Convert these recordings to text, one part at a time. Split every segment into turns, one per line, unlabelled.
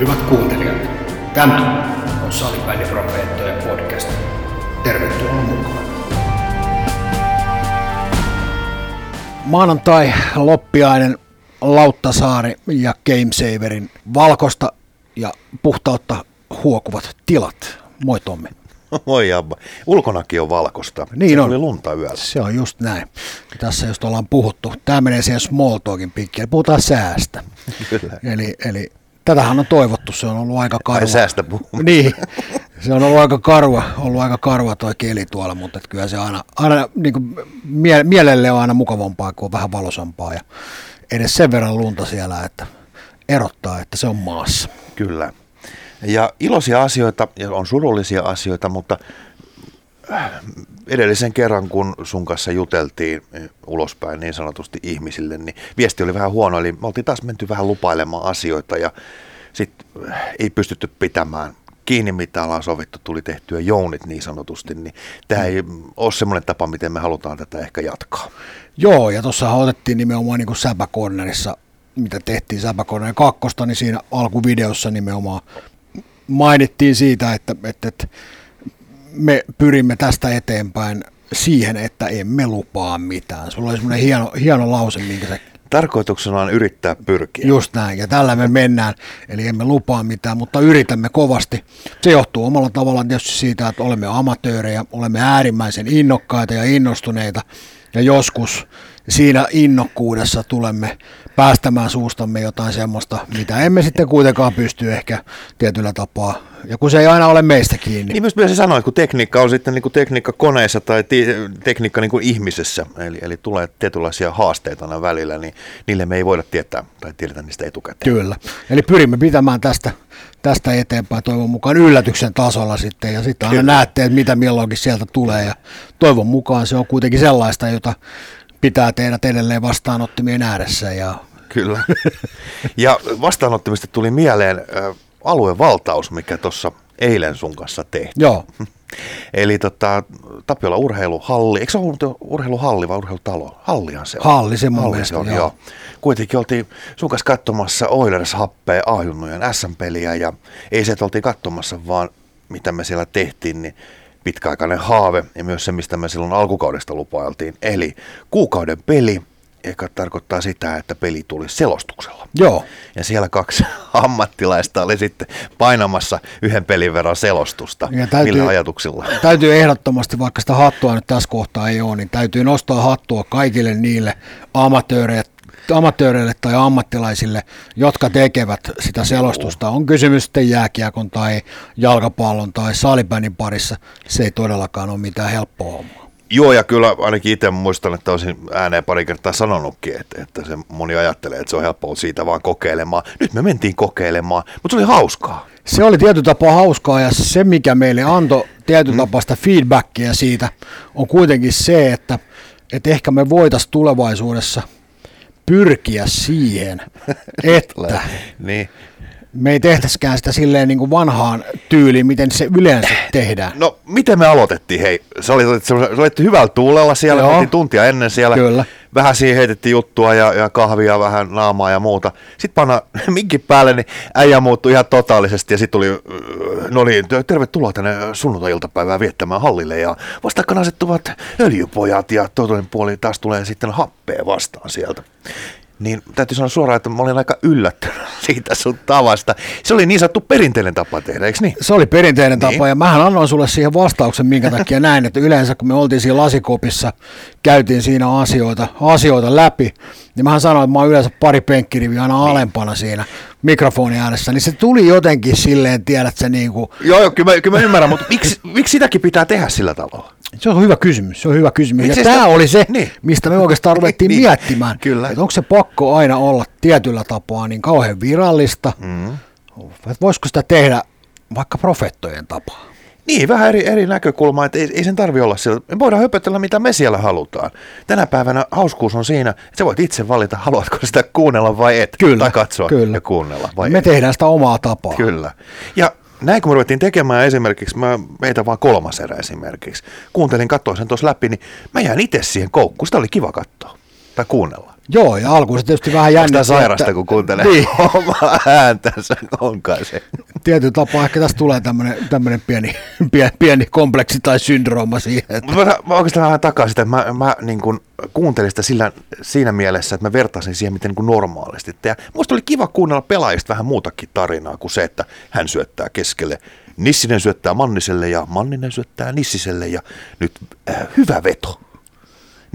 Hyvät kuuntelijat, tämä on Salibändiprofeettojen podcast. Tervetuloa mukaan. Maanantai loppiainen Lauttasaari ja Gamesaverin valkosta ja puhtautta huokuvat tilat. Moi Tommi.
Moi Jabba. Ulkonakin on valkosta.
Niin
Se
on.
oli lunta yöllä.
Se on just näin. Tässä just ollaan puhuttu. Tämä menee siihen small talkin piikkiin. Eli Puhutaan säästä.
Kyllä.
Eli, eli tätähän on toivottu. Se on ollut aika
Ai
karua.
säästä puhuu.
Niin, se on ollut aika karua, ollut aika karua toi keli tuolla, mutta et kyllä se aina, aina niin kuin mie- mielelle on aina mukavampaa, kun on vähän valosampaa ja edes sen verran lunta siellä, että erottaa, että se on maassa.
Kyllä. Ja iloisia asioita ja on surullisia asioita, mutta edellisen kerran, kun sun kanssa juteltiin eh, ulospäin niin sanotusti ihmisille, niin viesti oli vähän huono, eli me oltiin taas menty vähän lupailemaan asioita ja sitten ei pystytty pitämään kiinni, mitä ollaan sovittu, tuli tehtyä jounit niin sanotusti, niin tämä ei ole semmoinen tapa, miten me halutaan tätä ehkä jatkaa.
Joo, ja tuossa otettiin nimenomaan niin kuin Säpä Cornerissa, mitä tehtiin Säpä Corner kakkosta, niin siinä alkuvideossa nimenomaan mainittiin siitä, että, että, että me pyrimme tästä eteenpäin siihen, että emme lupaa mitään. Sulla oli semmoinen hieno, hieno lause, minkä sä
Tarkoituksena on yrittää pyrkiä.
Just näin, ja tällä me mennään, eli emme lupaa mitään, mutta yritämme kovasti. Se johtuu omalla tavallaan tietysti siitä, että olemme amatöörejä, olemme äärimmäisen innokkaita ja innostuneita, ja joskus siinä innokkuudessa tulemme päästämään suustamme jotain semmoista, mitä emme sitten kuitenkaan pysty ehkä tietyllä tapaa, ja kun se ei aina ole meistä kiinni.
Niin myös, se sanoi, että kun tekniikka on sitten niin kuin tekniikka koneessa tai ti- tekniikka niin kuin ihmisessä, eli, eli tulee tietynlaisia haasteita aina välillä, niin niille me ei voida tietää tai tiedetä niistä etukäteen.
Kyllä. Eli pyrimme pitämään tästä, tästä eteenpäin toivon mukaan yllätyksen tasolla sitten. Ja sitten aina
Kyllä.
näette, että mitä milloinkin sieltä tulee. Ja toivon mukaan se on kuitenkin sellaista, jota pitää tehdä edelleen vastaanottimien ääressä. Ja
Kyllä. Ja vastaanottamista tuli mieleen aluevaltaus, mikä tuossa eilen sun kanssa tehtiin.
joo,
Eli tota, Tapiola urheiluhalli, eikö se ollut urheiluhalli vai urheilutalo? Hallihan se on.
Halli se mun
Halli
mielestä,
se on,
joo.
joo. Kuitenkin oltiin sun kanssa katsomassa Oilers happea A-junnujen SM-peliä ja ei se, että oltiin katsomassa, vaan mitä me siellä tehtiin, niin pitkäaikainen haave ja myös se, mistä me silloin alkukaudesta lupailtiin. Eli kuukauden peli, joka tarkoittaa sitä, että peli tuli selostuksella.
joo.
Ja siellä kaksi ammattilaista oli sitten painamassa yhden pelin verran selostusta.
Ja täytyy-
Millä ajatuksilla?
Täytyy ehdottomasti, vaikka sitä hattua nyt tässä kohtaa ei ole, niin täytyy nostaa hattua kaikille niille amatööreille, amatööreille tai ammattilaisille, jotka tekevät sitä selostusta. On kysymys sitten jääkiekon tai jalkapallon tai salibändin parissa. Se ei todellakaan ole mitään helppoa hommaa.
Joo, ja kyllä ainakin itse muistan, että olisin ääneen pari kertaa sanonutkin, että, että se moni ajattelee, että se on helppoa siitä vaan kokeilemaan. Nyt me mentiin kokeilemaan, mutta se oli hauskaa.
Se oli tietyllä tapaa hauskaa ja se, mikä meille antoi tietyllä tapaa sitä feedbackia siitä, on kuitenkin se, että, että ehkä me voitaisiin tulevaisuudessa pyrkiä siihen, että
Niin.
Me ei tehtäisikään sitä silleen niin kuin vanhaan tyyliin, miten se yleensä tehdään.
No, miten me aloitettiin? Hei, sä olit, sä olit hyvällä tuulella siellä,
Joo.
oltiin tuntia ennen siellä.
Kyllä.
Vähän siihen heitettiin juttua ja, ja kahvia, vähän naamaa ja muuta. Sitten panna minkin päälle, niin äijä muuttui ihan totaalisesti ja sitten tuli, äh, no niin, tervetuloa tänne sunnuntai-iltapäivään viettämään hallille ja vastakkain asettuvat öljypojat ja toinen puoli taas tulee sitten happea vastaan sieltä. Niin täytyy sanoa suoraan, että mä olin aika yllättynyt siitä sun tavasta. Se oli niin sanottu perinteinen tapa tehdä, eikö niin?
Se oli perinteinen
Niin.
tapa ja mähän annoin sulle siihen vastauksen, minkä takia näin, että yleensä kun me oltiin siinä lasikopissa, käytiin siinä asioita, asioita läpi, niin mähän sanoin, että mä oon yleensä pari penkkiriviä aina
Niin.
alempana siinä mikrofonin ääressä, niin se tuli jotenkin silleen, tiedät sä niin kuin,
Joo, joo kyllä, mä, kyllä mä ymmärrän, mutta miksi, miksi sitäkin pitää tehdä sillä tavalla?
se on hyvä kysymys, se on hyvä kysymys.
Miksi
Ja
sitä-
tämä oli se,
Niin.
mistä me oikeastaan ruvettiin
Niin,
miettimään,
kyllä.
että onko se pakko aina olla tietyllä tapaa niin kauhean virallista, mm. että voisiko sitä tehdä vaikka profettojen tapaa.
Niin, vähän eri, eri näkökulma, että ei, ei sen tarvi olla sillä. Me voidaan höpötellä, mitä me siellä halutaan. Tänä päivänä hauskuus on siinä, että sä voit itse valita, haluatko sitä kuunnella vai et.
Kyllä,
Tai katsoa
kyllä.
ja kuunnella vai
Me
et.
tehdään sitä omaa tapaa.
Kyllä. Ja näin kun me ruvettiin tekemään esimerkiksi, mä meitä vaan kolmas erä esimerkiksi, kuuntelin, katsoin sen tuossa läpi, niin mä jäin itse siihen koukkuun, sitä oli kiva katsoa. Tai kuunnellaan.
Joo, ja alkuun se tietysti vähän
Onko
jännittää.
tämä sairasta, kun kuuntelee
Niin.
omaa ääntänsä? On kai se.
Tietyllä tapaa ehkä tässä tulee tämmöinen, pieni, pieni, pieni kompleksi tai syndrooma siihen. Että,
Mä, mä oikeastaan vähän takaa sitä, että mä, mä niin kuin kuuntelin sitä sillä, siinä mielessä, että mä vertaisin siihen, miten niin kuin normaalisti. Ja musta oli kiva kuunnella pelaajista vähän muutakin tarinaa kuin se, että hän syöttää keskelle. Nissinen syöttää Manniselle ja Manninen syöttää Nissiselle ja nyt äh, hyvä veto.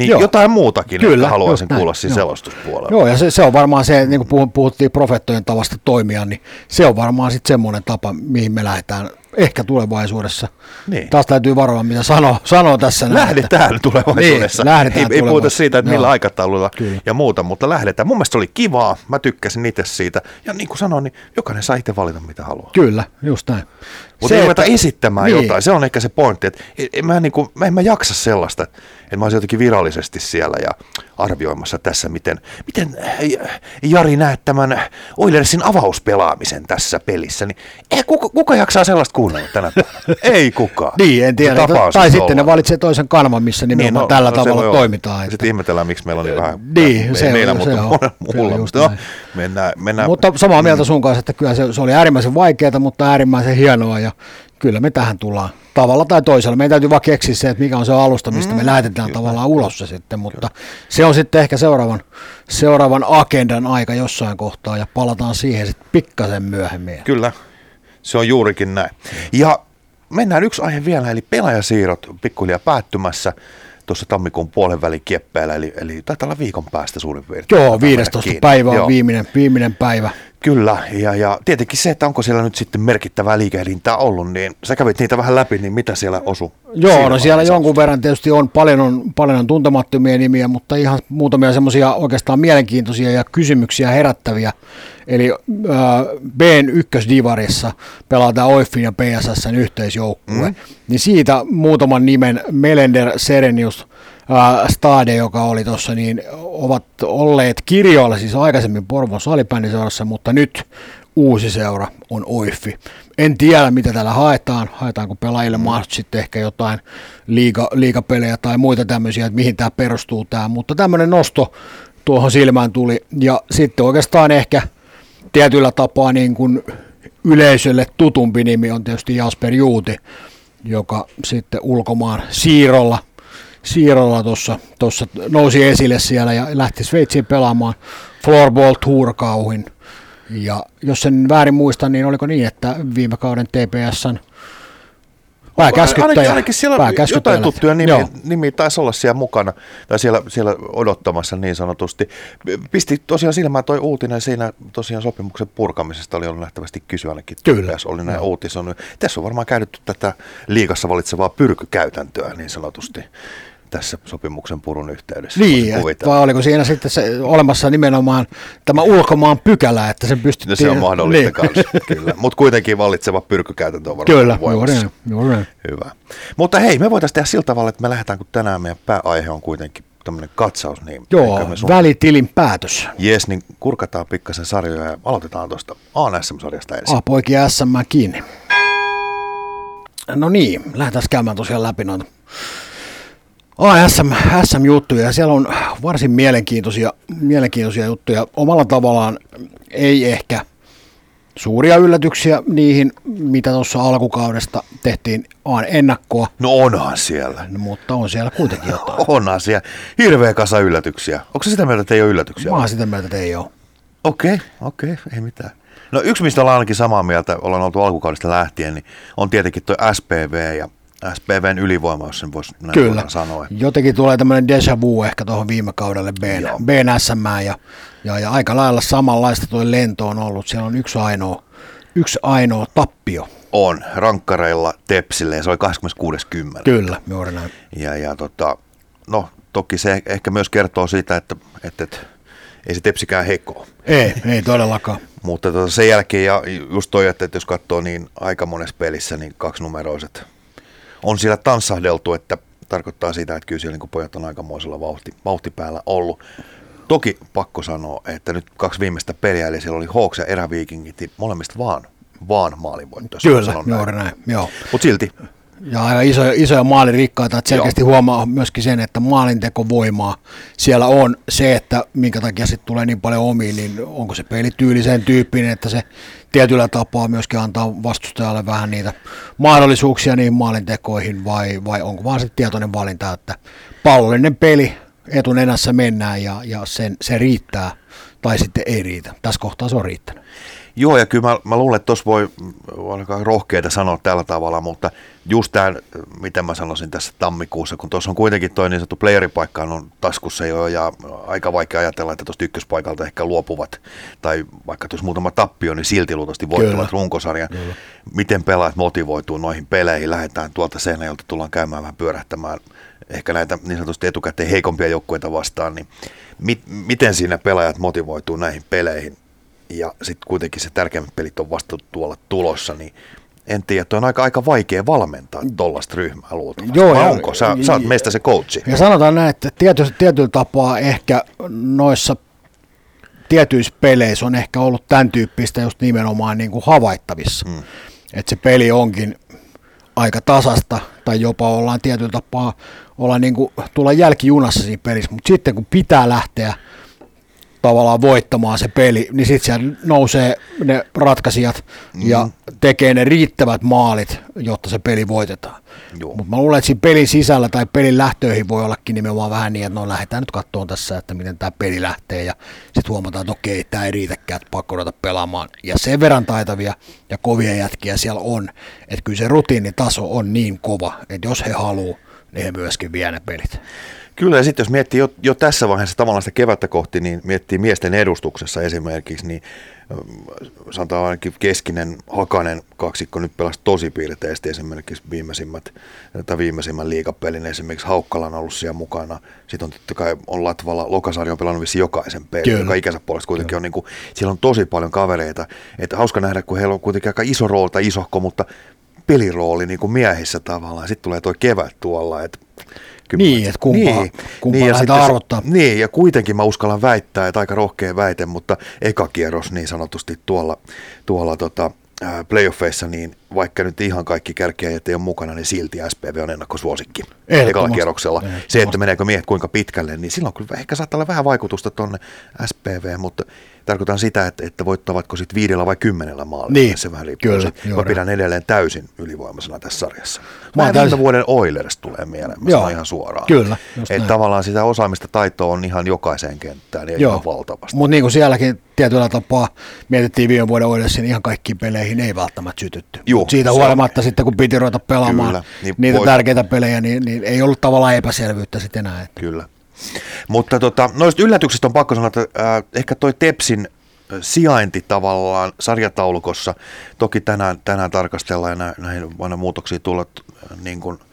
Niin
Joo.
Jotain muutakin,
Kyllä,
että haluaisin
just
kuulla siinä selostuspuolella.
joo, ja se, se on varmaan se, niin kuin puhu- puhuttiin profettojen tavasta toimia, niin se on varmaan sitten semmoinen tapa, mihin me lähdetään ehkä tulevaisuudessa.
Niin.
Taas täytyy varoa, mitä sanoo, sanoo tässä. näin, että-
Lähdetään tulevaisuudessa.
Niin, lähdetään
ei, ei puhuta siitä, että millä
Joo.
aikataululla
Kyllä.
ja muuta, mutta lähdetään. Mun mielestä se oli kivaa, mä tykkäsin itse siitä. Ja niin kuin sanoin, niin jokainen saa itse valita, mitä haluaa.
Kyllä, just näin.
Mutta ei ruveta
että-
esittämään
niin.
jotain, se on ehkä se pointti, että en, mä, niin kuin, mä en mä jaksa sellaista, että mä olisin jotenkin virallisesti siellä ja arvioimassa tässä, miten, miten äh, Jari näet tämän Oilersin avauspelaamisen tässä pelissä, niin ei, kuka, kuka jaksaa sellaista kuunnella tänä päivänä? ei kukaan.
Niin, en tiedä.
Se on
Tai sitten ne
olla.
valitsee toisen kanavan, missä nimenomaan
no,
tällä
no se
tavalla
olla.
toimitaan.
Sitten ihmetellään, miksi meillä on niin vähän.
Niin, se on-
meillä,
se
mutta
on. Kyllä,
muulla.
just
Mutta no, mennään, mennään.
Mutta samaa mieltä sun kanssa, että kyllä se, se oli äärimmäisen vaikeaa, mutta äärimmäisen hienoa ja kyllä me tähän tullaan tavalla tai toisella. Meidän täytyy vaan keksiä se, että mikä on se alusta, mistä me lähetetään tavallaan ulos se sitten, mutta se on sitten ehkä seuraavan, seuraavan agendan aika jossain kohtaa ja palataan siihen sitten pikkasen myöhemmin.
Kyllä, se on juurikin näin. Ja mennään yksi aihe vielä, eli pelaajasiirrot pikkuhiljaa päättymässä tuossa tammikuun puolen välin kieppeillä, eli, eli taitaa olla viikon päästä suurin piirtein.
Joo,
Otetaan
15.
mennä kiinni.
päivä on
Joo.
viimeinen, viimeinen päivä.
Kyllä, ja, ja tietenkin se, että onko siellä nyt sitten merkittävää liikehdintää ollut, niin sä kävit niitä vähän läpi, niin mitä siellä osu?
Joo, no siellä jonkun verran tietysti on paljon, on paljon on tuntemattomia nimiä, mutta ihan muutamia semmoisia oikeastaan mielenkiintoisia ja kysymyksiä herättäviä. Eli äh, Bn ykkösdivarissa pelataan OIFin ja PSSn yhteisjoukkue. Mm. Niin siitä muutaman nimen Melender Serenius Stade, joka oli tuossa, niin ovat olleet kirjoilla siis aikaisemmin Porvon salibändiseurassa, mutta nyt uusi seura on OIFI. En tiedä, mitä täällä haetaan. Haetaanko pelaajille mm. mahdollisesti sitten ehkä jotain liiga, liigapelejä tai muita tämmöisiä, että mihin tämä perustuu tämä. Mutta tämmöinen nosto tuohon silmään tuli. Ja sitten oikeastaan ehkä tietyllä tapaa niin kuin yleisölle tutumpi nimi on tietysti Jasper Juuti, joka sitten ulkomaan siirrolla siirrolla tuossa nousi esille siellä ja lähti Sveitsiin pelaamaan floorball tourkauhin. Ja jos sen väärin muistan, niin oliko niin, että viime kauden TPSn pääkäskyttäjä.
Ainakin, ainakin siellä
pääkäskyttäjä
jotain tuttuja nimiä,
Joo.
nimiä taisi olla siellä mukana, tai siellä, siellä odottamassa niin sanotusti. Pisti tosiaan silmään toi uutinen siinä tosiaan sopimuksen purkamisesta oli ollut nähtävästi kysyä ainakin.
Kyllä.
TPS oli näin uutisonut. Tässä on varmaan käytetty tätä liikassa valitsevaa pyrkykäytäntöä niin sanotusti tässä sopimuksen purun yhteydessä.
Niin, vai oliko siinä sitten se, olemassa nimenomaan tämä ulkomaan pykälä, että sen pystyttiin...
No se on mahdollista
niin.
kanssa, kyllä. Mutta kuitenkin vallitseva pyrkykäytäntö on varmaan
Kyllä, juuri
voimassa.
juuri näin.
Hyvä. Mutta hei, me voitaisiin tehdä sillä tavalla, että me lähdetään, kun tänään meidän pääaihe on kuitenkin tämmöinen katsaus, niin
Joo,
sun...
välitilin päätös.
Jes, niin kurkataan pikkasen sarjoja ja aloitetaan tuosta ANSM-sarjasta ensin.
A-poiki SM kiinni. No niin, lähdetään käymään tosiaan läpi noita ASM, SM-juttuja ja siellä on varsin mielenkiintoisia, mielenkiintoisia juttuja. Omalla tavallaan ei ehkä suuria yllätyksiä niihin, mitä tuossa alkukaudesta tehtiin aan ennakkoa,
No onhan siellä.
no, mutta on siellä kuitenkin jotain.
Onhan siellä. Hirveä kasa yllätyksiä. Onko se sitä mieltä, että ei ole yllätyksiä?
Mä oon sitä mieltä, että ei ole.
Okei, okei, ei mitään. No yksi, mistä ollaan ainakin samaa mieltä, ollaan oltu alkukaudesta lähtien, niin on tietenkin tuo SPV ja SPVn ylivoima, jos sen voisi näin
Kyllä.
sanoa.
Jotenkin tulee tämmöinen deja vu ehkä tuohon viime kaudelle BN,
Joo.
BN SM ja, ja, ja, aika lailla samanlaista tuo lento on ollut. Siellä on yksi ainoa, yksi ainoa tappio.
On, rankkareilla Tepsille ja se oli 26.10.
Kyllä, juuri näin.
Ja, ja tota, no toki se ehkä myös kertoo siitä, että, että, että ei se Tepsikään heikko ole.
Ei, ei todellakaan.
Mutta tota, sen jälkeen, ja just toi, että, että jos katsoo niin aika monessa pelissä, niin kaksinumeroiset on siellä tanssahdeltu, että tarkoittaa sitä, että kyllä siellä niin pojat on aikamoisella vauhti, vauhtipäällä ollut. Toki pakko sanoa, että nyt kaksi viimeistä peliä, eli siellä oli Hawks ja Eräviikingit, niin molemmista vaan, vaan maalinvoittoja.
Kyllä, juuri näin. Joo.
Mutta silti
Ja aika isoja, isoja maalirikkaita, että selkeästi Joo. huomaa myöskin sen, että maalintekovoimaa siellä on se, että minkä takia sitten tulee niin paljon omiin, niin onko se peli tyylisen tyyppinen, että se tietyllä tapaa myöskin antaa vastustajalle vähän niitä mahdollisuuksia niin maalintekoihin, vai, vai onko vaan sitten tietoinen valinta, että pallollinen peli etunenässä mennään ja, ja sen, se riittää tai sitten ei riitä. Tässä kohtaa se on riittänyt.
Joo, ja kyllä mä, mä luulen, että tuossa voi olla rohkeita sanoa tällä tavalla, mutta just tämä, miten mä sanoisin tässä tammikuussa, kun tuossa on kuitenkin toi niin sanottu playeripaikka on taskussa jo, ja aika vaikea ajatella, että tuosta ykköspaikalta ehkä luopuvat, tai vaikka tuossa muutama tappio, niin silti luultavasti voittavat runkosarjan. Kyllä. Miten pelaajat motivoituu noihin peleihin, lähdetään tuolta Seinäjolta, tullaan käymään vähän pyörähtämään ehkä näitä niin sanotusti etukäteen heikompia joukkueita vastaan, niin mit, miten siinä pelaajat motivoituu näihin peleihin? Ja sitten kuitenkin se tärkeimmät pelit on vasta tuolla tulossa, niin en tiedä, on aika, aika vaikea valmentaa tuollaista ryhmää luultavasti. Joo, ja, onko? Sä, sä oot meistä se coachi.
Ja sanotaan näin, että tiety, tietyllä tapaa ehkä noissa tietyissä peleissä on ehkä ollut tämän tyyppistä just nimenomaan niin kuin havaittavissa. Hmm. Että se peli onkin aika tasasta tai jopa ollaan tietyllä tapaa olla niin kuin, tulla jälkijunassa siinä pelissä, mutta sitten kun pitää lähteä tavallaan voittamaan se peli, niin sitten siellä nousee ne ratkaisijat mm. ja tekee ne riittävät maalit, jotta se peli voitetaan. Mutta mä luulen, että siinä pelin sisällä tai pelin lähtöihin voi ollakin nimenomaan vähän niin, että no lähdetään nyt katsomaan tässä, että miten tämä peli lähtee ja sitten huomataan, että okei, tämä ei riitäkään, että pakko ruveta pelaamaan. Ja sen verran taitavia ja kovia jätkiä siellä on, että kyllä se rutiinitaso on niin kova, että jos he haluaa, niin he myöskin vie ne pelit.
Kyllä, ja sitten jos miettii jo, jo tässä vaiheessa tavallaan sitä kevättä kohti, niin miettii miesten edustuksessa esimerkiksi, niin sanotaan ainakin keskinen Hakanen kaksikko nyt pelasi tosi piirteisesti esimerkiksi viimeisimmät, tai viimeisimmän liikapelin esimerkiksi Haukkala on ollut siellä mukana. Sitten on totta kai on Latvala, Lokasari on pelannut vissi jokaisen pelin, joka ikänsä puolesta kuitenkin Kyllä. on niin kuin, siellä on tosi paljon kavereita. Että hauska nähdä, kun heillä on kuitenkin aika iso rooli tai isohko, mutta pelirooli niin kuin miehissä tavallaan. Sitten tulee tuo kevät tuolla, että
niin, että kumpaa, niin, kumpaa niin, lähdetään arvottaa.
Niin, ja kuitenkin mä uskallan väittää, että aika rohkea väite, mutta eka kierros niin sanotusti tuolla, tuolla tota, playoffeissa, niin vaikka nyt ihan kaikki kärkiäjät ei ole mukana, niin silti SPV on ennakkosuosikki ekalla kierroksella. Se, että meneekö miehet kuinka pitkälle, niin silloin kyllä ehkä saattaa olla vähän vaikutusta tuonne SPV, mutta tarkoitan sitä, että, että voittavatko sitten viidellä vai kymmenellä maalla.
Niin,
se vähän riippuu. Kyllä, mä pidän edelleen täysin ylivoimaisena tässä sarjassa. Mä täysin... vuoden Oilers tulee mieleen, mä joo, ihan suoraan.
Kyllä,
Että tavallaan sitä osaamista taitoa on ihan jokaiseen kenttään ja joo. ihan valtavasti.
Mutta niin kuin sielläkin tietyllä tapaa mietittiin viime vuoden Oilersin ihan kaikkiin peleihin ei välttämättä sytytty. Juh, siitä huolimatta on. sitten kun piti ruveta pelaamaan Kyllä, niin niitä voi... tärkeitä pelejä, niin, niin ei ollut tavallaan epäselvyyttä sitten enää. Että.
Kyllä. Mutta tota, noista yllätyksistä on pakko sanoa, että äh, ehkä toi Tepsin äh, sijainti tavallaan sarjataulukossa, toki tänään, tänään tarkastellaan ja näihin aina muutoksia tullut äh, niin kuin –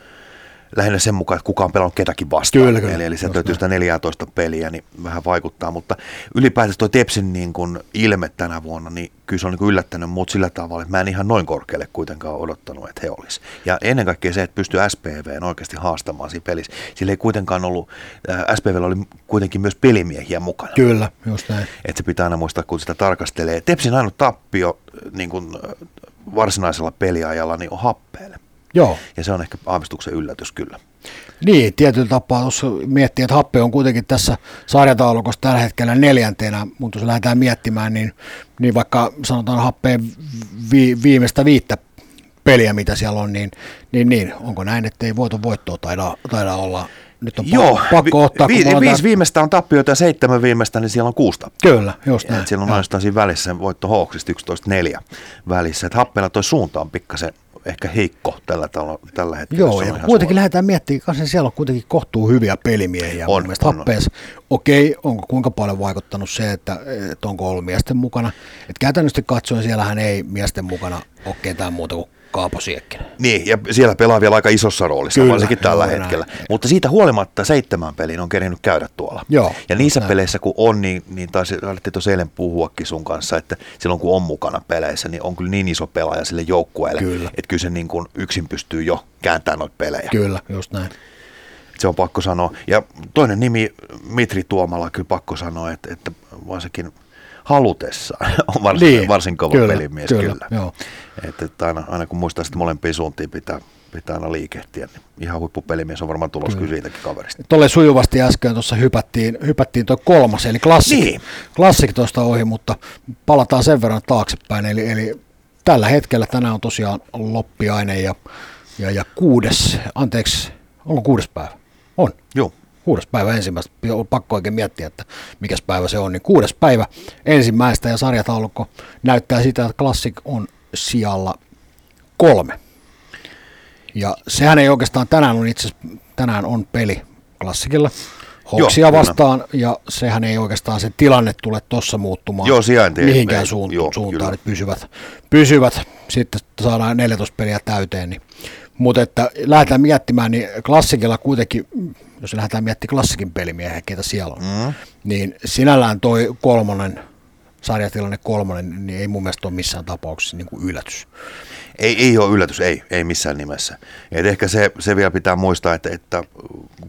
lähinnä sen mukaan, että kuka on pelannut ketäkin vastaan. Kyllä, kyllä. Eli, eli se löytyy sitä 14 peliä, niin vähän vaikuttaa. Mutta ylipäätänsä tuo Tepsin niin kun ilme tänä vuonna, niin kyllä se on niin yllättänyt mut sillä tavalla, että mä en ihan noin korkealle kuitenkaan odottanut, että he olisi. Ja ennen kaikkea se, että pystyy SPV oikeasti haastamaan siinä pelissä. Sillä ei kuitenkaan ollut, äh, SPV oli kuitenkin myös pelimiehiä mukana.
Kyllä, just näin.
Että se pitää aina muistaa, kun sitä tarkastelee. Tepsin ainut tappio äh, niin kun, äh, varsinaisella peliajalla niin on happeelle.
Joo.
Ja se on ehkä aavistuksen yllätys kyllä.
Niin, tietyllä tapaa tuossa miettii, että Happe on kuitenkin tässä sarjataulukossa tällä hetkellä neljäntenä, mutta jos lähdetään miettimään, niin, niin vaikka sanotaan Happeen vi, viimeistä viittä peliä, mitä siellä on, niin, niin, niin onko näin, että ei voito voittoa taida, taida olla nyt on Joo, pakko ottaa.
Vi, vi, viisi viimeistä on tappioita ja seitsemän viimeistä, niin siellä on kuusi
tappiota. Kyllä, just näin.
siellä on ainoastaan siinä välissä voitto Hawksista 11-4 välissä. Että Happeella tuo suunta on pikkasen ehkä heikko tällä, tällä, tällä hetkellä.
Joo, ja kuitenkin suora. lähdetään miettimään, että siellä on kuitenkin kohtuu hyviä pelimiehiä. On, on, happeessa. Okei, onko kuinka paljon vaikuttanut se, että, että onko ollut miesten mukana. Että käytännössä katsoen siellähän ei miesten mukana ole ketään muuta kuin Kaapo Siekkinen.
Niin, ja siellä pelaa vielä aika isossa roolissa, Kyllä, varsinkin tällä joo, hetkellä. Näin. Mutta siitä huolimatta seitsemän pelin on kerinyt käydä tuolla.
Joo,
ja niissä näin. peleissä kun on, niin, niin taisi alettiin tuossa eilen puhuakin sun kanssa, että silloin kun on mukana peleissä, niin on kyllä niin iso pelaaja sille joukkueelle, kyllä. että kyllä se niin kuin yksin pystyy jo kääntämään noita pelejä.
Kyllä, just näin.
Se on pakko sanoa. Ja toinen nimi, Mitri Tuomala, kyllä pakko sanoa, että, että varsinkin – halutessaan on varsin, niin, varsin kova kyllä, pelimies kyllä. kyllä. Joo. Että, että aina, aina kun muistaa, että molempiin suuntiin pitää pitää aina liikehtiä. Niin ihan huippupelimies on varmaan tulos kyllä siitäkin kaverista.
Tuolle sujuvasti äsken tuossa hypättiin, hypättiin tuo kolmas, eli klassik,
Niin.
klassik tuosta ohi, mutta palataan sen verran taaksepäin. Eli, eli tällä hetkellä tänään on tosiaan loppiaine ja, ja, ja kuudes, anteeksi, onko kuudes päivä? On.
Joo.
Kuudes päivä ensimmäistä, on pakko oikein miettiä, että mikä päivä se on, niin kuudes päivä ensimmäistä ja sarjataulukko näyttää sitä, että Classic on sijalla kolme. Ja sehän ei oikeastaan tänään on itse tänään on peli Klassikilla. Hoksia
Joo, kyllä.
vastaan, ja sehän ei oikeastaan se tilanne tule tuossa muuttumaan
Joo, sijainti
mihinkään
ei-
suunta-
joo,
suuntaan,
kyllä.
että pysyvät, pysyvät, sitten saadaan 14 peliä täyteen. Niin. Mutta että lähdetään miettimään, niin klassikilla kuitenkin, jos lähdetään miettimään klassikin pelimiehiä, ketä siellä on, mm. niin sinällään toi kolmonen, sarjatilanne kolmonen, niin ei mun mielestä ole missään tapauksessa niin kuin yllätys.
Ei, ei ole yllätys, ei, ei missään nimessä. Et ehkä se, se vielä pitää muistaa, että, että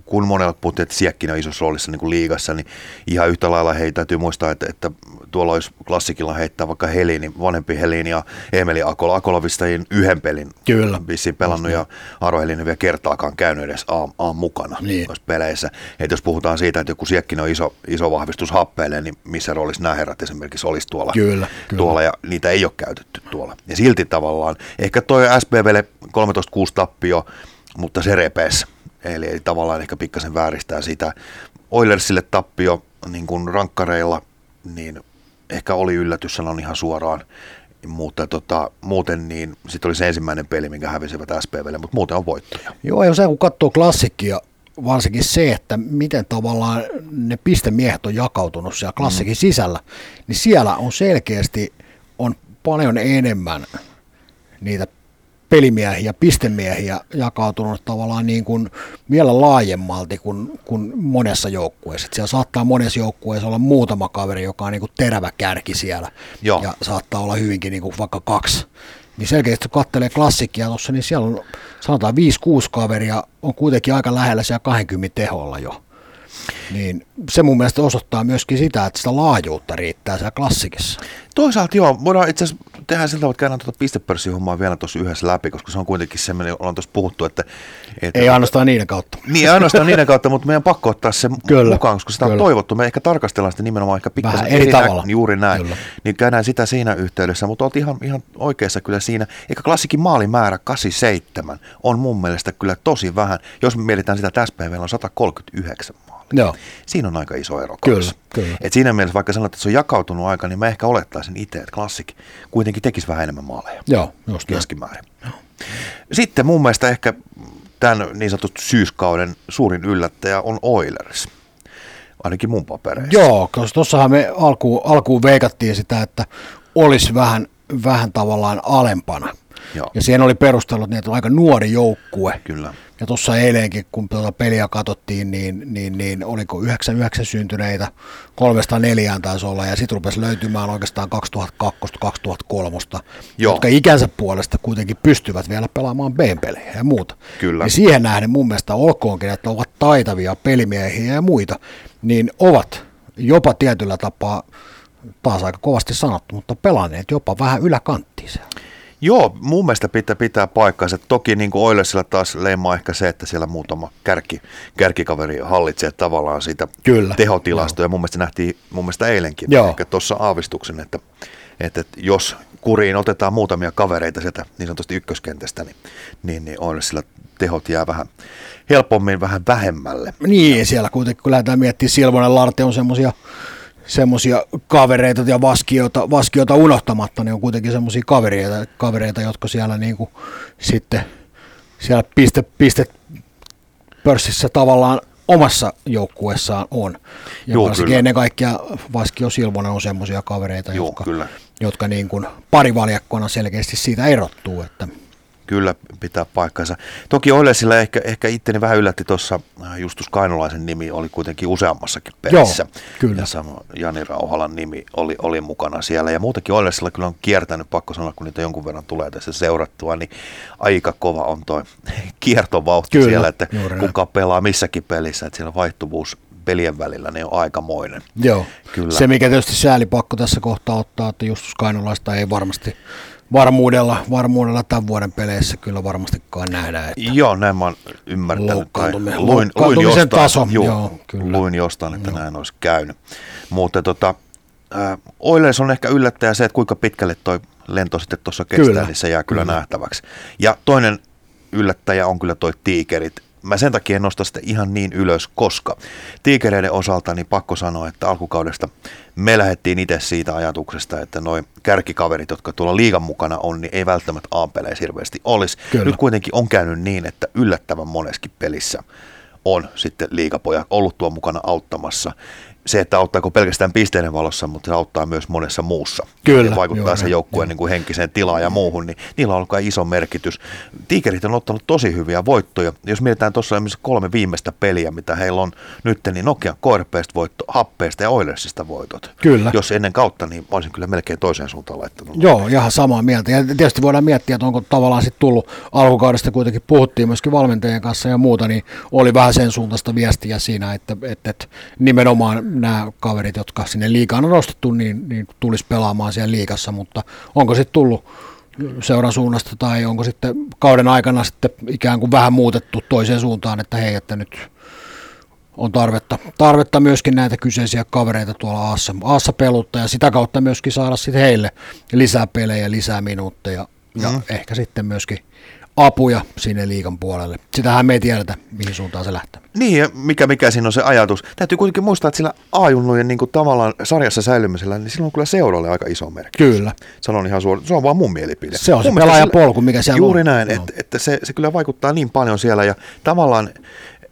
kun monella puhuttiin, että Siekkinen on isossa roolissa niin kuin liigassa, niin ihan yhtä lailla hei, täytyy muistaa, että, että tuolla olisi klassikilla heittää vaikka Helini, vanhempi Helini ja Emeli Akola. Akola vissiin yhden pelin
Kyllä.
vissiin pelannut ja Aro Helini vielä kertaakaan käynyt edes A, A mukana
Niin.
noissa peleissä. Et jos puhutaan siitä, että joku Siekkinen on iso, iso vahvistus happeille, niin missä roolissa nämä herrat esimerkiksi olisi tuolla,
Kyllä, kyllä.
tuolla ja niitä ei ole käytetty tuolla. Ja silti tavallaan, ehkä toi SPVlle 13-6 tappio, mutta se repes. Eli, eli tavallaan ehkä pikkasen vääristää sitä. Oilersille tappio niin kuin rankkareilla, niin ehkä oli yllätys, sanon ihan suoraan. Mutta tota, muuten niin, sitten oli se ensimmäinen peli, minkä hävisivät SPVlle, mutta muuten on voittoja.
Joo, ja se kun katsoo klassikkia, varsinkin se, että miten tavallaan ne pistemiehet on jakautunut siellä klassikin mm. sisällä, niin siellä on selkeästi on paljon enemmän niitä pelimiehiä, pistemiehiä jakautunut tavallaan niin kuin vielä laajemmalti kuin, kuin monessa joukkueessa. Et siellä saattaa monessa joukkueessa olla muutama kaveri, joka on niin kuin terävä kärki siellä.
Joo.
Ja saattaa olla hyvinkin niin kuin vaikka kaksi. Niin selkeästi kun katselee klassikkia tuossa, niin siellä on sanotaan 5-6 kaveria, on kuitenkin aika lähellä siellä 20 teholla jo. Niin se mun mielestä osoittaa myöskin sitä, että sitä laajuutta riittää siellä klassikissa.
Toisaalta joo, voidaan itse asiassa tehdä tavalla, että käydään tuota pistepörssihommaa vielä tuossa yhdessä läpi, koska se on kuitenkin semmoinen, ollaan tuossa puhuttu, että... että
Ei ainoastaan niiden kautta.
Niin, ei ainoastaan niiden kautta, mutta meidän on pakko ottaa se
Kyllä,
mukaan, koska sitä on
kyllä.
toivottu. Me ehkä tarkastellaan sitä nimenomaan ehkä pikkasen
eri
nä-
tavalla.
Juuri näin.
Kyllä.
Niin käydään sitä siinä yhteydessä, mutta olet ihan, ihan oikeassa kyllä siinä. Eikä klassikin maalimäärä 87 on mun mielestä kyllä tosi vähän. Jos me mietitään sitä, että SPV on 139 maalia.
Joo.
Siinä on aika iso ero
Kyllä,
kanssa.
kyllä.
Et siinä mielessä, vaikka sanot, että se on jakautunut aika, niin mä ehkä olettaisin itse, että klassik kuitenkin tekisi vähän enemmän maaleja
Joo, just
keskimäärin. Sitten mun mielestä ehkä tämän niin sanotun syyskauden suurin yllättäjä on Oilers. Ainakin mun papereissa.
Joo, koska tuossahan me alkuun, alkuun veikattiin sitä, että olisi vähän, vähän tavallaan alempana.
Joo.
Ja siihen oli perustellut, niin, että on aika nuori joukkue.
Kyllä.
Ja tuossa eilenkin, kun tuota peliä katsottiin, niin, niin, niin oliko 99 syntyneitä, kolmesta neljään taisi olla, ja sitten rupesi löytymään oikeastaan 2002-2003,
Joo.
jotka ikänsä puolesta kuitenkin pystyvät vielä pelaamaan B-pelejä ja muuta.
Kyllä.
Ja siihen nähden mun mielestä olkoonkin, että ovat taitavia pelimiehiä ja muita, niin ovat jopa tietyllä tapaa, taas aika kovasti sanottu, mutta pelanneet jopa vähän yläkanttiin siellä.
Joo, mun mielestä pitää pitää paikkansa. Toki niin kuin Oilersilla taas leimaa ehkä se, että siellä muutama kärki, kärkikaveri hallitsee tavallaan sitä
Kyllä.
tehotilastoa. Ja mun mielestä nähtiin mun mielestä eilenkin.
Joo.
Ehkä tuossa aavistuksen, että, että, jos kuriin otetaan muutamia kavereita sieltä niin sanotusti ykköskentästä, niin, niin, niin Oilersilla tehot jää vähän helpommin vähän vähemmälle.
Niin, siellä kuitenkin kun lähdetään miettimään, Silvonen Larte on semmoisia semmoisia kavereita ja vaskiota, vaskiota unohtamatta, niin on kuitenkin semmoisia kavereita, kavereita, jotka siellä niin kuin sitten siellä piste, piste pörssissä tavallaan omassa joukkueessaan on. Ja
Joo,
varsinkin
kyllä.
ennen kaikkea Vaskio Silvonen on semmoisia kavereita,
Joo,
jotka,
kyllä.
jotka niin kuin parivaljakkona selkeästi siitä erottuu. Että,
Kyllä pitää paikkansa. Toki Oilersilla ehkä, ehkä itteni vähän yllätti tuossa Justus Kainulaisen nimi oli kuitenkin useammassakin pelissä.
Joo, kyllä.
Ja sama Jani Rauhalan nimi oli, oli mukana siellä. Ja muutenkin Oilersilla kyllä on kiertänyt, pakko sanoa, kun niitä jonkun verran tulee tässä seurattua, niin aika kova on toi kiertovauhti
Kyllä,
siellä, että
juuri
kuka pelaa missäkin pelissä, että siellä vaihtuvuus pelien välillä niin on aikamoinen.
Joo,
Kyllä.
se mikä tietysti sääli pakko tässä kohtaa ottaa, että Justus Kainulaista ei varmasti varmuudella, varmuudella tämän vuoden peleissä kyllä varmastikaan nähdään. Että
Joo, näin mä oon ymmärtänyt. Tai luin, luin jostain,
taso,
juu,
joo, kyllä.
luin jostain, että näin olisi käynyt. Mutta tota, Oilers on ehkä yllättäjä se, että kuinka pitkälle toi lento sitten tuossa kestää,
Kyllä.
niin se jää kyllä,
Kyllä.
nähtäväksi. Ja toinen yllättäjä on kyllä toi tiikerit. Mä sen takia en nosta sitä ihan niin ylös, koska tiikereiden osalta niin pakko sanoa, että alkukaudesta me lähdettiin itse siitä ajatuksesta, että noin kärkikaverit, jotka tuolla liigan mukana on, niin ei välttämättä A-peleissä hirveästi olisi.
Kyllä.
Nyt kuitenkin on käynyt niin, että yllättävän moneskin pelissä on sitten liigapoja ollut tuo mukana auttamassa. Se, että auttaako pelkästään pisteiden valossa, mutta se auttaa myös monessa muussa.
Kyllä,
Ja vaikuttaa se joukkueen niin kuin henkiseen tilaan ja muuhun, niin niillä on ollut kai iso merkitys. Tiikerit on ottanut tosi hyviä voittoja. Jos mietitään tuossa esimerkiksi kolme viimeistä peliä, mitä heillä on nyt, niin Nokia Korpeesta voitto, Happeesta ja Oilersista voitot.
Kyllä.
Jos ennen kautta, niin mä olisin kyllä melkein toiseen suuntaan laittanut.
Joo, ihan samaa mieltä. Ja tietysti voidaan miettiä, että onko tavallaan sitten tullut alkukaudesta kuitenkin puhuttiin myöskin valmentajien kanssa ja muuta, niin oli vähän sen suuntaista viestiä siinä, että, että, että nimenomaan nämä kaverit, jotka sinne liikaan on nostettu, niin, niin tulisi pelaamaan siellä liikassa, mutta onko sitten tullut seuran suunnasta tai onko sitten kauden aikana sitten ikään kuin vähän muutettu toiseen suuntaan, että hei, että nyt on tarvetta, tarvetta myöskin näitä kyseisiä kavereita tuolla Aassa, Aassa peluttaa ja sitä kautta myöskin saada sitten heille lisää pelejä, lisää minuutteja ja
Mhm.
ehkä sitten myöskin apuja sinne liikan puolelle. Sitähän me ei tiedetä, mihin suuntaan se lähtee.
Niin, ja mikä, mikä siinä on se ajatus. Täytyy kuitenkin muistaa, että sillä A-junnujen niin kuin tavallaan sarjassa säilymisellä, niin sillä on kyllä seuralle aika iso merkitys.
Kyllä.
Sanon ihan suoraan, se on vaan mun mielipide.
Se on se
Mun mielestä
pelaajapolku, mikä siellä
Juuri
on.
näin,
Joo.
että, että se, se kyllä vaikuttaa niin paljon siellä ja tavallaan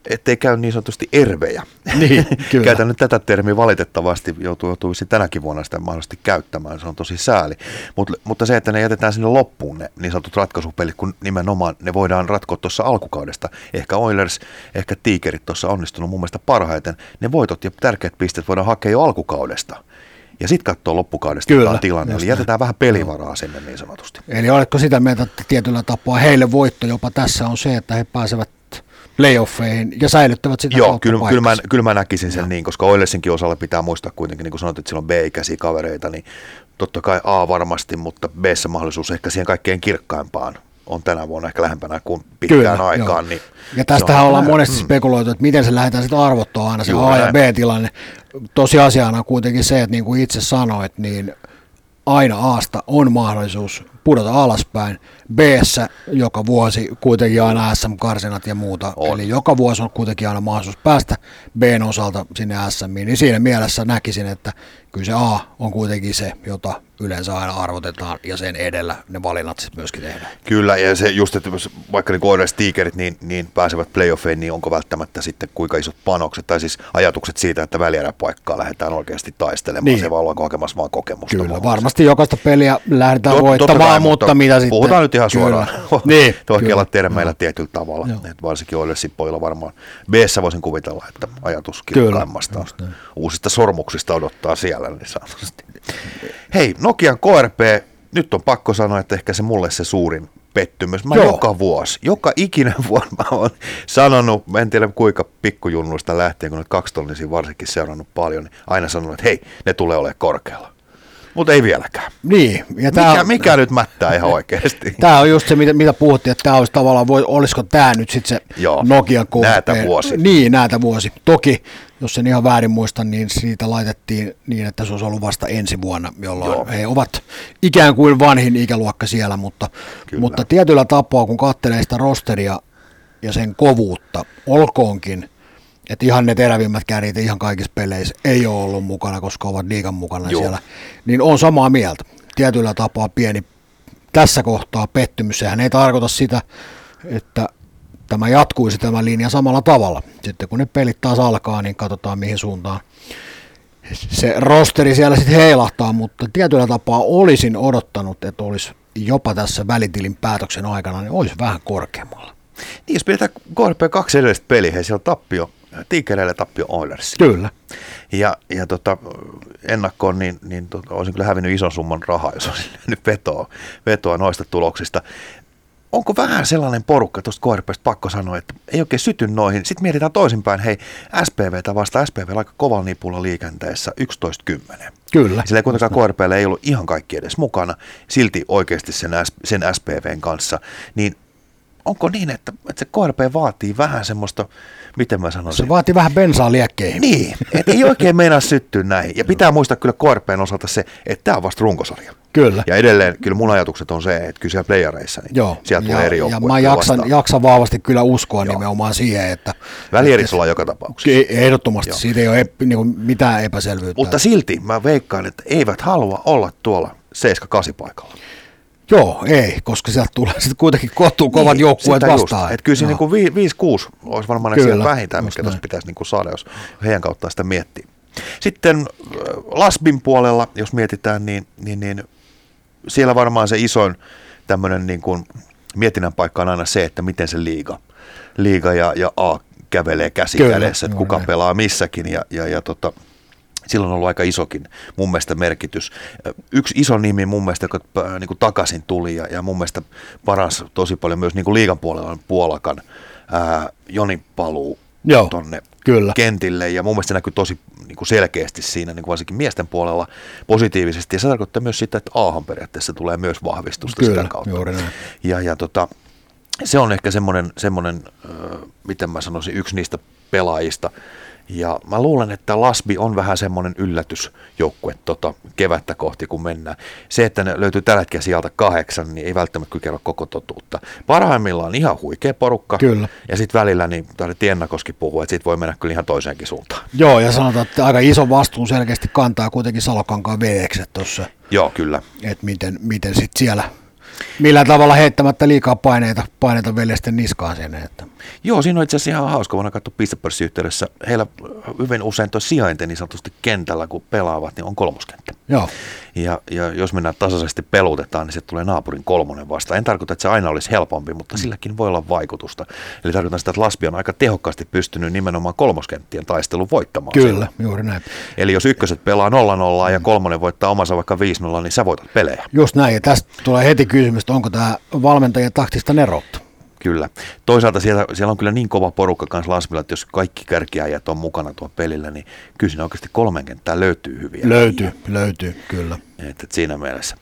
ettei käy niin sanotusti ervejä.
Niin, kyllä.
Käytän nyt tätä termiä valitettavasti, joutuu, vissiin tänäkin vuonna sitä mahdollisesti käyttämään, se on tosi sääli. Mut, mutta se, että ne jätetään sinne loppuun ne niin sanotut ratkaisupelit, kun nimenomaan ne voidaan ratkoa tuossa alkukaudesta. Ehkä Oilers, ehkä Tigerit tuossa onnistunut mun mielestä parhaiten. Ne voitot ja tärkeät pisteet voidaan hakea jo alkukaudesta. Ja sitten katsoa loppukaudesta
Kyllä,
tilanne. Eli
näin.
jätetään vähän pelivaraa sinne niin sanotusti.
Eli oletko sitä mieltä, että tietyllä tapaa heille voitto jopa tässä on se, että he pääsevät playoffeihin ja säilyttävät sitä
Joo, kyllä, kyllä, mä, kyllä mä näkisin sen niin, koska Oilersinkin osalla pitää muistaa kuitenkin, niin kuin sanoit, että siellä on B-ikäisiä kavereita, niin totta kai A varmasti, mutta b mahdollisuus ehkä siihen kaikkein kirkkaimpaan on tänä vuonna ehkä lähempänä kuin pitkään
Kyllä,
aikaan.
joo.
Niin
Ja tästähän
on-
ollaan monesti
Mm.
spekuloitu, että miten se lähdetään sitten arvottaa aina se
Juuri
A- ja. B-tilanne. Tosiasiana on kuitenkin se, että niin kuin itse sanoit, niin aina Aasta on mahdollisuus pudota alaspäin. b joka vuosi kuitenkin aina SM-karsinat ja muuta.
On.
Eli joka vuosi on kuitenkin aina mahdollisuus päästä Bn osalta sinne SMiin. Niin siinä mielessä näkisin, että kyllä se A on kuitenkin se, jota yleensä aina arvotetaan ja sen edellä ne valinnat sitten myöskin tehdään.
Kyllä, ja se just, että vaikka niin Oilers Tigerit niin, niin pääsevät playoffeihin, niin onko välttämättä sitten kuinka isot panokset, tai siis ajatukset siitä, että välieräpaikkaa lähdetään oikeasti taistelemaan,
Niin.
se vaan ollaanko hakemassa vaan kokemusta.
Kyllä, varmasti jokaista peliä lähdetään
Tot-
voittamaan,
kai,
mutta, mitä sitten...
Puhutaan nyt ihan suoraan.
niin, kyllä.
termeillä tietyllä tavalla.
Joo.
Et varsinkin Oilersin pojilla varmaan b voisin kuvitella, että ajatus
Kyllä,
kirkkaimmasta uusista sormuksista odottaa siellä. Niin sanotusti. Hei, Nokian KRP, nyt on pakko sanoa, että ehkä se mulle se suurin pettymys. Mä
Joo.
joka vuosi, joka ikinen vuosi mä oon sanonut, mä en tiedä kuinka pikkujunnuista lähtien, kun nyt kaksitonnisia varsinkin seurannut paljon, niin aina sanonut, että hei, ne tulee olemaan korkealla. Mutta ei vieläkään.
Niin, ja
Mikä,
tämä
mikä nyt mättää ihan oikeasti?
Tämä on just se, mitä, mitä puhuttiin, että tämä olisi tavallaan, voi, olisiko tämä nyt sitten se
Joo,
Nokia KP.
näätä vuosi.
Niin, näitä vuosi. Toki, jos en ihan väärin muista, niin siitä laitettiin niin, että se olisi ollut vasta ensi vuonna, jolloin
Joo.
he ovat ikään kuin vanhin ikäluokka siellä, mutta,
Kyllä.
mutta tietyllä tapaa, kun katselee sitä rosteria ja sen kovuutta, olkoonkin, että ihan ne terävimmät kärjet ihan kaikissa peleissä ei ole ollut mukana, koska ovat liikan mukana
Joo.
siellä, niin on samaa mieltä. Tietyllä tapaa pieni tässä kohtaa pettymys. Sehän ei tarkoita sitä, että tämä jatkuisi tämä linja samalla tavalla. Sitten kun ne pelit taas alkaa, niin katsotaan mihin suuntaan se rosteri siellä sitten heilahtaa, mutta tietyllä tapaa olisin odottanut, että olisi jopa tässä välitilin päätöksen aikana, niin olisi vähän korkeammalla.
Niin, jos pidetään KRP kaksi edellistä peliä, siellä on tappio, Tiikereille tappio Oilers.
Kyllä.
Ja, ja tota, ennakkoon, niin, niin tota, olisin kyllä hävinnyt ison summan rahaa, jos olisin nyt vetoa, vetoa noista tuloksista. onko vähän sellainen porukka tuosta KRPstä pakko sanoa, että ei oikein syty noihin. Sitten mietitään toisinpäin, hei SPVtä vasta SPV aika kovalla nipulla liikenteessä 11.10.
Kyllä.
Sillä ei kuitenkaan KRPllä ei ollut ihan kaikki edes mukana, silti oikeasti sen, sen SPVn kanssa. Niin onko niin, että, että se KRP vaatii vähän semmoista, miten mä sanoisin?
Se vaatii vähän bensaa liekkeihin.
Niin, että ei oikein meinaa syttyä näihin. Ja pitää muistaa kyllä KRPn osalta se, että tämä on vasta runkosarja.
Kyllä.
Ja edelleen kyllä mun ajatukset on se, että kyllä siellä playareissa, niin Joo. sieltä tulee eri
Ja mä jaksan, jaksan vahvasti kyllä uskoa Joo. nimenomaan siihen, että...
Välieriksi ollaan joka tapauksessa.
Ehdottomasti, Joo. siitä ei ole ep, niin kuin mitään epäselvyyttä.
Mutta silti mä veikkaan, että eivät halua olla tuolla 7-8 paikalla.
Joo, ei, koska sieltä tulee sitten kuitenkin kohtuu kovat niin, joukkueet vastaan.
Että kyllä siinä niin 5-6 olisi varmaan kyllä, siellä vähintään, mikä tuossa pitäisi niin kuin saada, jos heidän kautta sitä miettii. Sitten äh, Lasbin puolella, jos mietitään, niin, niin, niin siellä varmaan se isoin tämmöinen niin kuin mietinnän paikka on aina se, että miten se liiga, liiga ja, ja A kävelee käsi Kyllä, kädessä, että kuka pelaa missäkin ja, ja, ja tota, silloin on ollut aika isokin mun mielestä merkitys. Yksi iso nimi mun mielestä, joka niin kuin takaisin tuli ja, ja mun mielestä paras tosi paljon myös niin kuin liigan puolella on Puolakan ää, Joni paluu Joo, tonne kyllä. kentille ja mun mielestä se näkyy tosi niin kuin selkeästi siinä niin kuin varsinkin miesten puolella positiivisesti ja se tarkoittaa myös sitä, että Aahan periaatteessa tulee myös vahvistusta kyllä, sitä kautta. Juuri näin. Ja, ja tota, se on ehkä semmoinen, semmoinen äh, miten mä sanoisin, yksi niistä pelaajista, ja mä luulen, että Lasbi on vähän semmoinen yllätysjoukkue tota, kevättä kohti, kun mennään. Se, että ne löytyy tällä hetkellä sieltä kahdeksan, niin ei välttämättä kyllä kerro koko totuutta. Parhaimmillaan ihan huikea porukka. Kyllä. Ja sitten välillä, niin täällä Tiennakoski puhuu, että sit voi mennä kyllä ihan toiseenkin suuntaan.
Joo, ja sanotaan, että aika iso vastuun selkeästi kantaa kuitenkin Salokankaan veekset tuossa.
Joo, kyllä.
Että miten, miten sitten siellä Millä tavalla heittämättä liikaa paineita, paineita veljesten niskaan sen. Että.
Joo, siinä on itse asiassa ihan hauska, vuonna katsoa pistepörssiyhteydessä. Heillä hyvin usein tuo sijainti niin sanotusti kentällä, kun pelaavat, niin on kolmoskenttä.
Joo.
Ja, ja jos mennään tasaisesti pelutetaan, niin se tulee naapurin kolmonen vasta. En tarkoita, että se aina olisi helpompi, mutta mm. silläkin voi olla vaikutusta. Eli tarkoitan sitä, että Laspi on aika tehokkaasti pystynyt nimenomaan kolmoskenttien taistelun voittamaan.
Kyllä, sillä. juuri näin.
Eli jos ykköset pelaa 0-0 mm. ja kolmonen voittaa omansa vaikka 5-0, niin sä voitat pelejä.
Just näin, ja tästä tulee heti kysymys, että onko tämä valmentajien taktista neroutta?
Kyllä. Toisaalta siellä, siellä on kyllä niin kova porukka kanssa Lasmilla, että jos kaikki kärkiäjät on mukana tuon pelillä, niin kyllä siinä oikeasti kolmen kenttää löytyy hyviä.
Löytyy, äijä. löytyy, kyllä.
Et, et siinä mielessä.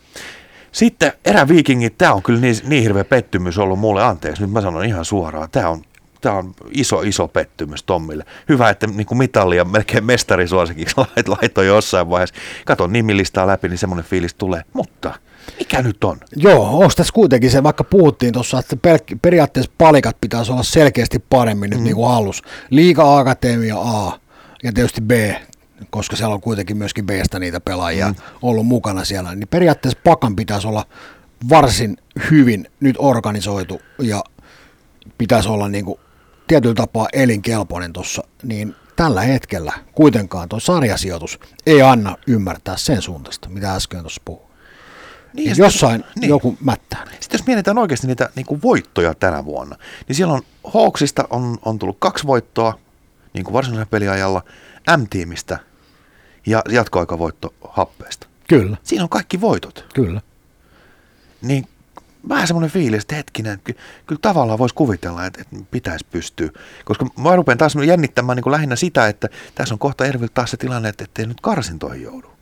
Sitten eräviikingit, tämä on kyllä niin, niin hirveä pettymys ollut mulle, anteeksi, nyt mä sanon ihan suoraan, tämä on, tämä on iso, iso pettymys Tommille. Hyvä, että niin kuin mitallia melkein mestarisuosikiksi laittoi jossain vaiheessa. Katon nimilistaa läpi, niin semmoinen fiilis tulee, mutta – mikä nyt on?
Joo, onko tässä kuitenkin se, vaikka puhuttiin tuossa, että periaatteessa palikat pitäisi olla selkeästi paremmin nyt mm. niin kuin halus. Liika Akatemia A ja tietysti B, koska siellä on kuitenkin myöskin Bstä niitä pelaajia mm. ollut mukana siellä, niin periaatteessa pakan pitäisi olla varsin hyvin nyt organisoitu ja pitäisi olla niin kuin tietyllä tapaa elinkelpoinen tuossa, niin tällä hetkellä kuitenkaan tuo sarjasijoitus ei anna ymmärtää sen suuntaista, mitä äsken tuossa puhuin. Niin, niin jossain niin. joku mättää.
Sitten jos mietitään oikeasti niitä niin kuin voittoja tänä vuonna, niin siellä on Hawksista on, on tullut kaksi voittoa niin kuin varsinaisella peliajalla, M-tiimistä ja jatkoaikavoitto Happeesta.
Kyllä.
Siinä on kaikki voitot.
Kyllä.
Niin vähän semmoinen fiilis, että hetkinen, että kyllä tavallaan voisi kuvitella, että, että pitäisi pystyä. Koska mä rupean taas jännittämään niin kuin lähinnä sitä, että tässä on kohta Ervil taas se tilanne, että ei nyt karsintoihin joudu.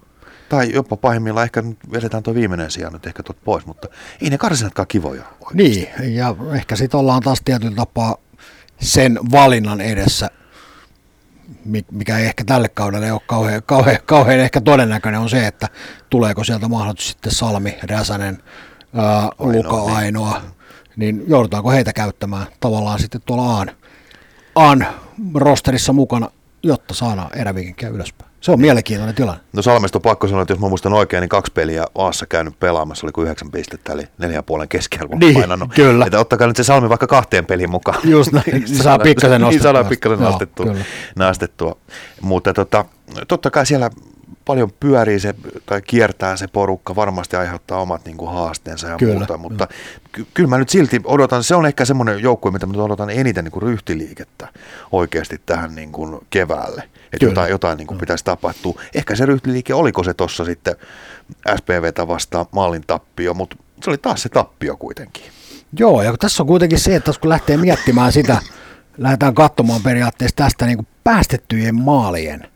Tai jopa pahimmillaan ehkä nyt vedetään tuo viimeinen sija nyt ehkä tuot pois, mutta ei ne karsinatkaan kivoja
oikeasti. Niin, ja ehkä sitten ollaan taas tietyllä tapaa sen valinnan edessä, mikä ei ehkä tälle kaudelle ole kauhean, kauhean, kauhean ehkä todennäköinen, on se, että tuleeko sieltä mahdollisesti sitten Salmi, Räsänen, ää, Luka niin. Ainoa, niin joudutaanko heitä käyttämään tavallaan sitten tuolla Aan, Aan rosterissa mukana, jotta saadaan eräviikinkiä ylöspäin. Se on mielenkiintoinen tilanne.
No Salmesta on pakko sanoa, että jos mä muistan oikein, niin kaksi peliä Aassa käynyt pelaamassa, oli kuin yhdeksän pistettä, eli neljä ja puolen keskiarvon
niin, painanut. Kyllä.
Että ottakaa nyt se Salmi vaikka kahteen peliin mukaan.
Just näin, niin saa pikkasen nostettua. Niin
saadaan pikkasen nostettua, nostettua. Mutta tota, totta kai siellä paljon pyörii se tai kiertää se porukka, varmasti aiheuttaa omat niin kuin, haasteensa ja kyllä, muuta, mutta ky- kyllä mä nyt silti odotan, se on ehkä semmoinen joukkue, mitä mä odotan eniten niin kuin ryhtiliikettä oikeasti tähän niin kuin keväälle. Että jotain, jotain niin kuin pitäisi tapahtua. Ehkä se ryhtiliike, oliko se tuossa sitten SPVtä vastaan maalin tappio, mutta se oli taas se tappio kuitenkin.
Joo, ja tässä on kuitenkin se, että kun lähtee miettimään sitä, lähdetään katsomaan periaatteessa tästä niin kuin päästettyjen maalien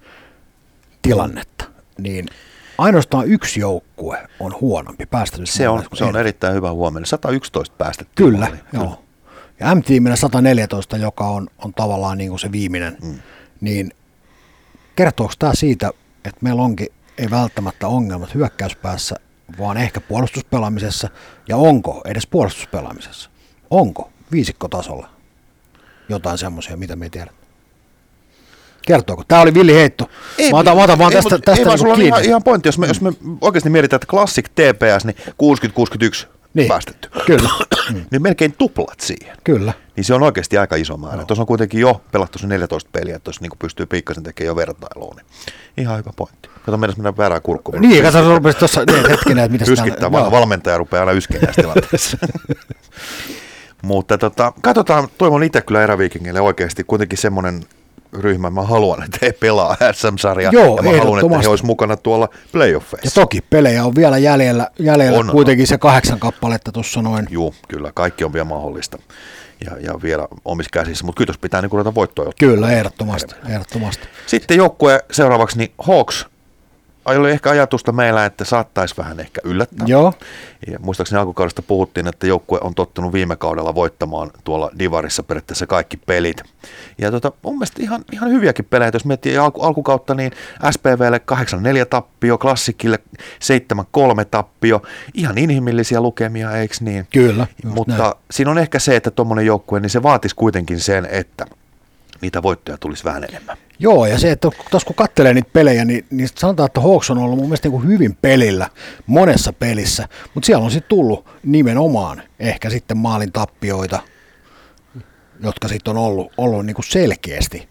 tilannetta, niin ainoastaan yksi joukkue on huonompi päästetyssä
Se on, se on erittäin hyvä huomioon. 111 päästetty
Kyllä, maali. joo. Ja M-tiiminä 114, joka on, on tavallaan niin kuin se viimeinen, mm. niin kertooko tämä siitä, että meillä onkin ei välttämättä ongelmat hyökkäyspäässä, vaan ehkä puolustuspelaamisessa, ja onko edes puolustuspelaamisessa? Onko viisikkotasolla jotain semmoisia, mitä me ei tiedä? Kertooko? Tämä oli villi heitto. Ei, mä otan, mä otan vaan tästä, ei, tästä ei,
niin sulla ihan, ihan pointti, jos me, jos me oikeasti mietitään, että Classic TPS, niin 60-61 niin. päästetty.
Kyllä.
niin melkein tuplat siihen.
Kyllä.
Niin se on oikeasti aika iso määrä. No. Tuossa on kuitenkin jo pelattu se 14 peliä, että tuossa niin pystyy pikkasen tekemään jo vertailua. Niin ihan hyvä pointti. Kato, meidän mennään väärään kurkkuun.
Niin, kato, sä rupesit tuossa niin, hetkinen, että mitä
Yskittää, vaan valmentaja rupeaa aina yskiin näissä tilanteissa. Mutta tota, katsotaan, toivon itse kyllä eräviikingille oikeasti kuitenkin semmoinen ryhmä. Mä haluan, että he pelaa SM-sarjaa Joo, ja mä haluan, että he olisi mukana tuolla playoffeissa.
Ja toki pelejä on vielä jäljellä, jäljellä on, kuitenkin se kahdeksan kappaletta tuossa noin.
Joo, kyllä, kaikki on vielä mahdollista ja, ja vielä omissa käsissä, mutta kyllä pitää niin ruveta voittoa
Kyllä, ehdottomasti, ehdottomasti.
Sitten joukkue seuraavaksi, niin Hawks oli ehkä ajatusta meillä, että saattaisi vähän ehkä yllättää.
Joo.
Ja muistaakseni alkukaudesta puhuttiin, että joukkue on tottunut viime kaudella voittamaan tuolla Divarissa periaatteessa kaikki pelit. Ja tota, mun mielestä ihan, ihan hyviäkin pelejä, jos miettii alku, alkukautta, niin SPVlle 8-4 tappio, Klassikille 7-3 tappio, ihan inhimillisiä lukemia, eikö niin?
Kyllä.
Mutta näin. siinä on ehkä se, että tuommoinen joukkue, niin se vaatisi kuitenkin sen, että niitä voittoja tulisi vähän enemmän.
Joo, ja se, että tuossa kun katselee niitä pelejä, niin, niin sanotaan, että Hawks on ollut mun mielestä niin kuin hyvin pelillä monessa pelissä, mutta siellä on sitten tullut nimenomaan ehkä sitten maalin tappioita, jotka sitten on ollut, ollut niin kuin selkeästi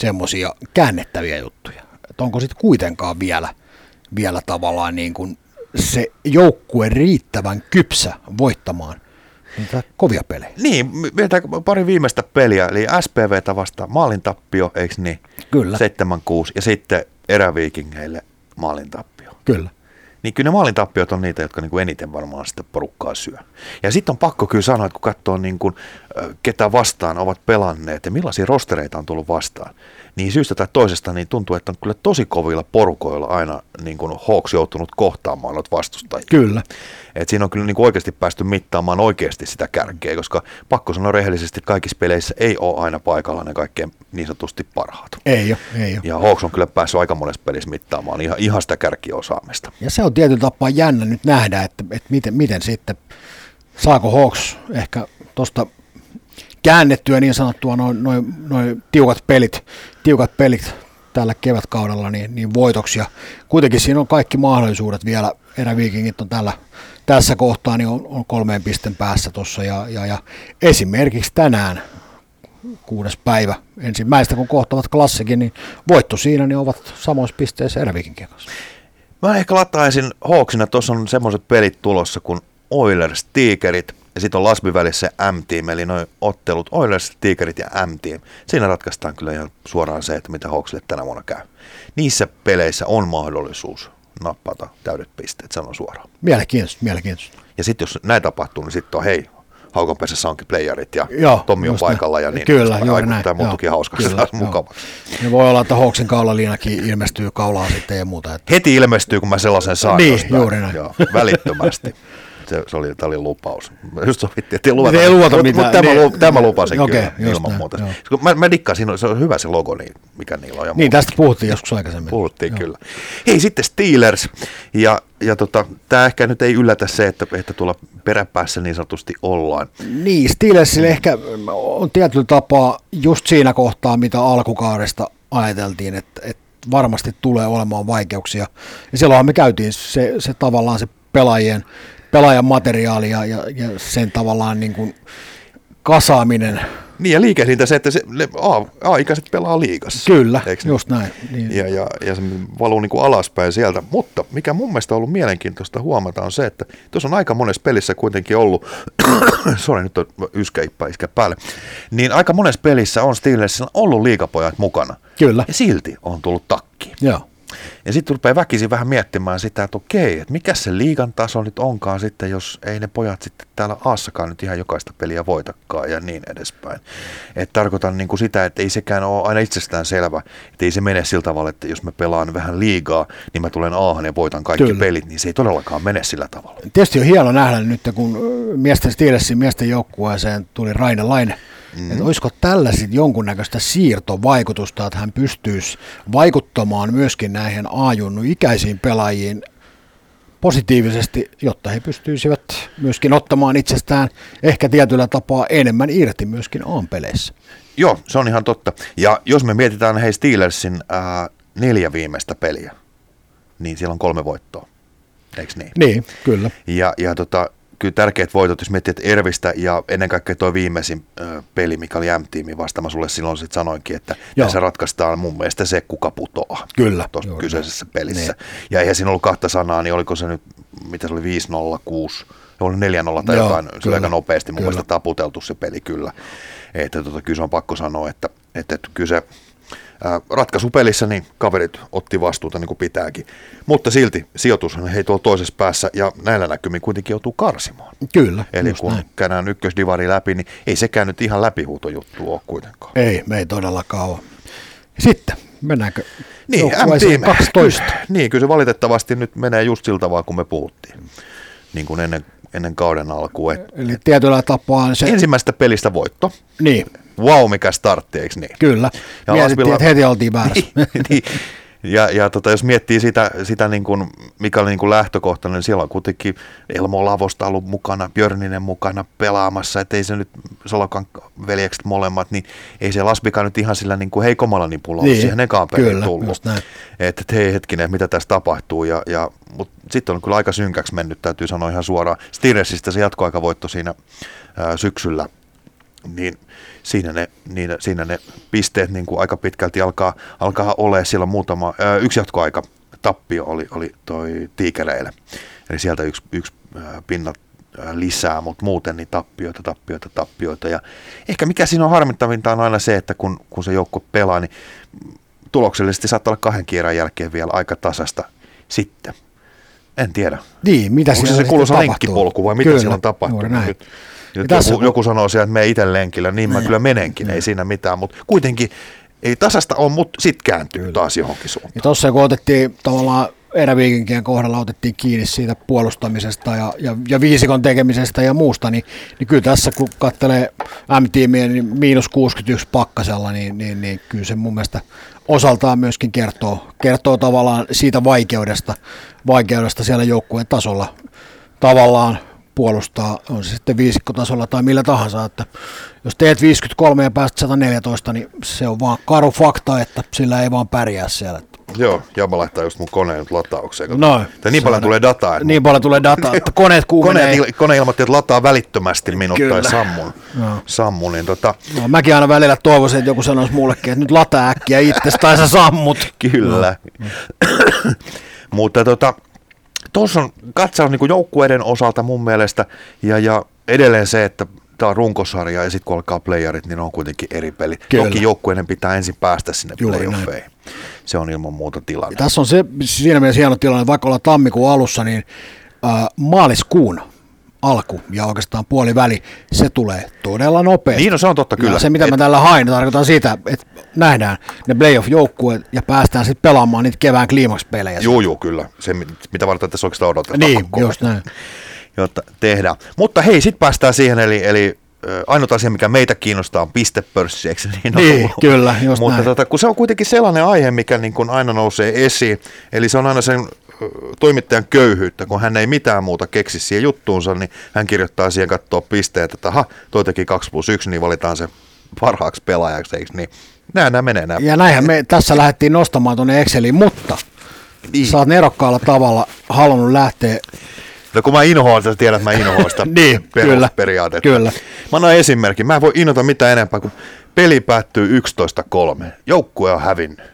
semmoisia käännettäviä juttuja. Että onko sitten kuitenkaan vielä, vielä tavallaan niin kuin se joukkue riittävän kypsä voittamaan Niitä kovia pelejä.
Niin, meiltä pari viimeistä peliä, eli SPVtä vastaan maalintappio, eikö niin?
Kyllä.
7-6, ja sitten eräviikingeille maalintappio.
Kyllä.
Niin kyllä ne maalintappiot on niitä, jotka niin kuin eniten varmaan sitä porukkaa syö. Ja sitten on pakko kyllä sanoa, että kun katsoo niin kuin, ketä vastaan ovat pelanneet ja millaisia rostereita on tullut vastaan, niin syystä tai toisesta niin tuntuu, että on kyllä tosi kovilla porukoilla aina niin kuin Hawks joutunut kohtaamaan noita vastustajia.
Kyllä.
Et siinä on kyllä niin kuin oikeasti päästy mittaamaan oikeasti sitä kärkeä, koska pakko sanoa rehellisesti, että kaikissa peleissä ei ole aina paikalla ne kaikkein niin sanotusti parhaat.
Ei ole, ei ole.
Ja Hawks on kyllä päässyt aika monessa pelissä mittaamaan ihan, ihan sitä kärkiosaamista.
Ja se on tietyllä tapaa jännä nyt nähdä, että, että miten, miten sitten, saako Hawks ehkä tuosta käännettyä niin sanottua noin noi, noi tiukat pelit, tiukat pelit tällä kevätkaudella niin, niin voitoksia. Kuitenkin siinä on kaikki mahdollisuudet vielä. Eräviikingit on tällä, tässä kohtaa niin on, on kolmeen pisten päässä tuossa ja, ja, ja, esimerkiksi tänään kuudes päivä ensimmäistä, kun kohtavat klassikin, niin voitto siinä, niin ovat samoissa pisteissä Eräviikinkien kanssa.
Mä ehkä lataisin Hawksina, tuossa on semmoiset pelit tulossa kuin Oilers, Tigerit, ja sitten on Lasby välissä M-team, eli noin ottelut Oilers, Tigerit ja M-team. Siinä ratkaistaan kyllä ihan suoraan se, että mitä Hawksille tänä vuonna käy. Niissä peleissä on mahdollisuus nappata täydet pisteet, sanon suoraan.
Mielenkiintoista, mielenkiintoista.
Ja sitten jos näin tapahtuu, niin sitten on hei, Haukonpesässä onkin playerit ja joo, Tommi on paikalla ja niin.
Kyllä, juuri näin.
Tämä muuttukin hauskaksi kyllä, mukava.
Ja voi olla, että Hawksin kaulaliinakin ilmestyy kaulaan sitten ja muuta. Että...
Heti ilmestyy, kun mä sellaisen saan.
Niin, jostain. juuri näin.
Joo, välittömästi. se, se oli, tämä oli lupaus. Just sovittiin, että ei luvata,
ei luvata mitään.
Mutta tämä, niin, tämä lupasin okay, kyllä ilman näin, muuta. Mä, mä dikkaan, siinä on, se on hyvä se logo, niin, mikä niillä on. Ja
niin, tästä puhuttiin joskus aikaisemmin.
Puhuttiin joo. kyllä. Hei, sitten Steelers. Ja, ja tota, tämä ehkä nyt ei yllätä se, että, että tuolla peräpäässä niin sanotusti ollaan.
Niin, Steelersille ehkä on tietyllä tapaa just siinä kohtaa, mitä alkukaudesta ajateltiin, että, että varmasti tulee olemaan vaikeuksia. Ja silloinhan me käytiin se, se tavallaan se pelaajien pelaajan materiaalia ja, ja sen tavallaan niin kuin kasaaminen.
Niin ja liikehdintä se, että se, A-ikäiset pelaa liigassa.
Kyllä, just näin.
Niin. Ja, ja, ja se valuu niin kuin alaspäin sieltä. Mutta mikä mun mielestä on ollut mielenkiintoista huomata on se, että tuossa on aika monessa pelissä kuitenkin ollut, sori nyt on yskäippä iskä päälle, niin aika monessa pelissä on Steelersillä ollut liikapojat mukana.
Kyllä.
Ja silti on tullut takki.
Joo.
Ja sitten rupeaa väkisin vähän miettimään sitä, että okei, että mikä se liigan taso nyt onkaan sitten, jos ei ne pojat sitten täällä Aassakaan nyt ihan jokaista peliä voitakaan ja niin edespäin. Et tarkoitan niin kuin sitä, että ei sekään ole aina itsestään selvä, että ei se mene sillä tavalla, että jos mä pelaan vähän liigaa, niin mä tulen Aahan ja voitan kaikki Kyllä. pelit, niin se ei todellakaan mene sillä tavalla.
Tietysti on hieno nähdä nyt, kun miesten Steelersin miesten joukkueeseen tuli Raine Laine Mm. Että olisiko tällä sitten jonkunnäköistä siirtovaikutusta, että hän pystyisi vaikuttamaan myöskin näihin ajunnu ikäisiin pelaajiin positiivisesti, jotta he pystyisivät myöskin ottamaan itsestään ehkä tietyllä tapaa enemmän irti myöskin A-peleissä.
Joo, se on ihan totta. Ja jos me mietitään hei Steelersin ää, neljä viimeistä peliä, niin siellä on kolme voittoa. Eikö niin?
Niin, kyllä.
Ja, ja tota, kyllä tärkeät voitot, jos miettii, että Ervistä ja ennen kaikkea tuo viimeisin ö, peli, mikä oli M-tiimi vasta, mä sulle silloin sitten sanoinkin, että Joo. tässä ratkaistaan mun mielestä se, kuka putoaa
kyllä,
tuossa kyseisessä näin. pelissä. Niin. Ja eihän siinä ollut kahta sanaa, niin oliko se nyt, mitä se oli, 5-0, 6, oli 4-0 tai Joo, jotain, se oli aika nopeasti mun kyllä. mielestä taputeltu se peli kyllä. Että tota, kyllä se on pakko sanoa, että, että, että kyllä se ratkaisupelissä niin kaverit otti vastuuta niin kuin pitääkin. Mutta silti sijoitus on hei tuolla toisessa päässä ja näillä näkymin kuitenkin joutuu karsimaan.
Kyllä.
Eli kun näin. käydään ykkösdivari läpi, niin ei sekään nyt ihan läpihuutojuttu ole kuitenkaan.
Ei, me ei todellakaan ole. Sitten mennäänkö
niin,
M-team. 12?
Niin, kyllä se valitettavasti nyt menee just siltä vaan, kun me puhuttiin. Niin kuin ennen, ennen kauden alkua.
Eli tietyllä tapaa se...
Ensimmäistä pelistä voitto.
Niin.
Wow, mikä startti, eikö niin?
Kyllä. Ja Mietittiin, että heti oltiin väärässä. niin, niin.
Ja, ja tota, jos miettii sitä, sitä niin kuin, mikä oli niin kuin lähtökohta, niin siellä on kuitenkin Elmo Lavosta ollut mukana, Björninen mukana pelaamassa, että ei se nyt Solokan veljekset molemmat, niin ei se Lasbika nyt ihan sillä niin kuin heikommalla nipulla niin, siihen ekaan peliin tullut. Että et, hei hetkinen, mitä tässä tapahtuu. Ja, ja, Mutta sitten on kyllä aika synkäksi mennyt, täytyy sanoa ihan suoraan. Stiresistä se jatkoaikavoitto siinä ää, syksyllä, niin – siinä ne, niin, siinä ne pisteet niin kuin aika pitkälti alkaa, alkaa olla. Siellä muutama, ää, yksi jatkoaika tappio oli, oli toi tiikereille. Eli sieltä yksi, yksi ää, pinnat lisää, mutta muuten niin tappioita, tappioita, tappioita. Ja ehkä mikä siinä on harmittavinta on aina se, että kun, kun se joukko pelaa, niin tuloksellisesti saattaa olla kahden kierran jälkeen vielä aika tasasta sitten. En tiedä.
Niin, mitä Onko
se se kuuluisa lenkkipolku vai mitä Kyllä, siellä on tapahtunut? Nyt? Nyt joku, joku sanoo siellä, että me itse lenkillä, niin mä ne. kyllä menenkin, ne. ei siinä mitään, mutta kuitenkin ei tasasta ole, mutta sitten kääntyy kyllä. taas johonkin suuntaan. Ja
tuossa kun otettiin tavallaan eräviikinkien kohdalla otettiin kiinni siitä puolustamisesta ja, ja, ja viisikon tekemisestä ja muusta, niin, niin kyllä tässä kun katselee M-tiimiä, niin miinus 61 pakkasella, niin, niin, niin kyllä se mun mielestä osaltaan myöskin kertoo, kertoo tavallaan siitä vaikeudesta, vaikeudesta siellä joukkueen tasolla tavallaan puolustaa, on se sitten viisikkotasolla tai millä tahansa, että jos teet 53 ja pääset 114, niin se on vaan karu fakta, että sillä ei vaan pärjää siellä.
Joo, Jabba laittaa just mun koneen nyt lataukseen. No, niin paljon tulee dataa. Että
niin paljon tulee dataa, että koneet kuumenee.
Kone, kone ilmoitti, että lataa välittömästi minut Kyllä. tai sammun. No. sammun niin tota...
no, mäkin aina välillä toivoisin, että joku sanoisi mullekin, että nyt lataa äkkiä itsestä tai sä sammut.
Kyllä. No. Mutta tota, tuossa on katsaus niin joukkueiden osalta mun mielestä ja, ja edelleen se, että tämä on runkosarja ja sitten kun alkaa playerit, niin on kuitenkin eri peli. Kyllä. Toki joukkueiden pitää ensin päästä sinne Juuri playoffeihin. Näin. Se on ilman muuta tilanne. Ja
tässä on se siinä mielessä hieno tilanne, vaikka ollaan tammikuun alussa, niin äh, maaliskuun alku ja oikeastaan puoliväli, se tulee todella nopeasti.
Niin, no se on totta kyllä.
Ja se, mitä Et... mä tällä hain, tarkoitan sitä, että nähdään ne playoff-joukkueet ja päästään sitten pelaamaan niitä kevään kliimakspelejä.
Joo, joo, kyllä. Se, mitä varten tässä oikeastaan odotetaan.
Niin, just näin.
Jotta tehdään. Mutta hei, sitten päästään siihen, eli, eli ainut asia, mikä meitä kiinnostaa, on pistepörssi, eikö niin?
Niin, kyllä, just
Mutta
näin.
Tota, kun se on kuitenkin sellainen aihe, mikä niin kuin aina nousee esiin, eli se on aina sen toimittajan köyhyyttä, kun hän ei mitään muuta keksi siihen juttuunsa, niin hän kirjoittaa siihen katsoa pisteet, että aha, toi teki 2 plus 1, niin valitaan se parhaaksi pelaajaksi, eikö niin? Näin nämä menee. Nämä.
Ja näinhän me tässä lähdettiin nostamaan tuonne Exceliin, mutta niin. sä oot nerokkaalla tavalla halunnut lähteä
No kun mä inhoan, sä tiedät, että mä inhoan sitä
niin, kyllä, kyllä.
Mä annan esimerkki. Mä en voi inhota mitään enempää, kun peli päättyy 11-3. Joukkue on hävinnyt.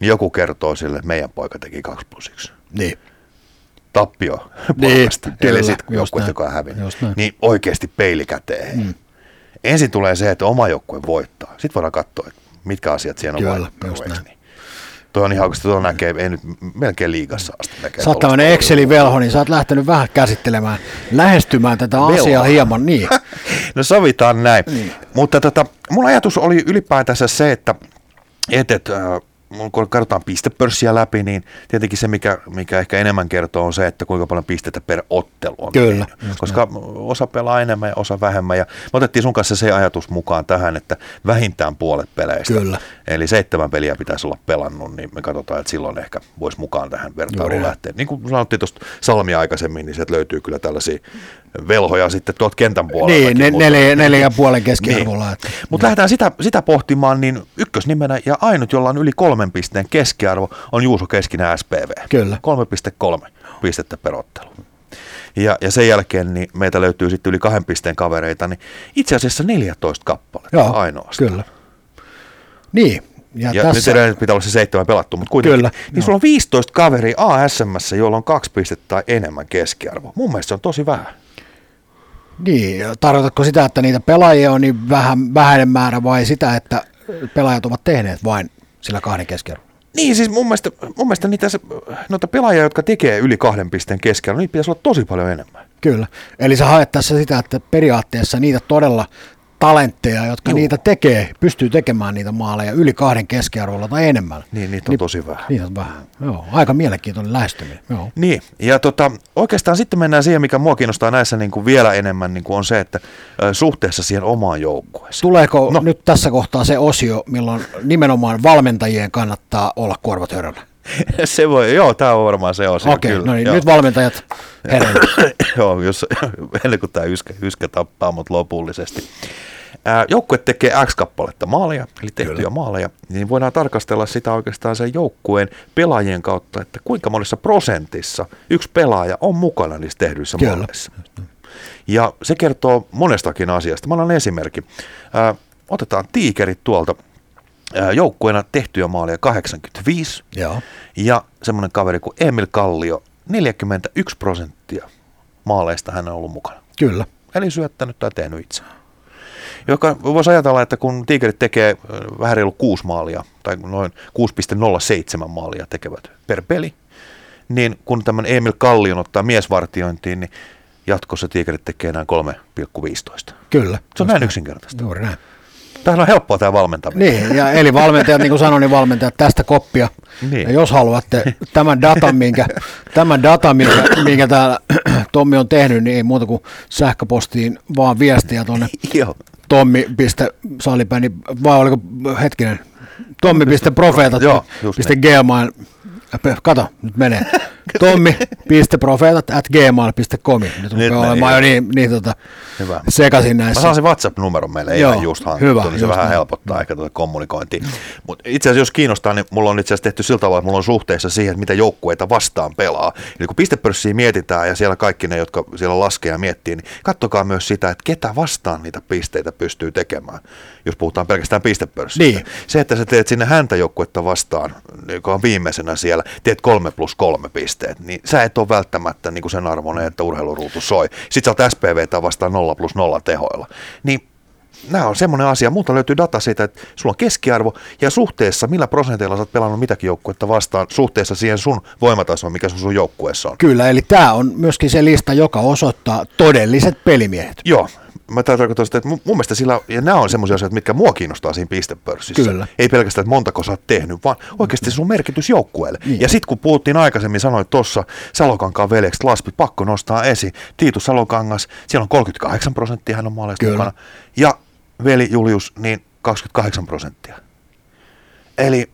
Niin joku kertoo sille, että meidän poika teki 2 plus 1.
Niin.
Tappio niin, Eli sitten joukkue, joka on hävinnyt. Niin oikeasti peili käteen. Mm. Ensin tulee se, että oma joukkue voittaa. Sitten voidaan katsoa, että mitkä asiat siellä on
Kyllä, näin. Niin.
Tuo on ihan oikeasti, tuo näkee, ei nyt melkein liigassa asti näkee.
Sä oot tämmöinen Excelin velho, niin sä oot lähtenyt vähän käsittelemään, lähestymään tätä Velho. asiaa hieman niin.
no sovitaan näin. Niin. Mutta tota, mun ajatus oli ylipäätänsä se, että et, et, äh, kun katsotaan pistepörssiä läpi, niin tietenkin se, mikä, mikä ehkä enemmän kertoo, on se, että kuinka paljon pistetä per ottelu on.
Kyllä.
Koska näin. osa pelaa enemmän ja osa vähemmän. Ja me otettiin sun kanssa se ajatus mukaan tähän, että vähintään puolet peleistä.
Kyllä.
Eli seitsemän peliä pitäisi olla pelannut, niin me katsotaan, että silloin ehkä voisi mukaan tähän vertailuun lähteä. Niin kuin sanottiin tuosta Salmia aikaisemmin, niin sieltä löytyy kyllä tällaisia velhoja sitten tuolta kentän puolella.
Niin, ne, neljä, neljä ja puolen keskiarvolla. Niin.
Mutta lähdetään sitä, sitä pohtimaan, niin ykkösnimenä ja ainut, jolla on yli kolmen pisteen keskiarvo, on Juuso Keskinen SPV.
Kyllä.
3,3 pistettä perottelu. Ja, ja sen jälkeen niin meitä löytyy sitten yli kahden pisteen kavereita, niin itse asiassa 14 kappaletta Joo, ainoastaan.
Kyllä. Niin,
ja, ja tässä... nyt pitää olla se seitsemän pelattu, mutta kuitenkin. Kyllä, niin no. sulla on 15 kaveri ASM, jolla on kaksi pistettä tai enemmän keskiarvo. Mun mielestä se on tosi vähän.
Niin, tarkoitatko sitä, että niitä pelaajia on niin vähän, vähäinen määrä vai sitä, että pelaajat ovat tehneet vain sillä kahden keskiarvolla?
Niin, siis mun mielestä, mun mielestä niitä, noita pelaajia, jotka tekee yli kahden pisteen keskellä, niitä pitäisi olla tosi paljon enemmän.
Kyllä. Eli sä haet tässä sitä, että periaatteessa niitä todella talentteja, jotka Juu. niitä tekee, pystyy tekemään niitä maaleja yli kahden keskiarvolla tai enemmän.
Niin, niitä on niin, tosi vähän.
Niitä on vähän. Joo, aika mielenkiintoinen lähestyminen. Joo.
Niin, ja tota, oikeastaan sitten mennään siihen, mikä mua kiinnostaa näissä niin kuin vielä enemmän, niin kuin on se, että suhteessa siihen omaan joukkueeseen.
Tuleeko no. nyt tässä kohtaa se osio, milloin nimenomaan valmentajien kannattaa olla korvat höröllä?
se voi, joo, tämä on varmaan se osio.
Okei, okay, no niin, joo. nyt valmentajat hereillä.
joo, jos, ennen kuin tämä yskä, yskä tappaa mut lopullisesti. Joukkue tekee X kappaletta maaleja, eli tehtyjä Kyllä. maaleja, niin voidaan tarkastella sitä oikeastaan sen joukkueen pelaajien kautta, että kuinka monessa prosentissa yksi pelaaja on mukana niissä tehdyissä Kyllä. maaleissa. Ja se kertoo monestakin asiasta. Mä annan esimerkki. otetaan tiikerit tuolta joukkueena tehtyjä maaleja 85
Joo.
ja semmoinen kaveri kuin Emil Kallio, 41 prosenttia maaleista hän on ollut mukana.
Kyllä.
Eli syöttänyt tai tehnyt itse joka voisi ajatella, että kun Tigerit tekee vähän reilu kuusi maalia, tai noin 6,07 maalia tekevät per peli, niin kun tämän Emil Kallion ottaa miesvartiointiin, niin jatkossa Tigerit tekee enää 3,15.
Kyllä.
Se on näin yksinkertaista.
Juuri näin.
Tämähän on helppoa tämä valmentaminen.
Niin, ja eli valmentajat, niin kuin sanoin, niin valmentajat tästä koppia. Niin. Ja jos haluatte tämän datan, minkä, tämän datan, minkä, minkä täällä Tommi on tehnyt, niin ei muuta kuin sähköpostiin vaan viestiä tuonne Tommi.salipäni, vai oliko hetkinen, Tommi.profeetat.gmail, kato, nyt menee. Tommi.profeetat at gmail.com. Nyt rupeaa olemaan jo niin, niin tota,
Hyvä.
sekaisin näissä.
Mä saan WhatsApp-numeron meille Joo, ihan just hankittu, hyvä, niin se vähän näin. helpottaa ehkä tuota kommunikointia. Mutta itse asiassa jos kiinnostaa, niin mulla on itse asiassa tehty sillä tavalla, että mulla on suhteessa siihen, että mitä joukkueita vastaan pelaa. Eli kun pistepörssiä mietitään ja siellä kaikki ne, jotka siellä laskee ja miettii, niin kattokaa myös sitä, että ketä vastaan niitä pisteitä pystyy tekemään, jos puhutaan pelkästään pistepörssistä.
Niin.
Se, että sä teet sinne häntä joukkuetta vastaan, joka on viimeisenä siellä, teet kolme plus kolme pisteet, niin sä et ole välttämättä niin kuin sen arvoinen, että urheiluruutu soi. Sitten sä oot SPVtä vastaan 0 plus 0 tehoilla. Niin nämä on semmoinen asia. Multa löytyy data siitä, että sulla on keskiarvo ja suhteessa, millä prosenteilla sä oot pelannut mitäkin joukkuetta vastaan, suhteessa siihen sun voimatasoon, mikä sun, sun joukkueessa on.
Kyllä, eli tämä on myöskin se lista, joka osoittaa todelliset pelimiehet.
Joo, mä tarkoitan sitä, että mun, mun mielestä sillä, ja nämä on semmoisia asioita, mitkä mua kiinnostaa siinä pistepörssissä.
Kyllä.
Ei pelkästään, että montako sä oot tehnyt, vaan oikeasti sun merkitys joukkueelle. Niin. Ja sitten kun puhuttiin aikaisemmin, sanoit tuossa Salokankaan veljekset, Laspi, pakko nostaa esiin. Tiitu Salokangas, siellä on 38 prosenttia hän on maaleista mukana. Ja veli Julius, niin 28 prosenttia. Eli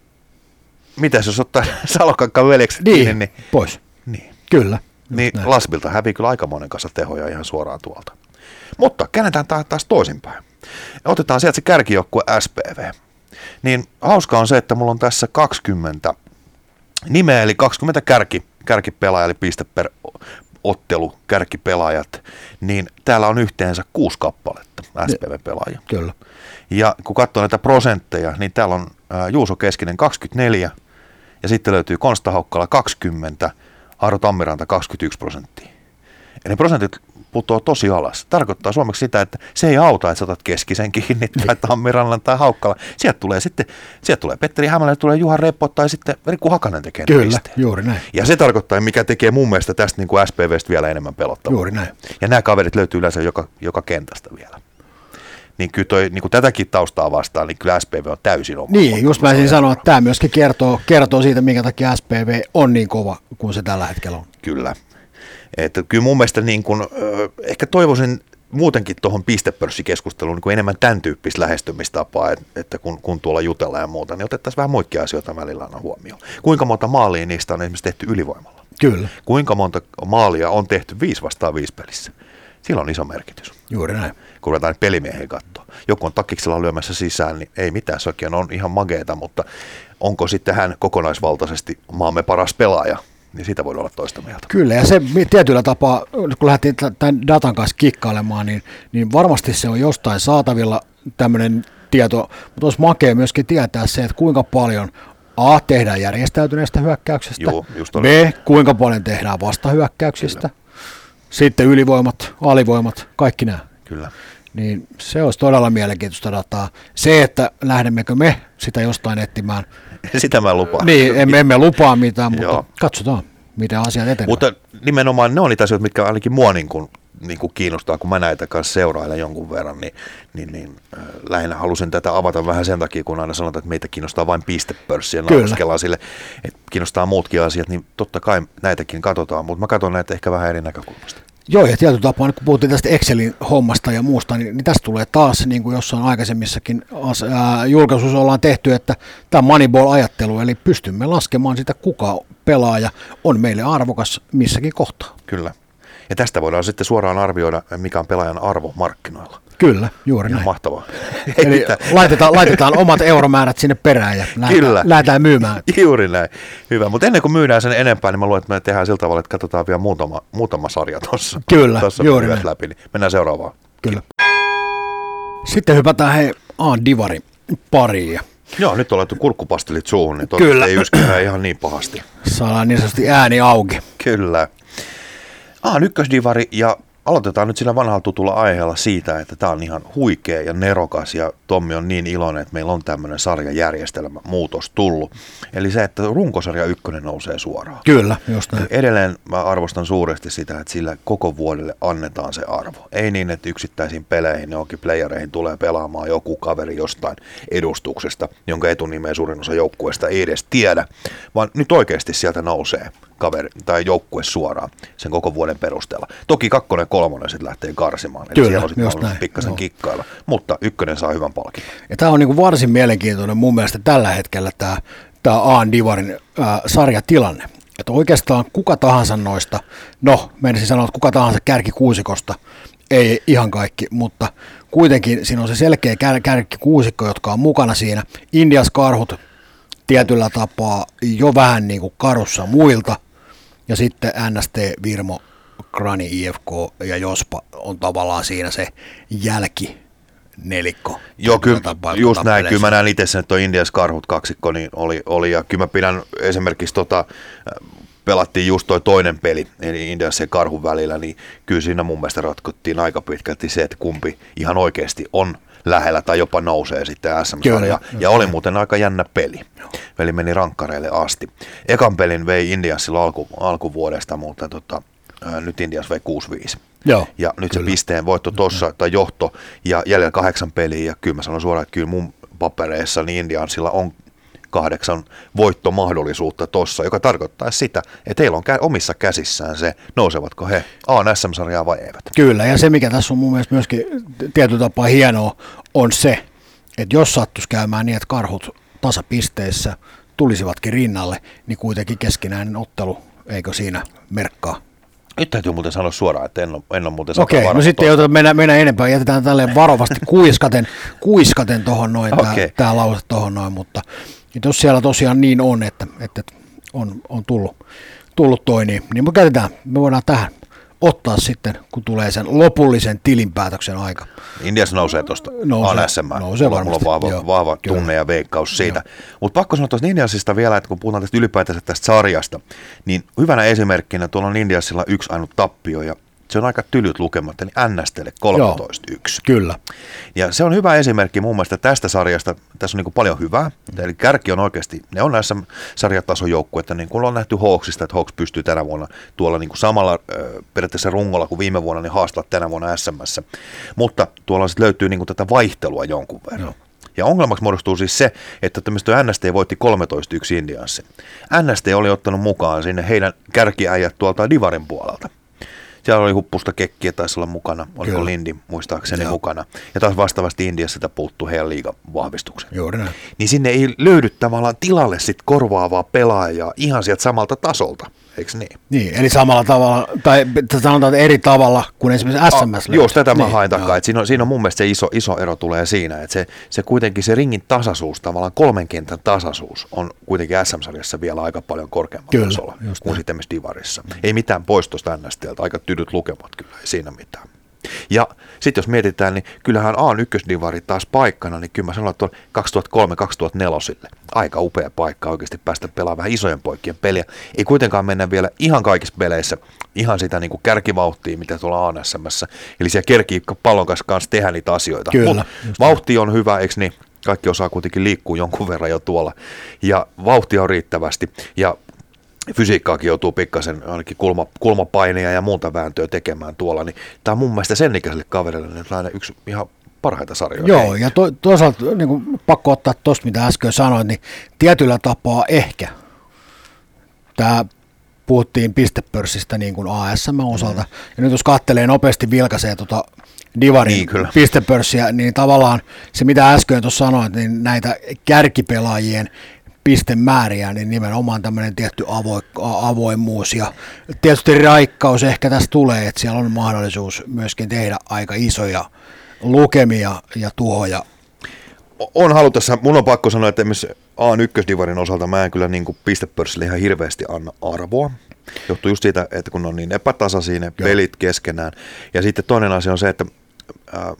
mitä jos ottaa Salokankaan veljekset
niin, kiinni, niin... pois.
Niin.
Kyllä.
Niin. Lasbilta hävii kyllä aikamoinen kanssa tehoja ihan suoraan tuolta. Mutta käännetään taas toisinpäin. Otetaan sieltä se kärkijoukkue SPV. Niin hauska on se, että mulla on tässä 20 nimeä, eli 20 kärki, kärkipelaaja, eli piste per ottelu, kärkipelaajat, niin täällä on yhteensä kuusi kappaletta SPV-pelaajia.
Kyllä.
Ja kun katsoo näitä prosentteja, niin täällä on Juuso Keskinen 24, ja sitten löytyy Konsta Haukkala 20, Aaro Tammiranta 21 prosenttia. Ja ne prosentit putoaa tosi alas. Tarkoittaa suomeksi sitä, että se ei auta, että sä otat keskisen kiinni tai Tammirannan tai Haukkala. Sieltä tulee sitten, sieltä tulee Petteri Hämälä, tulee Juha Reppo tai sitten Riku Hakanen tekee
Kyllä,
pisteen.
juuri näin.
Ja se tarkoittaa, mikä tekee mun mielestä tästä niin kuin SPVstä vielä enemmän pelottavaa.
Juuri näin.
Ja nämä kaverit löytyy yleensä joka, joka kentästä vielä. Niin kyllä toi, niin kuin tätäkin taustaa vastaan, niin kyllä SPV on täysin oma.
Niin, just mä olisin sanoa, että tämä myöskin kertoo, kertoo siitä, minkä takia SPV on niin kova kuin se tällä hetkellä on.
Kyllä. Että kyllä mun mielestä niin kuin, ö, ehkä toivoisin muutenkin tuohon pistepörssikeskusteluun niin kuin enemmän tämän tyyppistä lähestymistapaa, että, kun, kun tuolla jutellaan ja muuta, niin otettaisiin vähän muikkia asioita välillä aina huomioon. Kuinka monta maalia niistä on esimerkiksi tehty ylivoimalla?
Kyllä,
Kuinka monta maalia on tehty viisi vastaan viisi pelissä? Sillä on iso merkitys.
juuri näin.
kun ruvetaan pelimiehen katsoa. Joku on takiksella lyömässä sisään, niin ei mitään, sekin on ihan mageeta, mutta onko sitten hän kokonaisvaltaisesti maamme paras pelaaja, niin siitä voi olla toista mieltä.
Kyllä, ja se tietyllä tapaa, kun lähdettiin tämän datan kanssa kikkailemaan, niin, niin varmasti se on jostain saatavilla tämmöinen tieto, mutta olisi makea myöskin tietää se, että kuinka paljon A, tehdään järjestäytyneestä hyökkäyksestä,
just
B, kuinka paljon tehdään vastahyökkäyksistä, sitten ylivoimat, alivoimat, kaikki nämä.
Kyllä.
Niin se olisi todella mielenkiintoista dataa. Se, että lähdemmekö me sitä jostain etsimään,
Sitä mä lupaan.
niin emme, emme lupaa mitään, mutta
Joo.
katsotaan, miten asiat etenevät.
Mutta nimenomaan ne on niitä asioita, mitkä ainakin mua niin kuin, niin kuin kiinnostaa, kun mä näitä kanssa seurailen jonkun verran, niin, niin, niin äh, lähinnä halusin tätä avata vähän sen takia, kun aina sanotaan, että meitä kiinnostaa vain pistepörssi ja naureskellaan sille, että kiinnostaa muutkin asiat, niin totta kai näitäkin katsotaan, mutta mä katson näitä ehkä vähän eri näkökulmasta.
Joo, ja tietyllä tapaa, kun puhuttiin tästä Excelin hommasta ja muusta, niin, niin tästä tulee taas, niin kuin jossain aikaisemmissakin ää, julkaisuissa ollaan tehty, että tämä Moneyball-ajattelu, eli pystymme laskemaan sitä, kuka pelaaja on meille arvokas missäkin kohtaa.
Kyllä. Ja tästä voidaan sitten suoraan arvioida, mikä on pelaajan arvo markkinoilla.
Kyllä, juuri näin.
mahtavaa.
Eli laitetaan, laitetaan omat euromäärät sinne perään ja lähdetään,
Kyllä.
lähdetään myymään.
Juuri näin. Hyvä. Mutta ennen kuin myydään sen enempää, niin mä luulen, että me tehdään sillä tavalla, että katsotaan vielä muutama, muutama sarja tuossa.
Kyllä,
tuossa
juuri näin.
läpi. Niin mennään seuraavaan.
Kyllä. Sitten hypätään hei A Divari pariin
Joo, nyt on laittu kurkkupastelit suuhun, niin
Kyllä.
ei yskää ihan niin pahasti.
saadaan niin sanotusti ääni auki.
Kyllä. Ah, ykkösdivari ja aloitetaan nyt sillä vanhalla tutulla aiheella siitä, että tämä on ihan huikea ja nerokas ja Tommi on niin iloinen, että meillä on tämmöinen sarjajärjestelmä muutos tullut. Eli se, että runkosarja ykkönen nousee suoraan.
Kyllä, just näin.
Edelleen mä arvostan suuresti sitä, että sillä koko vuodelle annetaan se arvo. Ei niin, että yksittäisiin peleihin, johonkin playereihin tulee pelaamaan joku kaveri jostain edustuksesta, jonka etunimeä suurin osa joukkueesta ei edes tiedä, vaan nyt oikeasti sieltä nousee kaveri tai joukkue suoraan sen koko vuoden perusteella. Toki kakkonen ja kolmonen sitten lähtee karsimaan, eli
Kyllä,
siellä on sitten pikkasen
joo.
kikkailla, mutta ykkönen saa hyvän palkinnon.
Ja tämä on niin kuin varsin mielenkiintoinen mun mielestä tällä hetkellä tämä, tämä A Divarin ää, sarjatilanne. Että oikeastaan kuka tahansa noista, no menisin sanoa, että kuka tahansa kärkikuusikosta, ei ihan kaikki, mutta kuitenkin siinä on se selkeä kär, kärkikuusikko, jotka on mukana siinä. Indias karhut tietyllä tapaa jo vähän niin kuin karussa muilta, ja sitten NST, Virmo, Krani, IFK ja Jospa on tavallaan siinä se jälki nelikko.
Joo, kyllä, just näin. Kyllä mä näen itse sen, että tuo Indias karhut kaksikko niin oli, oli, ja kyllä mä pidän esimerkiksi tota, pelattiin just toi toinen peli, eli Indias ja karhun välillä, niin kyllä siinä mun mielestä ratkottiin aika pitkälti se, että kumpi ihan oikeasti on lähellä tai jopa nousee sitten sm ja, ja oli muuten aika jännä peli. Peli meni rankkareille asti. Ekan pelin vei Indias silloin alku, alkuvuodesta, mutta tota, ää, nyt Indias vei 6-5.
Joo,
Ja nyt se
kyllä.
pisteen voitto tuossa, tai johto, ja jäljellä kahdeksan peliä, ja kyllä mä sanon suoraan, että kyllä mun papereissa niin Indiansilla on kahdeksan voittomahdollisuutta tossa, joka tarkoittaa sitä, että heillä on omissa käsissään se, nousevatko he A SM-sarjaa vai eivät.
Kyllä, ja se mikä tässä on mun mielestä myöskin tietyllä tapaa hienoa, on se, että jos sattuisi käymään niin, että karhut tasapisteissä tulisivatkin rinnalle, niin kuitenkin keskinäinen ottelu, eikö siinä merkkaa?
Nyt täytyy muuten sanoa suoraan, että en ole, en ole muuten
Okei, no sitten ei ota mennä, mennä enempää, jätetään tälleen varovasti kuiskaten, kuiskaten tuohon noin, okay. Tämä lause tuohon noin, mutta että jos siellä tosiaan niin on, että, että on, on tullut, tullut toi, niin, niin me käytetään, me voidaan tähän ottaa sitten, kun tulee sen lopullisen tilinpäätöksen aika.
Indias nousee tuosta
Nousee, nousee
mulla, mulla
varmasti,
on vahva,
joo,
vahva
kyllä.
tunne ja veikkaus siitä. Mutta pakko sanoa tuosta Indiasista vielä, että kun puhutaan tästä ylipäätänsä tästä sarjasta, niin hyvänä esimerkkinä tuolla on Indiasilla yksi ainut tappio ja se on aika tylyt lukemat, eli NSTlle 13-1.
Kyllä.
Ja se on hyvä esimerkki mun mielestä tästä sarjasta. Tässä on niin kuin paljon hyvää. Eli kärki on oikeasti, ne on näissä sarjatason joukkueita, niin kuin on nähty Hawksista, että Hawks pystyy tänä vuonna tuolla niin kuin samalla äh, periaatteessa rungolla kuin viime vuonna, niin haastaa tänä vuonna SMS. Mutta tuolla sitten löytyy niin kuin tätä vaihtelua jonkun verran. Joo. Ja ongelmaksi muodostuu siis se, että tämmöistä NST voitti 13-1 Indiassa. NST oli ottanut mukaan sinne heidän kärkiäjät tuolta Divarin puolelta. Siellä oli huppusta kekkiä, taisi olla mukana, oliko Kyllä. Lindi muistaakseni Joo. mukana. Ja taas vastaavasti Indiassa sitä puuttuu heidän liigavahvistuksen.
Juuri näin.
Niin sinne ei löydy tavallaan tilalle sit korvaavaa pelaajaa ihan sieltä samalta tasolta eikö niin?
Niin, eli samalla tavalla, tai sanotaan että eri tavalla kuin esimerkiksi SMS.
Oh, joo, tätä mä niin, hain takaa, että siinä on, siinä on mun mielestä se iso, iso ero tulee siinä, että se, se kuitenkin se ringin tasaisuus, tavallaan kolmen kentän tasaisuus on kuitenkin SM-sarjassa vielä aika paljon korkeammalla kyllä, tasolla kuin näin. sitten esimerkiksi Divarissa. Ei mitään poistosta NSTltä, aika tydyt lukemat kyllä, ei siinä mitään. Ja sitten jos mietitään, niin kyllähän A1-divari taas paikkana, niin kyllä mä sanon, että on 2003-2004 aika upea paikka oikeasti päästä pelaamaan vähän isojen poikien peliä. Ei kuitenkaan mennä vielä ihan kaikissa peleissä ihan sitä niin kuin kärkivauhtia, mitä tuolla ANSMssä. Eli siellä kerkii pallon kanssa tehdä niitä asioita.
Kyllä,
vauhti on hyvä, eikö niin? Kaikki osaa kuitenkin liikkua jonkun verran jo tuolla. Ja vauhtia on riittävästi. Ja fysiikkaakin joutuu pikkasen ainakin kulma, kulmapaineja ja muuta vääntöä tekemään tuolla, niin tämä on mun mielestä sen ikäiselle kaverille niin yksi ihan parhaita sarjoja.
Joo, ja to, toisaalta niin kuin, pakko ottaa tuosta, mitä äsken sanoin, niin tietyllä tapaa ehkä tämä puhuttiin pistepörssistä niin kuin ASM osalta, mm. ja nyt jos katselee nopeasti vilkaisee tuota Divarin niin, kyllä. pistepörssiä, niin tavallaan se mitä äsken tuossa sanoit, niin näitä kärkipelaajien pistemääriä, niin nimenomaan tämmöinen tietty avo, avoimuus ja tietysti raikkaus ehkä tässä tulee, että siellä on mahdollisuus myöskin tehdä aika isoja lukemia ja tuhoja.
On halutessa, mun on pakko sanoa, että esimerkiksi A1-divarin osalta mä en kyllä niin kuin pistepörssille ihan hirveästi anna arvoa. Johtuu just siitä, että kun on niin epätasaisia ne pelit keskenään. Ja sitten toinen asia on se, että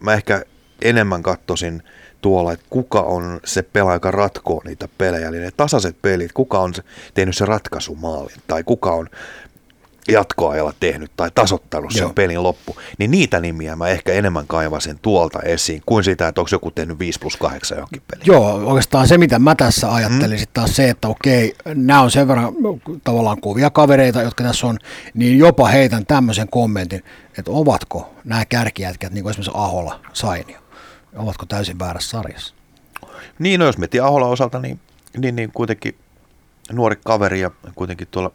mä ehkä enemmän kattosin – tuolla, että kuka on se pelaaja, joka ratkoo niitä pelejä, eli ne tasaiset pelit, kuka on tehnyt se ratkaisumaalin, tai kuka on jatkoajalla tehnyt tai tasottanut sen Joo. pelin loppu, niin niitä nimiä mä ehkä enemmän kaivasin tuolta esiin kuin sitä, että onko joku tehnyt 5 plus 8 johonkin peliin.
Joo, oikeastaan se mitä mä tässä ajattelin mm. taas se, että okei, nämä on sen verran tavallaan kuvia kavereita, jotka tässä on, niin jopa heitän tämmöisen kommentin, että ovatko nämä kärkijätkät, niin kuin esimerkiksi Ahola, Sainio, ovatko täysin väärässä sarjassa.
Niin, no jos miettii Ahola osalta, niin, niin, niin kuitenkin nuori kaveri ja kuitenkin tuolla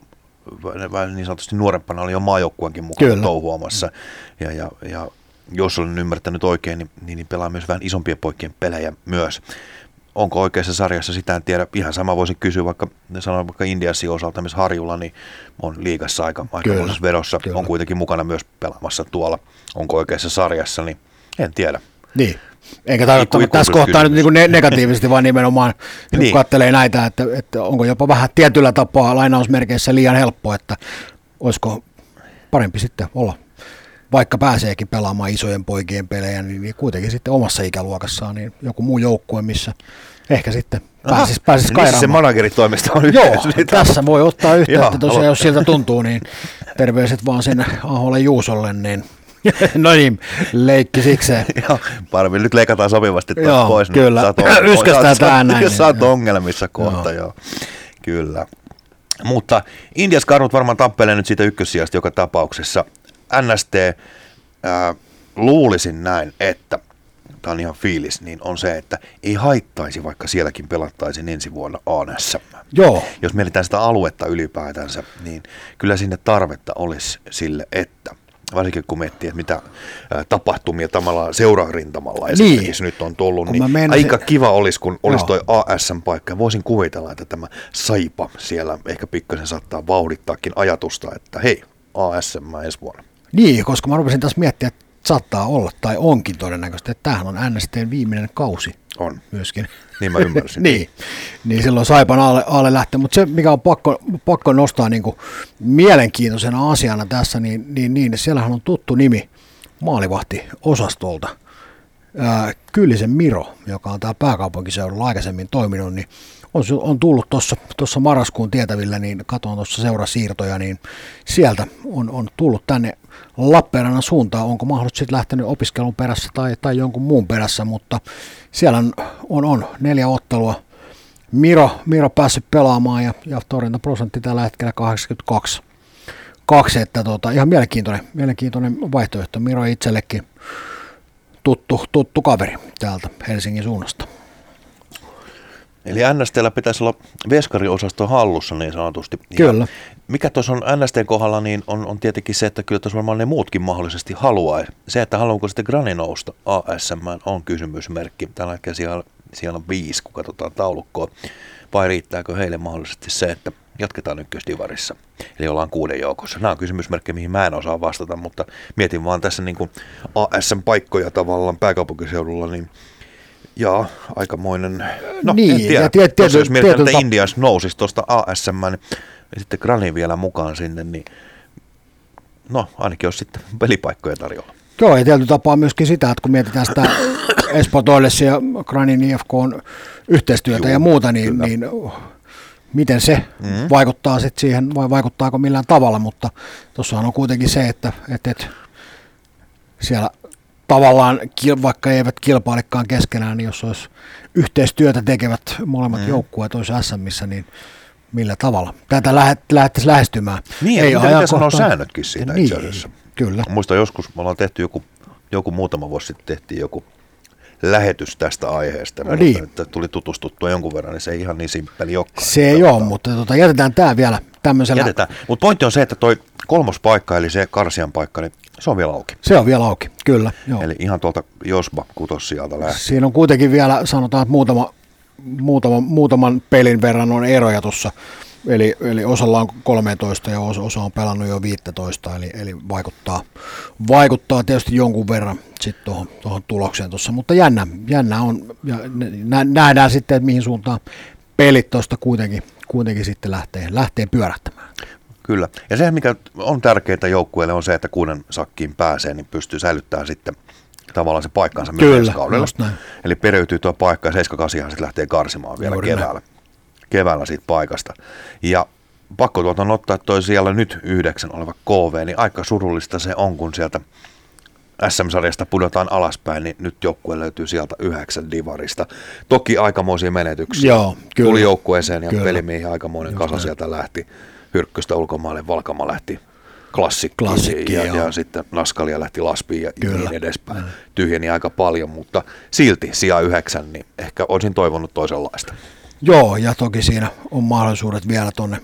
niin sanotusti nuorempana oli jo maajoukkuankin mukana Kyllä. touhuamassa. Ja, ja, ja jos olen ymmärtänyt oikein, niin, niin, niin pelaa myös vähän isompien poikien pelejä myös. Onko oikeassa sarjassa, sitä en tiedä. Ihan sama voisin kysyä, vaikka sanoin vaikka Indiassin osalta, missä Harjulla, niin on liigassa aika, aika vedossa. Kyllä. On kuitenkin mukana myös pelaamassa tuolla. Onko oikeassa sarjassa, niin en tiedä.
Niin, eikä tarkoita niin, tässä kohtaa nyt niin negatiivisesti, vaan nimenomaan niin. katselee näitä, että, että onko jopa vähän tietyllä tapaa lainausmerkeissä liian helppo, että olisiko parempi sitten olla vaikka pääseekin pelaamaan isojen poikien pelejä, niin, niin kuitenkin sitten omassa ikäluokassaan niin joku muu joukkue, missä ehkä sitten pääsisi, pääsis
niin kairaamaan. se manageritoimisto on
Joo, tässä voi ottaa yhteyttä tosiaan, jos siltä tuntuu, niin terveiset vaan sinne Aholle Juusolle, niin no niin, leikki sikseen.
Joo, paremmin nyt leikataan sopivasti joo, pois.
Niin kyllä, yskästään tähän näin.
Jos sä oot ongelmissa kohta, joo. joo. Kyllä. Mutta Indias karnut varmaan tappelee nyt siitä ykkössijasta joka tapauksessa. NST, äh, luulisin näin, että tämä on ihan fiilis, niin on se, että ei haittaisi, vaikka sielläkin pelattaisiin ensi vuonna ANS.
Joo.
Jos mietitään sitä aluetta ylipäätänsä, niin kyllä sinne tarvetta olisi sille, että varsinkin kun miettii, että mitä tapahtumia tavallaan seurarintamalla esimerkiksi niin. nyt on tullut, kun niin meinasin... aika kiva olisi, kun olisi toi ASM-paikka. Voisin kuvitella, että tämä Saipa siellä ehkä pikkasen saattaa vauhdittaakin ajatusta, että hei, ASM ensi vuonna.
Niin, koska mä rupesin taas miettiä, että saattaa olla tai onkin todennäköisesti, että tämähän on NSTn viimeinen kausi.
On.
Myöskin.
Niin mä ymmärsin.
niin. niin silloin Saipan alle, alle lähtee, mutta se mikä on pakko, pakko nostaa niin kuin mielenkiintoisena asiana tässä, niin, niin, niin siellähän on tuttu nimi maalivahti osastolta. ää, Kyllisen Miro, joka on täällä pääkaupunkiseudulla aikaisemmin toiminut, niin on, on tullut tuossa marraskuun tietävillä, niin katon tuossa seurasiirtoja, niin sieltä on, on tullut tänne Lappeenrannan suuntaan. Onko mahdollisesti lähtenyt opiskelun perässä tai, tai jonkun muun perässä, mutta siellä on, on, on neljä ottelua. Miro, Miro päässyt pelaamaan ja, ja torjuntaprosentti tällä hetkellä 82. Kaksi, että tota, ihan mielenkiintoinen, mielenkiintoinen vaihtoehto. Miro itsellekin tuttu, tuttu kaveri täältä Helsingin suunnasta.
Eli NSTllä pitäisi olla veskariosasto hallussa niin sanotusti.
Kyllä.
Ja mikä tuossa on NSTn kohdalla, niin on, on tietenkin se, että kyllä tuossa varmaan ne muutkin mahdollisesti haluaa. Se, että haluanko sitten Grani nousta ASM on kysymysmerkki. Tällä hetkellä siellä, siellä on viisi, kun katsotaan taulukkoa. Vai riittääkö heille mahdollisesti se, että jatketaan ykkösdivarissa. Eli ollaan kuuden joukossa. Nämä on kysymysmerkkejä, mihin mä en osaa vastata, mutta mietin vaan tässä niin kuin ASM-paikkoja tavallaan pääkaupunkiseudulla, niin Joo, aikamoinen. No, niin, en tiedä. Ja tiet, tiet, jos mietitään, että Indias nousisi tuosta ASM, niin sitten Grani vielä mukaan sinne, niin no ainakin olisi sitten pelipaikkoja tarjolla.
Joo, ja tietyllä tapaa myöskin sitä, että kun mietitään sitä Espoo ja Granin IFK on yhteistyötä Juu, ja muuta, niin, niin miten se mm-hmm. vaikuttaa sitten siihen, vai vaikuttaako millään tavalla, mutta tuossahan on kuitenkin se, että, että, että siellä tavallaan, vaikka eivät kilpailekaan keskenään, niin jos olisi yhteistyötä tekevät molemmat mm. joukkueet olisi SMissä, niin millä tavalla tätä lähdettäisiin lähestymään.
Niin, Ei mitä sanoa säännötkin siitä
niin,
itse asiassa.
Kyllä.
Muista joskus, me ollaan tehty joku, joku muutama vuosi sitten tehtiin joku lähetys tästä aiheesta. No niin. että tuli tutustuttua jonkun verran, niin se ei ihan niin simppeli olekaan.
Se ei ole, mutta tota, jätetään tämä vielä tämmöisellä.
Jätetään. Mutta pointti on se, että toi kolmos paikka, eli se karsian paikka, niin se on vielä auki.
Se on vielä auki, kyllä.
Joo. Eli ihan tuolta Josba kutos sieltä lähtee.
Siinä on kuitenkin vielä, sanotaan, että muutama, muutama, muutaman pelin verran on eroja tuossa. Eli, eli osalla on 13 ja osa, osa on pelannut jo 15, eli, eli vaikuttaa, vaikuttaa tietysti jonkun verran sitten tuohon, tuohon tulokseen tuossa. Mutta jännä, jännä on, ja nähdään sitten, että mihin suuntaan pelit tuosta kuitenkin, kuitenkin sitten lähtee, lähtee pyörähtämään.
Kyllä. Ja se, mikä on tärkeää joukkueelle, on se, että kuuden sakkiin pääsee, niin pystyy säilyttämään sitten tavallaan se paikkansa
myös kaudella.
Eli periytyy tuo paikka ja 78 sitten lähtee karsimaan vielä Juuri keväällä, keväällä siitä paikasta. Ja pakko tuota ottaa, toi siellä nyt yhdeksän oleva KV, niin aika surullista se on, kun sieltä SM-sarjasta pudotaan alaspäin, niin nyt joukkue löytyy sieltä yhdeksän divarista. Toki aikamoisia menetyksiä.
Joo, kyllä.
Tuli joukkueeseen ja kyllä. pelimiehiä aikamoinen kasa sieltä lähti. Hyrkköstä ulkomaille, Valkama lähti klassikkiin Klassikki, ja, ja, sitten Naskalia lähti Laspiin ja Kyllä. niin edespäin. Mm. Tyhjeni aika paljon, mutta silti sija yhdeksän, niin ehkä olisin toivonut toisenlaista.
Joo, ja toki siinä on mahdollisuudet vielä tuonne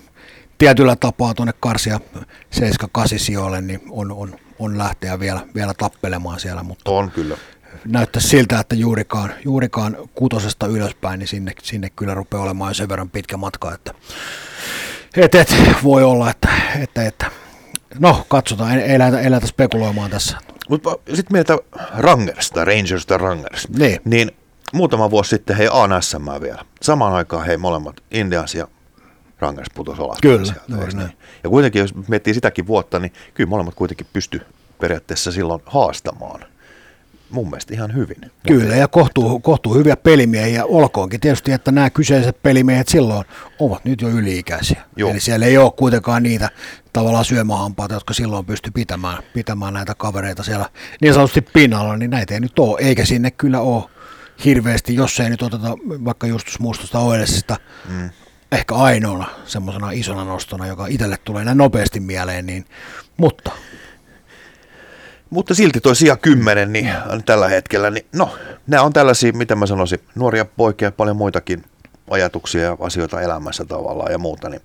tietyllä tapaa tuonne karsia 7-8 sijoille, niin on, on, on lähteä vielä, vielä tappelemaan siellä. Mutta
on kyllä.
Näyttää siltä, että juurikaan, juurikaan kutosesta ylöspäin, niin sinne, sinne kyllä rupeaa olemaan sen verran pitkä matka, että et, et, voi olla, että, että, että no katsotaan, ei, ei, lähdetä, ei lähdetä spekuloimaan tässä.
Mutta sitten mieltä Rangers tai Rangers
niin.
niin muutama vuosi sitten hei ANSM vielä. Samaan aikaan hei molemmat Indians ja Rangers putosi alaspäin
Kyllä,
sieltä, niin? Ja kuitenkin jos miettii sitäkin vuotta, niin kyllä molemmat kuitenkin pysty periaatteessa silloin haastamaan mun mielestä ihan hyvin.
Kyllä, ja kohtuu, kohtuu hyviä pelimiehiä, olkoonkin tietysti, että nämä kyseiset pelimiehet silloin ovat nyt jo yli-ikäisiä. Joo. Eli siellä ei ole kuitenkaan niitä tavallaan syömähampaita, jotka silloin pysty pitämään, pitämään näitä kavereita siellä niin sanotusti pinnalla, niin näitä ei nyt ole, eikä sinne kyllä ole hirveästi, jos ei nyt oteta vaikka Justus Mustosta Oilesista mm. ehkä ainoana semmoisena isona nostona, joka itselle tulee näin nopeasti mieleen, niin, mutta
mutta silti toi sija 10 niin tällä hetkellä, niin no, nämä on tällaisia, mitä mä sanoisin, nuoria poikia, paljon muitakin ajatuksia ja asioita elämässä tavallaan ja muuta. Niin.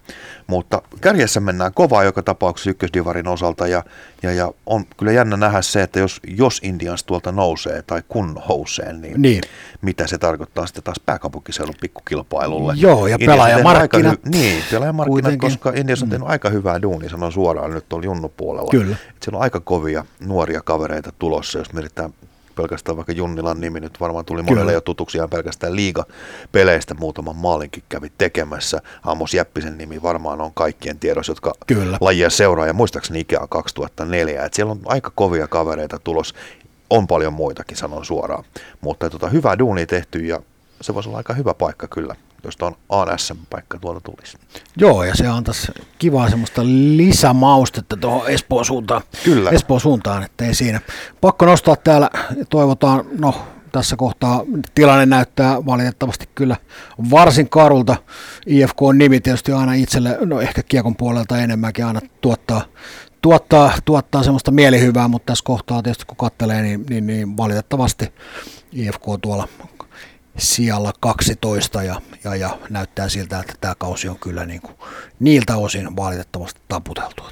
Mutta kärjessä mennään kovaa joka tapauksessa ykkösdivarin osalta ja, ja, ja on kyllä jännä nähdä se, että jos, jos Indians tuolta nousee tai kun nousee, niin,
niin.
mitä se tarkoittaa sitten taas pääkaupunkiseudun pikkukilpailulle.
Joo, ja pelaajamarkkinat.
Hy- niin, pelaajamarkkinat, koska Indians on tehnyt mm. aika hyvää duunia, sanon suoraan nyt on junnu puolella.
Kyllä.
Et siellä on aika kovia nuoria kavereita tulossa, jos mietitään pelkästään vaikka Junnilan nimi nyt varmaan tuli monelle jo tutuksi ihan pelkästään liiga-peleistä muutaman maalinkin kävi tekemässä. Amos Jäppisen nimi varmaan on kaikkien tiedossa, jotka
Kyllä.
lajia seuraa ja muistaakseni ikää 2004. Et siellä on aika kovia kavereita tulos. on paljon muitakin, sanon suoraan. Mutta tota, hyvää duunia tehty ja se voisi olla aika hyvä paikka kyllä, jos on ANSM-paikka tuolta tulisi.
Joo, ja se antaisi kivaa semmoista lisämaustetta tuohon Espoon suuntaan.
Kyllä.
Espoon suuntaan, että ei siinä. Pakko nostaa täällä, toivotaan, no tässä kohtaa tilanne näyttää valitettavasti kyllä varsin karulta. IFK on nimi tietysti aina itselle, no ehkä kiekon puolelta enemmänkin aina tuottaa, tuottaa, tuottaa semmoista mielihyvää, mutta tässä kohtaa tietysti kun katselee, niin, niin, niin valitettavasti IFK tuolla sijalla 12 ja, ja, ja näyttää siltä, että tämä kausi on kyllä niin kuin niiltä osin valitettavasti taputeltu.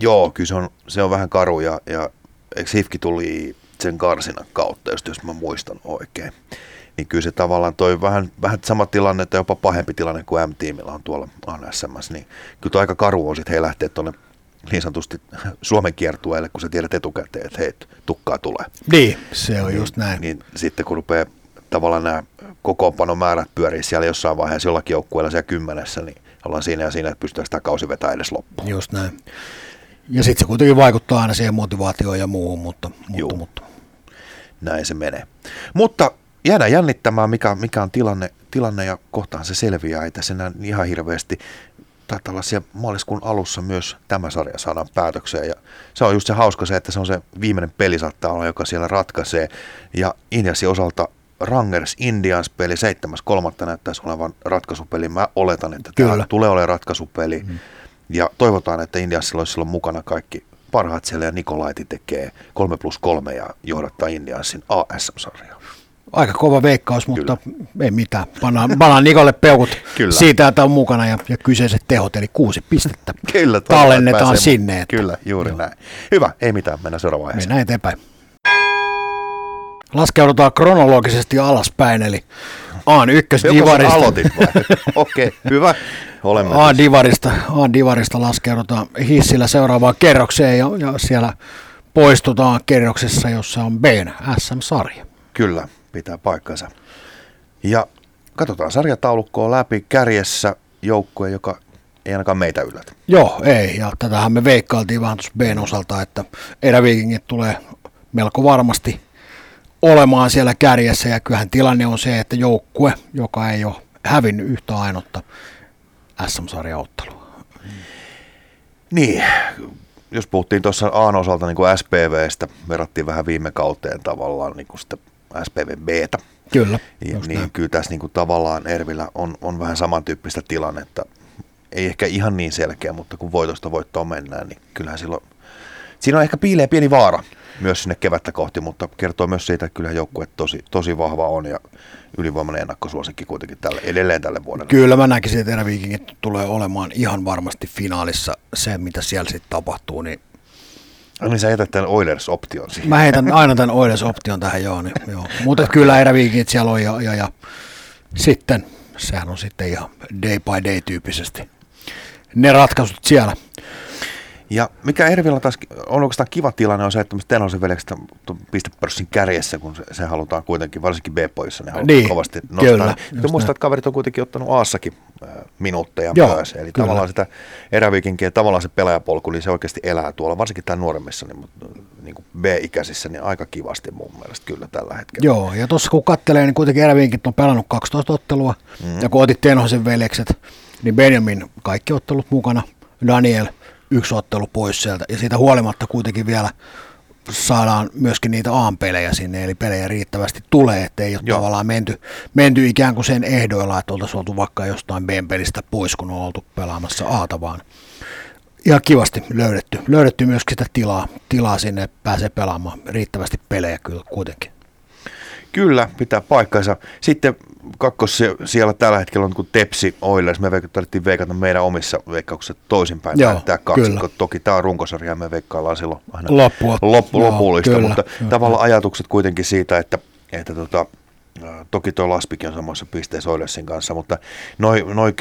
Joo, kyllä se on, se on vähän karu ja, ja eikö Hifki tuli sen karsinan kautta, jos, jos mä muistan oikein. Niin kyllä se tavallaan toi vähän, vähän sama tilanne, tai jopa pahempi tilanne kuin M-tiimillä on tuolla ANSMS, niin kyllä aika karu on sitten he lähtee tuonne niin sanotusti Suomen kiertueelle, kun sä tiedät etukäteen, että hei, tukkaa tulee.
Niin, se on niin, just näin.
Niin sitten kun rupeaa tavallaan nämä kokoonpanomäärät pyörii siellä jossain vaiheessa jollakin joukkueella siellä kymmenessä, niin ollaan siinä ja siinä, että pystytään sitä kausi vetämään edes loppuun.
Just näin. Ja sitten se kuitenkin vaikuttaa aina siihen motivaatioon ja muuhun, mutta, mutta, mutta.
näin se menee. Mutta jäädään jännittämään, mikä, mikä on tilanne, tilanne ja kohtaan se selviää. Ei tässä enää ihan hirveästi taitaa olla siellä maaliskuun alussa myös tämä sarja saadaan päätökseen. Ja se on just se hauska se, että se on se viimeinen peli saattaa olla, joka siellä ratkaisee. Ja Indiasin osalta Rangers Indians peli 7.3. näyttäisi olevan ratkaisupeli. Mä oletan, että tämä tulee olemaan ratkaisupeli. Mm. Ja toivotaan, että Indiansilla olisi silloin mukana kaikki parhaat siellä ja Nikolaiti tekee 3 plus 3 ja johdattaa Indiansin ASM-sarjaa.
Aika kova veikkaus, mutta Kyllä. ei mitään. Pannaan, pannaan Nikolle peukut Kyllä. siitä, että on mukana ja, ja kyseiset tehot, eli kuusi pistettä Kyllä, tallennetaan sinne.
Että, Kyllä, juuri joo. näin. Hyvä, ei mitään, mennään seuraavaan aiheeseen.
Mennään eteenpäin. Laskeudutaan kronologisesti alaspäin, eli A1 Divarista.
aloitit Okei, okay, hyvä. Olemme
A Divarista, A Divarista laskeudutaan hissillä seuraavaan kerrokseen ja, ja siellä poistutaan kerroksessa, jossa on B SM-sarja.
Kyllä, pitää paikkansa. Ja katsotaan sarjataulukkoa läpi kärjessä joukkue, joka ei ainakaan meitä yllätä.
Joo, ei. Ja tätähän me veikkailtiin vähän tuossa Bn osalta, että eräviikingit tulee melko varmasti olemaan siellä kärjessä ja kyllähän tilanne on se, että joukkue, joka ei ole hävinnyt yhtä ainutta SM-sarjaottelua.
Niin, jos puhuttiin tuossa Aan osalta niin kuin SPVstä, verrattiin vähän viime kauteen tavallaan niin kuin sitä SPV Btä.
Kyllä.
Ja, niin näin. kyllä tässä niin kuin tavallaan Ervillä on, on vähän samantyyppistä tilannetta. Ei ehkä ihan niin selkeä, mutta kun voitosta voittoon mennään, niin kyllähän silloin, siinä on ehkä piilee pieni vaara myös sinne kevättä kohti, mutta kertoo myös siitä, että kyllä joukkue tosi, tosi vahva on ja ylivoimainen ennakkosuosikki kuitenkin tälle, edelleen tälle vuodelle.
Kyllä mä näkisin, että eräviikingit tulee olemaan ihan varmasti finaalissa se, mitä siellä sitten tapahtuu, niin
niin sä jätät tämän Oilers-option siihen.
Mä heitän aina tämän Oilers-option tähän, joo. Niin, joo. Mutta kyllä eräviikingit siellä on ja, ja, ja sitten, sehän on sitten ihan day by day tyyppisesti ne ratkaisut siellä.
Ja mikä Ervillä taas on oikeastaan kiva tilanne on se, että Tenhosen veljekset pistepörssin kärjessä, kun se, se halutaan kuitenkin, varsinkin B-poissa, ne halutaan niin, kovasti nostaa. Kyllä, niin, muistaa, että kaverit on kuitenkin ottanut Aassakin äh, minuutteja Joo, myös. Eli kyllä. tavallaan sitä eräviikinkiä, tavallaan se pelaajapolku, niin se oikeasti elää tuolla, varsinkin tämän nuoremmissa niin, niin kuin B-ikäisissä, niin aika kivasti mun mielestä kyllä tällä hetkellä.
Joo, ja tuossa kun kattelee, niin kuitenkin eräviikinkit on pelannut 12 ottelua, mm-hmm. ja kun otit Tenhosen veljekset, niin Benjamin kaikki ottelut mukana, Daniel – yksi ottelu pois sieltä. Ja siitä huolimatta kuitenkin vielä saadaan myöskin niitä A-pelejä sinne, eli pelejä riittävästi tulee, ettei ole Joo. tavallaan menty, menty ikään kuin sen ehdoilla, että oltaisiin oltu vaikka jostain B-pelistä pois, kun on oltu pelaamassa Aata vaan. Ihan kivasti löydetty, löydetty myöskin sitä tilaa, tilaa sinne, pääsee pelaamaan riittävästi pelejä kyllä kuitenkin.
Kyllä, pitää paikkansa. Sitten kakkos siellä tällä hetkellä on kuin Tepsi Oilers. Me tarvittiin veikata meidän omissa veikkauksissa toisinpäin. Joo, tämä kaksikko. Kyllä. Toki tämä on runkosarja me veikkaillaan silloin aina
Loppua.
loppu, Joo, lopullista, kyllä, mutta kyllä. tavallaan ajatukset kuitenkin siitä, että, että tota, Toki tuo Laspikin on samassa pisteessä Oilersin kanssa, mutta noin noi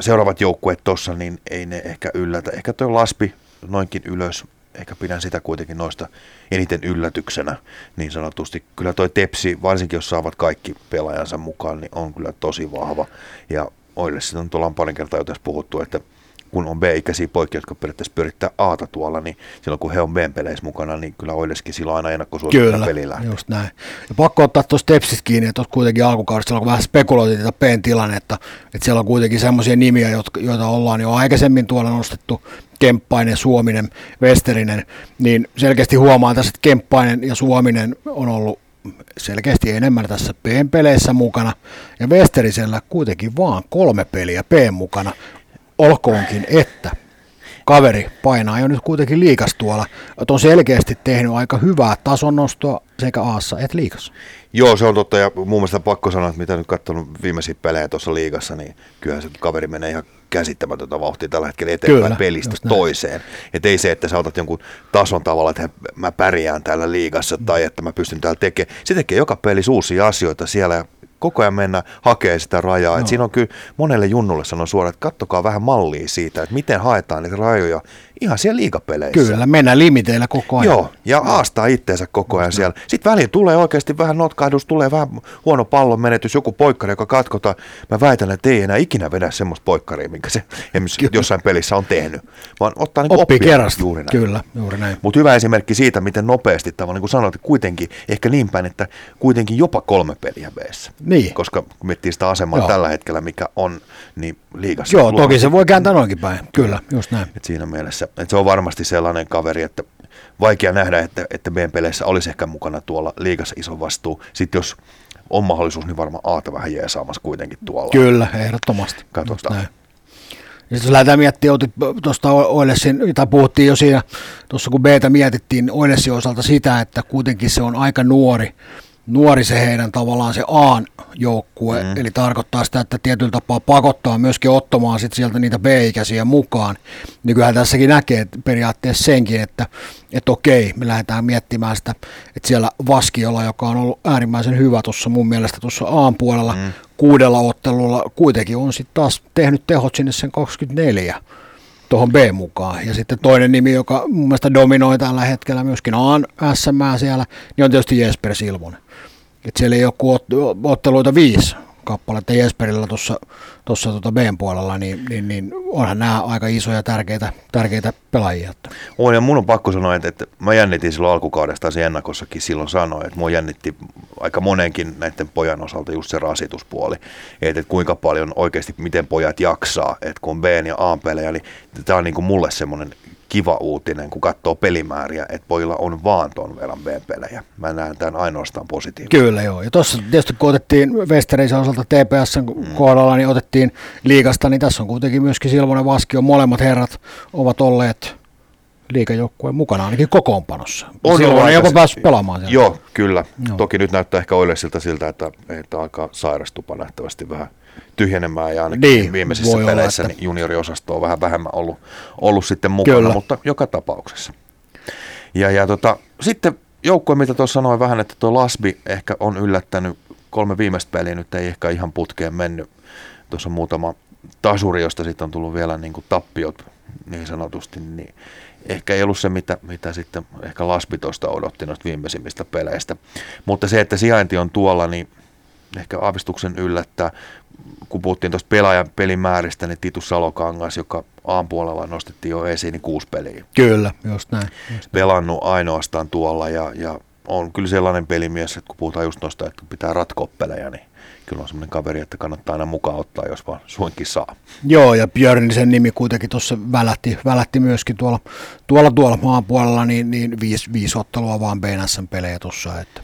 seuraavat joukkueet tuossa, niin ei ne ehkä yllätä. Ehkä tuo Laspi noinkin ylös ehkä pidän sitä kuitenkin noista eniten yllätyksenä niin sanotusti. Kyllä toi Tepsi, varsinkin jos saavat kaikki pelaajansa mukaan, niin on kyllä tosi vahva. Ja Oille sitten on tuolla parin kertaa jo tässä puhuttu, että kun on B-ikäisiä poikia, jotka periaatteessa pyörittää Aata tuolla, niin silloin kun he on B-peleissä mukana, niin kyllä Oileskin silloin aina ennakkosuosittuna pelillä.
just näin. Ja pakko ottaa tuosta Tepsistä kiinni, että kuitenkin alkukaudesta, kun vähän spekuloitiin tätä P:n tilannetta, että siellä on kuitenkin semmoisia nimiä, joita ollaan jo aikaisemmin tuolla nostettu, Kemppainen, Suominen, Westerinen, niin selkeästi huomaan tässä, että Kemppainen ja Suominen on ollut selkeästi enemmän tässä P-peleissä mukana, ja Westerisellä kuitenkin vaan kolme peliä P mukana, olkoonkin, että kaveri painaa jo nyt kuitenkin liikas tuolla, että on selkeästi tehnyt aika hyvää tasonnostoa sekä Aassa että liikassa.
Joo, se on totta, ja mun mielestä pakko sanoa, että mitä nyt katsonut viimeisiä pelejä tuossa liigassa, niin kyllähän se kaveri menee ihan käsittämätöntä vauhtia tällä hetkellä eteenpäin Kyllä, pelistä toiseen. Että ei se, että sä otat jonkun tason tavalla, että mä pärjään täällä liigassa mm. tai että mä pystyn täällä tekemään. Se tekee joka pelissä uusia asioita siellä koko ajan mennä hakemaan sitä rajaa. No. Et siinä on kyllä monelle junnulle sanon suoraan, että kattokaa vähän mallia siitä, että miten haetaan niitä rajoja ihan siellä liikapeleissä.
Kyllä, mennään limiteillä koko ajan.
Joo, ja haastaa itteensä koko ajan no. siellä. Sitten väliin tulee oikeasti vähän notkahdus, tulee vähän huono pallon menetys, joku poikkari, joka katkotaan. Mä väitän, että ei enää ikinä vedä semmoista poikkaria, minkä se jossain pelissä on tehnyt, vaan ottaa niin
Oppi kerrasta. Juuri näin. Kyllä, juuri näin.
Mutta hyvä esimerkki siitä, miten nopeasti tavallaan, niin kuin sanoit, kuitenkin, ehkä niin päin, että kuitenkin jopa kolme peliä veessä.
Niin.
Koska kun miettii sitä asemaa Joo. tällä hetkellä, mikä on, niin liigassa.
Joo, toki se voi kääntää noinkin päin. Kyllä, just näin.
Et siinä mielessä, että se on varmasti sellainen kaveri, että vaikea nähdä, että, että meidän peleissä olisi ehkä mukana tuolla liigassa iso vastuu. Sitten jos on mahdollisuus, niin varmaan Aata vähän jeesaamassa kuitenkin tuolla.
Kyllä, ehdottomasti.
Katsotaan. Ja
sitten jos lähdetään miettimään, otit tuosta Oilessin, tai puhuttiin jo siinä, tuossa kun Btä mietittiin Oilessin osalta sitä, että kuitenkin se on aika nuori, nuori se heidän tavallaan se Aan joukkue, mm. eli tarkoittaa sitä, että tietyllä tapaa pakottaa myöskin ottamaan sit sieltä niitä B-ikäisiä mukaan. Niin kyllähän tässäkin näkee periaatteessa senkin, että, että okei, me lähdetään miettimään sitä, että siellä Vaskiolla, joka on ollut äärimmäisen hyvä tuossa mun mielestä tuossa Aan puolella, mm. kuudella ottelulla kuitenkin on sitten taas tehnyt tehot sinne sen 24 tuohon B mukaan. Ja sitten toinen nimi, joka mun mielestä dominoi tällä hetkellä myöskin A SM siellä, niin on tietysti Jesper Silvonen. Et siellä ei ole otteluita viisi kappaletta Jesperillä tuossa tuossa tuota B-puolella, niin, niin, niin, onhan nämä aika isoja tärkeitä, tärkeitä pelaajia.
On, ja mun on pakko sanoa, että, että mä jännitin silloin alkukaudesta, se ennakossakin silloin sanoi, että mua jännitti aika monenkin näiden pojan osalta just se rasituspuoli, että, että kuinka paljon oikeasti, miten pojat jaksaa, että kun on B ja A-pelejä, niin tämä on niin kuin mulle semmoinen kiva uutinen, kun katsoo pelimääriä, että pojilla on vaan ton verran B-pelejä. Mä näen tämän ainoastaan positiivisesti.
Kyllä joo. Ja tuossa tietysti kun otettiin Westereisen osalta TPSn mm. kohdalla, niin otettiin liikasta, niin tässä on kuitenkin myöskin Silvonen Vaskio. Molemmat herrat ovat olleet liikajoukkueen mukana ainakin kokoonpanossa. On Silloin on jopa päässyt pelaamaan siellä.
Joo, kyllä. Joo. Toki nyt näyttää ehkä Oilesilta siltä, että, että alkaa sairastupa nähtävästi vähän tyhjenemään ja ainakin niin, viimeisissä peleissä olla, että... niin junioriosasto on vähän vähemmän ollut, ollut sitten mukana, Kyllä. mutta joka tapauksessa. Ja, ja tota, sitten joukkue, mitä tuossa sanoin vähän, että tuo Lasbi ehkä on yllättänyt, kolme viimeistä peliä nyt ei ehkä ihan putkeen mennyt. Tuossa muutama tasuri, josta sitten on tullut vielä niin kuin tappiot niin sanotusti, niin ehkä ei ollut se, mitä, mitä sitten ehkä Lasbi tuosta odotti noista viimeisimmistä peleistä. Mutta se, että sijainti on tuolla, niin ehkä aavistuksen yllättää kun puhuttiin tuosta pelaajan pelimääristä, niin Titus Salokangas, joka aamupuolella nostettiin jo esiin, niin kuusi peliä.
Kyllä, just näin. Just näin.
Pelannut ainoastaan tuolla ja, ja on kyllä sellainen pelimies, että kun puhutaan just noista, että pitää ratkoa pelejä, niin kyllä on semmoinen kaveri, että kannattaa aina mukaan ottaa, jos vaan suinkin saa.
Joo, ja Björnisen nimi kuitenkin tuossa välätti, välätti myöskin tuolla, tuolla, tuolla maan puolella, niin, niin viisi, viisi ottelua vaan BNSn-pelejä tuossa, että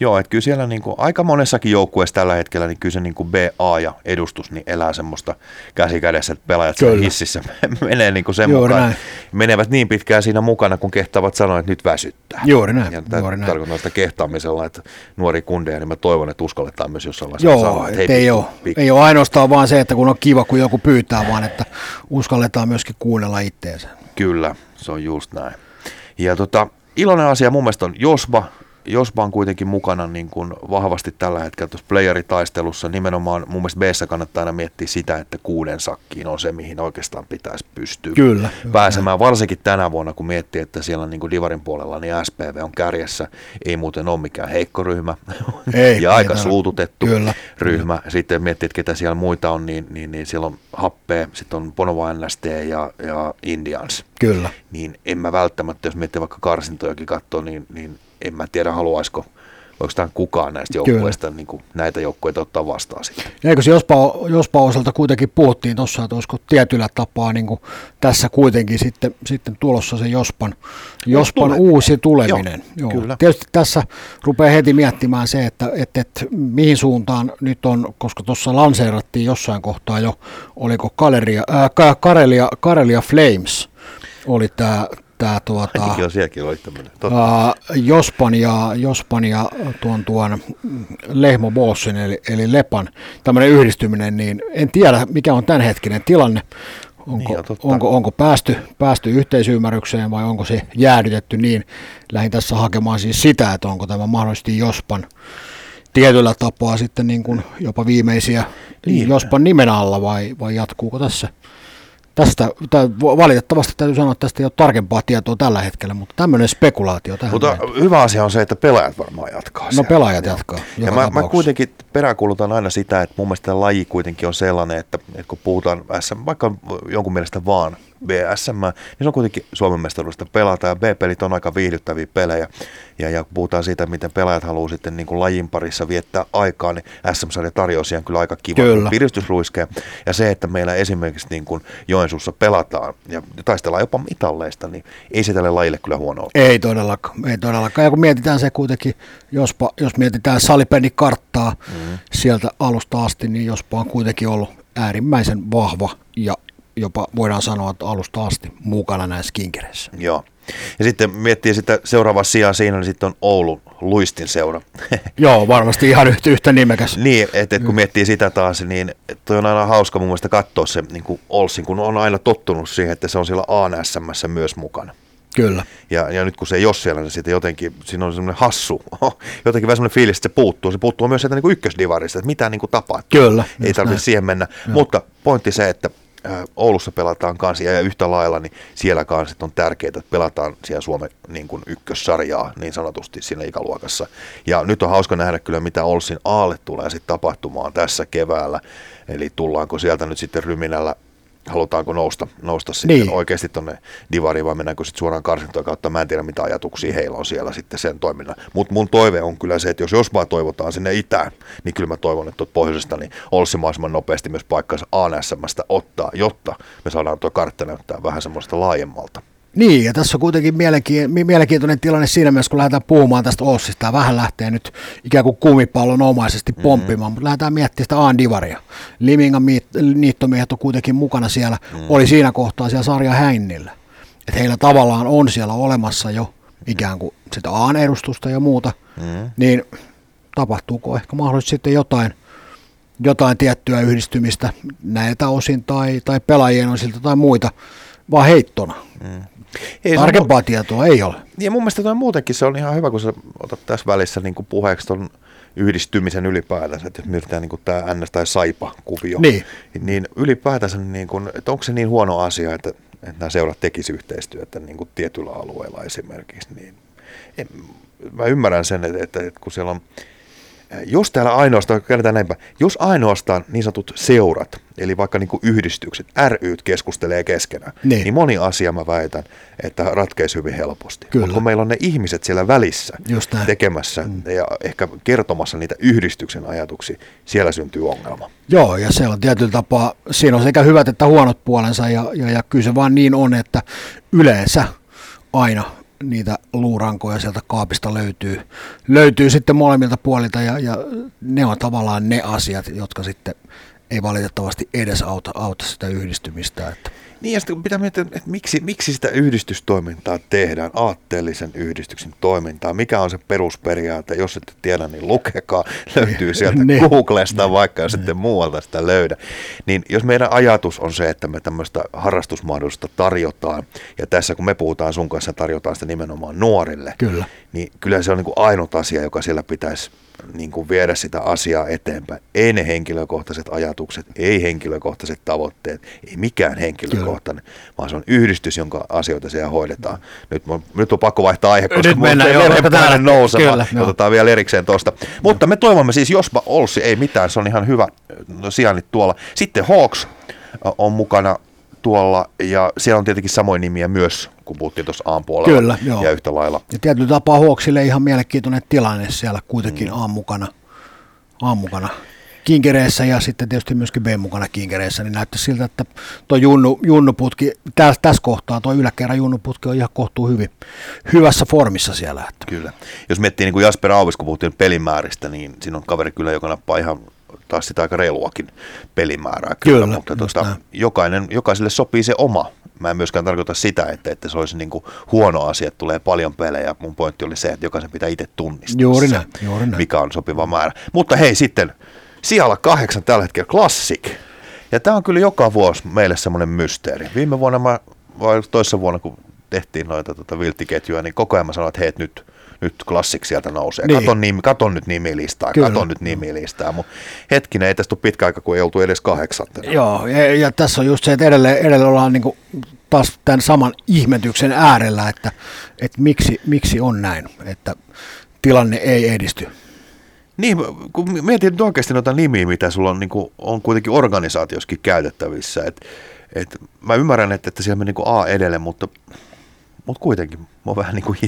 Joo, että kyllä siellä niin kuin, aika monessakin joukkueessa tällä hetkellä, niin kyllä se niin kuin BA ja edustus niin elää semmoista käsikädessä, että pelaajat kyllä. hississä menee niin kuin sen Juuri mukaan. Näin. Menevät niin pitkään siinä mukana, kun kehtaavat sanoa, että nyt väsyttää.
Juuri näin.
Ja
Juuri näin.
tarkoittaa sitä kehtaamisella, että nuori kundeja, niin mä toivon, että uskalletaan myös jossain
vaiheessa Joo, sanoa, että ei, ole, ei ole ainoastaan vaan se, että kun on kiva, kun joku pyytää, vaan että uskalletaan myöskin kuunnella itteensä.
Kyllä, se on just näin. Ja tota, iloinen asia mun mielestä on Josba, Jospa on kuitenkin mukana niin kuin vahvasti tällä hetkellä tuossa playeritaistelussa. Nimenomaan mun mielestä b kannattaa aina miettiä sitä, että kuuden sakkiin on se, mihin oikeastaan pitäisi pystyä
Kyllä,
pääsemään. Kyllä. Varsinkin tänä vuonna, kun miettii, että siellä niin kuin Divarin puolella, niin SPV on kärjessä. Ei muuten ole mikään heikko ryhmä
ei,
ja aika suututettu
kyllä,
ryhmä. Sitten miettii, että ketä siellä muita on, niin, niin, niin siellä on Happe, sitten on Ponova NST ja, ja Indians.
Kyllä.
Niin en mä välttämättä, jos miettii vaikka karsintojakin katsoa, niin, niin en mä tiedä haluaisiko tämän kukaan näistä joukkueista niin kuin näitä joukkueita ottaa vastaan sitten.
Eikö se jospa, jospa osalta kuitenkin puhuttiin tuossa, että olisiko tietyllä tapaa niin kuin tässä kuitenkin sitten, sitten tulossa se Jospan, Jospan tule. uusi tuleminen.
Joo,
Joo. Kyllä. Tietysti tässä rupeaa heti miettimään se, että, että, että mihin suuntaan nyt on, koska tuossa lanseerattiin jossain kohtaa jo, oliko Karelia, äh, Karelia, Karelia Flames, oli tämä tämä tuota,
on sielläkin oli tämmöinen.
Jospan ja, Jospan ja tuon, tuon Lehmo Bossin eli, eli Lepan tämmöinen yhdistyminen, niin en tiedä mikä on tämänhetkinen tilanne. Onko, niin, onko, onko päästy, päästy yhteisymmärrykseen vai onko se jäädytetty niin? Lähin tässä hakemaan siis sitä, että onko tämä mahdollisesti Jospan tietyllä tapaa sitten niin kuin jopa viimeisiä niin. Jospan nimen alla vai, vai jatkuuko tässä Tästä, valitettavasti täytyy sanoa, että tästä ei ole tarkempaa tietoa tällä hetkellä, mutta tämmöinen spekulaatio tähän.
Mutta näin. hyvä asia on se, että pelaajat varmaan jatkaa.
No siellä. pelaajat jatkaa.
Ja mä, mä kuitenkin peräänkuulutan aina sitä, että mun mielestä laji kuitenkin on sellainen, että, että kun puhutaan SM, vaikka jonkun mielestä vaan BSM, niin se on kuitenkin Suomen mestaruudesta pelata ja B-pelit on aika viihdyttäviä pelejä. Ja, ja kun puhutaan siitä, miten pelaajat haluaa sitten niin kuin lajin parissa viettää aikaa, niin SM-sarja tarjoaa siihen kyllä aika kiva kyllä. piristysruiskeen. Ja se, että meillä esimerkiksi niin kuin Joensuussa pelataan ja taistellaan jopa mitalleista, niin ei se tälle lajille kyllä huono ole.
Ei todellakaan, ei todellakaan. Ja kun mietitään se kuitenkin, jospa, jos mietitään salipennikarttaa mm. sieltä alusta asti, niin jospa on kuitenkin ollut äärimmäisen vahva ja jopa voidaan sanoa, että alusta asti mukana näissä kinkereissä.
Joo. Ja sitten miettii sitä seuraavaa sijaa siinä, niin sitten on Oulun Luistin seura.
Joo, varmasti ihan yhtä, yhtä nimekäs.
niin, että et kun miettii sitä taas, niin toi on aina hauska mun mielestä katsoa se niin kuin Olsin, kun on aina tottunut siihen, että se on siellä ANSM myös mukana.
Kyllä.
Ja, ja nyt kun se ei ole siellä, niin sitten jotenkin, siinä on semmoinen hassu, jotenkin vähän semmoinen fiilis, että se puuttuu. Se puuttuu myös sieltä niin ykkösdivarista, että mitä niin kuin tapahtuu.
Kyllä.
Ei tarvitse siihen mennä. Joo. Mutta pointti se, että Oulussa pelataan kanssa ja yhtä lailla, niin siellä kanssa on tärkeää, että pelataan siellä Suomen niin kuin ykkössarjaa niin sanotusti siinä ikäluokassa. Ja nyt on hauska nähdä kyllä, mitä Olsin Aalle tulee sitten tapahtumaan tässä keväällä. Eli tullaanko sieltä nyt sitten ryminällä halutaanko nousta, nousta sitten niin. oikeasti tuonne divariin vai mennäänkö sitten suoraan karsintojen kautta. Mä en tiedä mitä ajatuksia heillä on siellä sitten sen toiminnan. Mutta mun toive on kyllä se, että jos, jos vaan toivotaan sinne itään, niin kyllä mä toivon, että pohjoisesta niin olisi mahdollisimman nopeasti myös paikkansa ANSMstä ottaa, jotta me saadaan tuo kartta näyttää vähän semmoista laajemmalta.
Niin, ja tässä on kuitenkin mielenkiintoinen tilanne siinä mielessä, kun lähdetään puhumaan tästä Ossista. Tämä vähän lähtee nyt ikään kuin kumipallon omaisesti mm-hmm. pomppimaan, mm-hmm. mutta lähdetään miettimään sitä Aan-divaria. Limingan niittomiehet on kuitenkin mukana siellä, mm-hmm. oli siinä kohtaa siellä sarja Hännillä. Että heillä tavallaan on siellä olemassa jo ikään kuin sitä Aan-edustusta ja muuta, mm-hmm. niin tapahtuuko ehkä mahdollisesti sitten jotain, jotain tiettyä yhdistymistä näiltä osin tai, tai pelaajien osilta tai muita, vaan heittona. Mm. Ei, Tarkempaa on, tietoa ei ole.
Ja mun mielestä toi muutenkin se on ihan hyvä, kun sä otat tässä välissä niin kuin puheeksi ton yhdistymisen ylipäätänsä, että jos mietitään niin tämä NS- tai Saipa-kuvio,
niin,
niin ylipäätänsä, niin kuin, että onko se niin huono asia, että, että nämä seurat tekisivät yhteistyötä niin kuin tietyllä alueella esimerkiksi, niin en, mä ymmärrän sen, että, että, että kun siellä on jos täällä ainoastaan, käännetään näinpä, jos ainoastaan niin sanotut seurat, eli vaikka niin kuin yhdistykset, ryt keskustelee keskenään, niin. niin moni asia mä väitän, että ratkeisi hyvin helposti. Mutta kun meillä on ne ihmiset siellä välissä tekemässä mm. ja ehkä kertomassa niitä yhdistyksen ajatuksia, siellä syntyy ongelma.
Joo, ja se on tietyllä tapaa, siinä on sekä hyvät että huonot puolensa, ja, ja, ja kyllä se vaan niin on, että yleensä aina niitä luurankoja sieltä kaapista löytyy, löytyy sitten molemmilta puolilta ja, ja ne on tavallaan ne asiat, jotka sitten ei valitettavasti edes auta, auta sitä yhdistymistä. Että.
Niin ja sitten pitää miettiä, että miksi, miksi sitä yhdistystoimintaa tehdään, aatteellisen yhdistyksen toimintaa, mikä on se perusperiaate, jos ette tiedä, niin lukekaa, löytyy sieltä
Niin.
Googlesta vaikka, jos ette muualta sitä löydä. Niin jos meidän ajatus on se, että me tämmöistä harrastusmahdollisuutta tarjotaan, ja tässä kun me puhutaan sun kanssa, tarjotaan sitä nimenomaan nuorille,
Kyllä.
niin kyllä se on niin kuin ainut asia, joka siellä pitäisi niin kuin viedä sitä asiaa eteenpäin. Ei ne henkilökohtaiset ajatukset, ei henkilökohtaiset tavoitteet, ei mikään henkilökohtainen, kyllä. vaan se on yhdistys, jonka asioita siellä hoidetaan. Nyt, mun- nyt on pakko vaihtaa aihe, koska
Nyt mennään,
nousemaan.
kyllä, joo.
Otetaan vielä erikseen tuosta. Mutta me toivomme siis Jospa Olssi, ei mitään, se on ihan hyvä no, sijainnit tuolla. Sitten Hawks on mukana tuolla ja siellä on tietenkin samoin nimiä myös, kun puhuttiin tuossa aamupuolella.
Kyllä, joo.
Ja yhtä lailla
Ja tietyllä tapaa Huoksille ihan mielenkiintoinen tilanne siellä kuitenkin mm. A mukana, A mukana kinkereissä ja sitten tietysti myöskin B mukana kinkereissä, niin näyttää siltä, että tuo junnu, junnuputki, tässä, tässä kohtaa tuo yläkerran junnuputki on ihan kohtuu hyvin, hyvässä formissa siellä. Että.
Kyllä. Jos miettii niin kuin Jasper Aavis, kun puhuttiin pelimääristä, niin siinä on kaveri kyllä, joka nappaa ihan taas sitä aika reiluakin pelimäärää. Kyllä,
Kyllä,
mutta
näin.
jokainen, jokaiselle sopii se oma. Mä en myöskään tarkoita sitä, että, että se olisi niin kuin huono asia, että tulee paljon pelejä. Mun pointti oli se, että jokaisen pitää itse tunnistaa
Juuri
se,
näin, juuri näin.
mikä on sopiva määrä. Mutta hei sitten, sijalla kahdeksan tällä hetkellä Classic. Ja tämä on kyllä joka vuosi meille semmoinen mysteeri. Viime vuonna mä, vai toissa vuonna, kun tehtiin noita tota, vilttiketjuja, niin koko ajan mä sanoin, että hei, nyt, nyt klassik sieltä nousee.
Niin.
Katon, nimi, katon nyt nimilistaa,
Kyllä.
katon nyt nimilistaa. Mutta hetkinen, ei tästä ole pitkä aika, kun ei oltu edes kahdeksantena.
Joo, ja, ja tässä on just se, että edelleen, edelleen ollaan niin taas tämän saman ihmetyksen äärellä, että, että miksi, miksi on näin, että tilanne ei edisty.
Niin, kun mietin nyt oikeasti noita nimiä, mitä sulla on, niin kuin, on kuitenkin organisaatioskin käytettävissä. Et, et, mä ymmärrän, että, että siellä meni niin A edelle, mutta, mutta kuitenkin mua vähän niin kuin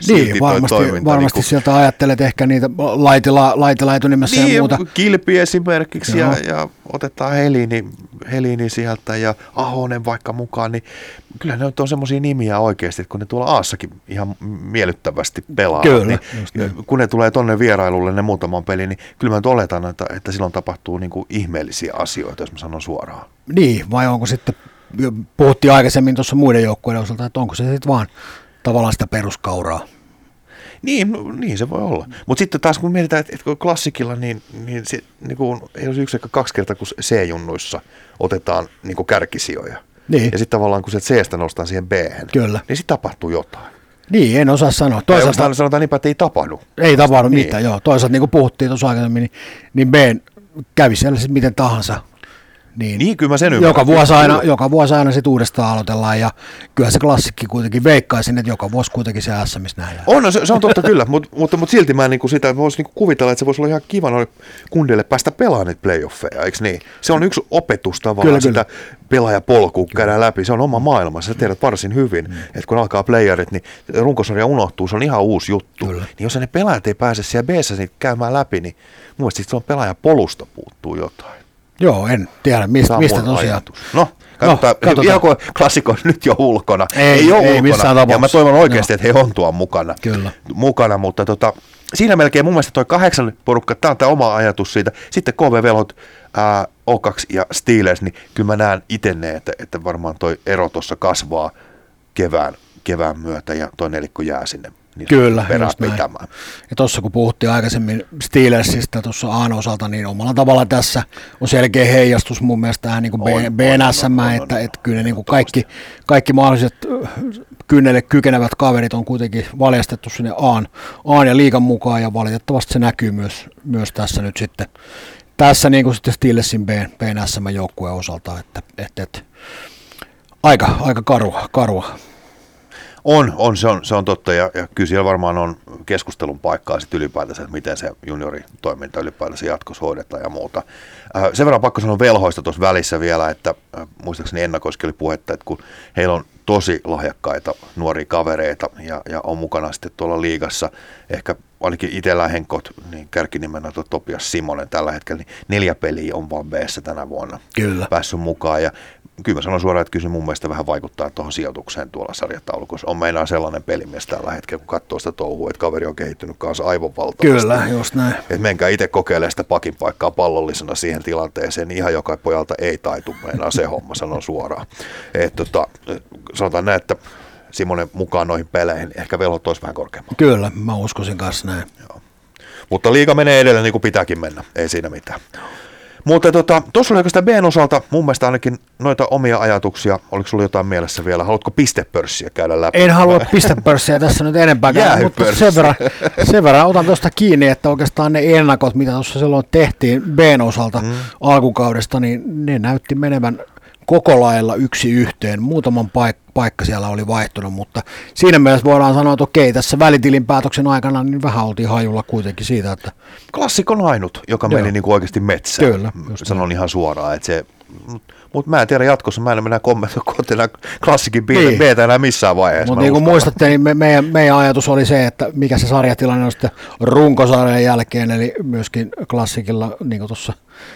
silti
Niin, varmasti,
toiminta.
varmasti
niin
sieltä ajattelet ehkä niitä laitila, laitila etunimessä
niin,
ja muuta.
Kilpi esimerkiksi ja,
Joo.
ja, otetaan Helini, Helini sieltä ja Ahonen vaikka mukaan, niin kyllä ne on semmoisia nimiä oikeasti, että kun ne tuolla Aassakin ihan miellyttävästi pelaa,
Kyllä,
niin
niin.
kun ne tulee tonne vierailulle ne muutaman pelin, niin kyllä mä nyt oletan, että, että silloin tapahtuu niin kuin ihmeellisiä asioita, jos mä sanon suoraan.
Niin, vai onko sitten, puhuttiin aikaisemmin tuossa muiden joukkueiden osalta, että onko se sitten vaan tavallaan sitä peruskauraa.
Niin, no, niin se voi olla. Mutta sitten taas kun mietitään, että, kun klassikilla, niin, niin, se, niin kuin, ei olisi yksi eikä kaksi kertaa, kun C-junnuissa otetaan niin kuin kärkisijoja.
Niin.
Ja sitten tavallaan kun se C-stä nostaa siihen b
Kyllä.
niin sitten tapahtuu jotain.
Niin, en osaa sanoa. Toisaalta
oikeastaan sanotaan niinpä, että ei tapahdu.
ei tapahdu
Niin.
mitään, joo. Toisaalta niin kuin puhuttiin tuossa aikaisemmin, niin, niin B kävi siellä sitten miten tahansa. Niin,
Niin, kyllä mä sen ymmärrän.
joka vuosi aina, joka vuosi aina sit uudestaan aloitellaan ja kyllä se klassikki kuitenkin veikkaisin, että joka vuosi kuitenkin se S, missä nähdään.
On, no se, se on totta kyllä, mutta, mutta, mutta silti mä niin kuin sitä voisi niin kuin kuvitella, että se voisi olla ihan kiva noille kundeille päästä pelaamaan niitä playoffeja, eikö niin? Se on yksi opetus tavallaan
Kyllä,
sitä pelaajapolkua, kun käydään läpi. Se on oma maailma, sä tiedät varsin hyvin, mm. että kun alkaa playerit, niin runkosarja unohtuu, se on ihan uusi juttu.
Kyllä.
Niin jos ne pelaajat ei pääse siellä b niin käymään läpi, niin mun mielestä on pelaajapolusta puuttuu jotain.
Joo, en tiedä, mistä, mistä tosiaan.
ajatus. No, katsotaan,
No, katsotaan.
ihan kun klassikko nyt jo ulkona.
Ei,
ole
ei
ulkona.
missään
Ja mä
tapauksessa.
toivon oikeasti,
Joo.
että he on tuon mukana.
Kyllä.
mukana, mutta tota, siinä melkein mun mielestä toi kahdeksan porukka, tämä on tämä oma ajatus siitä. Sitten KV Velhot, ää, O2 ja Steelers, niin kyllä mä näen itse ne, että, että varmaan toi ero tuossa kasvaa kevään, kevään myötä ja toi nelikko jää sinne niin
Kyllä, just näin.
pitämään.
Ja tuossa kun puhuttiin aikaisemmin Steelersistä tuossa Aan osalta, niin omalla tavalla tässä on selkeä heijastus mun mielestä tähän niin kuin BNSM, että, että kyllä niin kuin kaikki, kaikki mahdolliset kynnelle kykenevät kaverit on kuitenkin valjastettu sinne Aan, Aan ja liikan mukaan ja valitettavasti se näkyy myös, myös tässä nyt sitten tässä niin kuin sitten Steelersin B, BNSM joukkueen osalta, että, että, että aika, aika karua, karua.
On, on, se on, se on totta ja, ja kyllä siellä varmaan on keskustelun paikkaa sitten ylipäätänsä, että miten se junioritoiminta ylipäätänsä jatkossa hoidetaan ja muuta. Äh, sen verran pakko sanoa velhoista tuossa välissä vielä, että äh, muistaakseni ennakoiskin oli puhetta, että kun heillä on tosi lahjakkaita nuoria kavereita ja, ja on mukana sitten tuolla liigassa ehkä ainakin itsellä Henkot, niin kärkinimellä tuo Topias Simonen tällä hetkellä, niin neljä peliä on vaan b tänä vuonna
Kyllä.
päässyt mukaan. Ja kyllä mä sanon suoraan, että kyllä se mun mielestä vähän vaikuttaa tuohon sijoitukseen tuolla sarjataulukossa. On meinaa sellainen pelimies tällä hetkellä, kun katsoo sitä touhua, että kaveri on kehittynyt kanssa aivan valtavasti.
Kyllä, just näin.
Et menkää itse kokeilemaan sitä pakin paikkaa pallollisena siihen tilanteeseen, niin ihan joka pojalta ei taitu meinaa se homma, sanon suoraan. Et tota, sanotaan näin, että Simonen mukaan noihin peleihin, ehkä velhot olisi vähän korkeammalla.
Kyllä, mä uskoisin kanssa näin.
Joo. Mutta liiga menee edelleen niin kuin pitääkin mennä, ei siinä mitään. Mutta tuossa tota, oli oikeastaan Bn osalta mun mielestä ainakin noita omia ajatuksia. Oliko sulla jotain mielessä vielä? Haluatko pistepörssiä käydä läpi?
En halua pistepörssiä tässä nyt enempää käydä, mutta sen verran, sen verran otan tuosta kiinni, että oikeastaan ne ennakot, mitä tuossa silloin tehtiin Bn osalta mm. alkukaudesta, niin ne näytti menevän koko lailla yksi yhteen. Muutaman paik- paikka siellä oli vaihtunut, mutta siinä mielessä voidaan sanoa, että okei, tässä välitilin päätöksen aikana niin vähän oltiin hajulla kuitenkin siitä, että...
Klassikon ainut, joka Joo. meni niin kuin oikeasti metsään.
Kyllä.
Sanon ihan suoraan, että se mutta mä en tiedä jatkossa, mä en mennä kommentoida klassikin niin. B enää missään vaiheessa.
Mutta niin kuin muistatte, niin me, meidän, meidän, ajatus oli se, että mikä se sarjatilanne on sitten runkosarjan jälkeen, eli myöskin klassikilla, niin kuin tuossa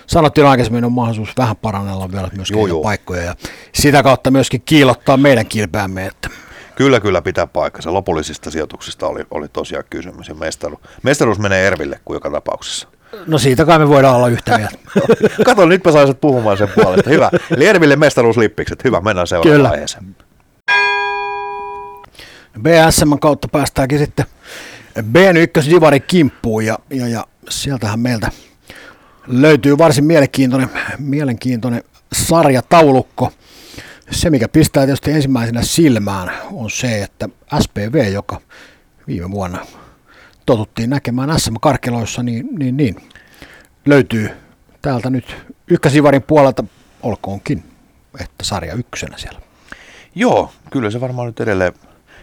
sanottiin aikaisemmin, on mahdollisuus vähän parannella vielä myöskin joo, joo. paikkoja ja sitä kautta myöskin kiilottaa meidän kilpeämme. Että.
Kyllä, kyllä pitää paikkansa. Lopullisista sijoituksista oli, oli tosiaan kysymys ja mestaruus, mestaruus menee Erville kuin joka tapauksessa.
No siitä kai me voidaan olla yhtä mieltä.
Kato, nyt mä saisit puhumaan sen puolesta. Hyvä. Eli Erville mestaruuslippikset. Hyvä, mennään seuraavaan Kyllä. aiheeseen.
BSM kautta päästäänkin sitten B1 Divari kimppuun ja, ja, ja sieltähän meiltä löytyy varsin mielenkiintoinen, mielenkiintoinen sarjataulukko. Se, mikä pistää tietysti ensimmäisenä silmään, on se, että SPV, joka viime vuonna totuttiin näkemään SM-karkeloissa, niin, niin, niin löytyy täältä nyt ykkösivarin puolelta, olkoonkin, että sarja yksenä siellä.
Joo, kyllä se varmaan nyt edelleen,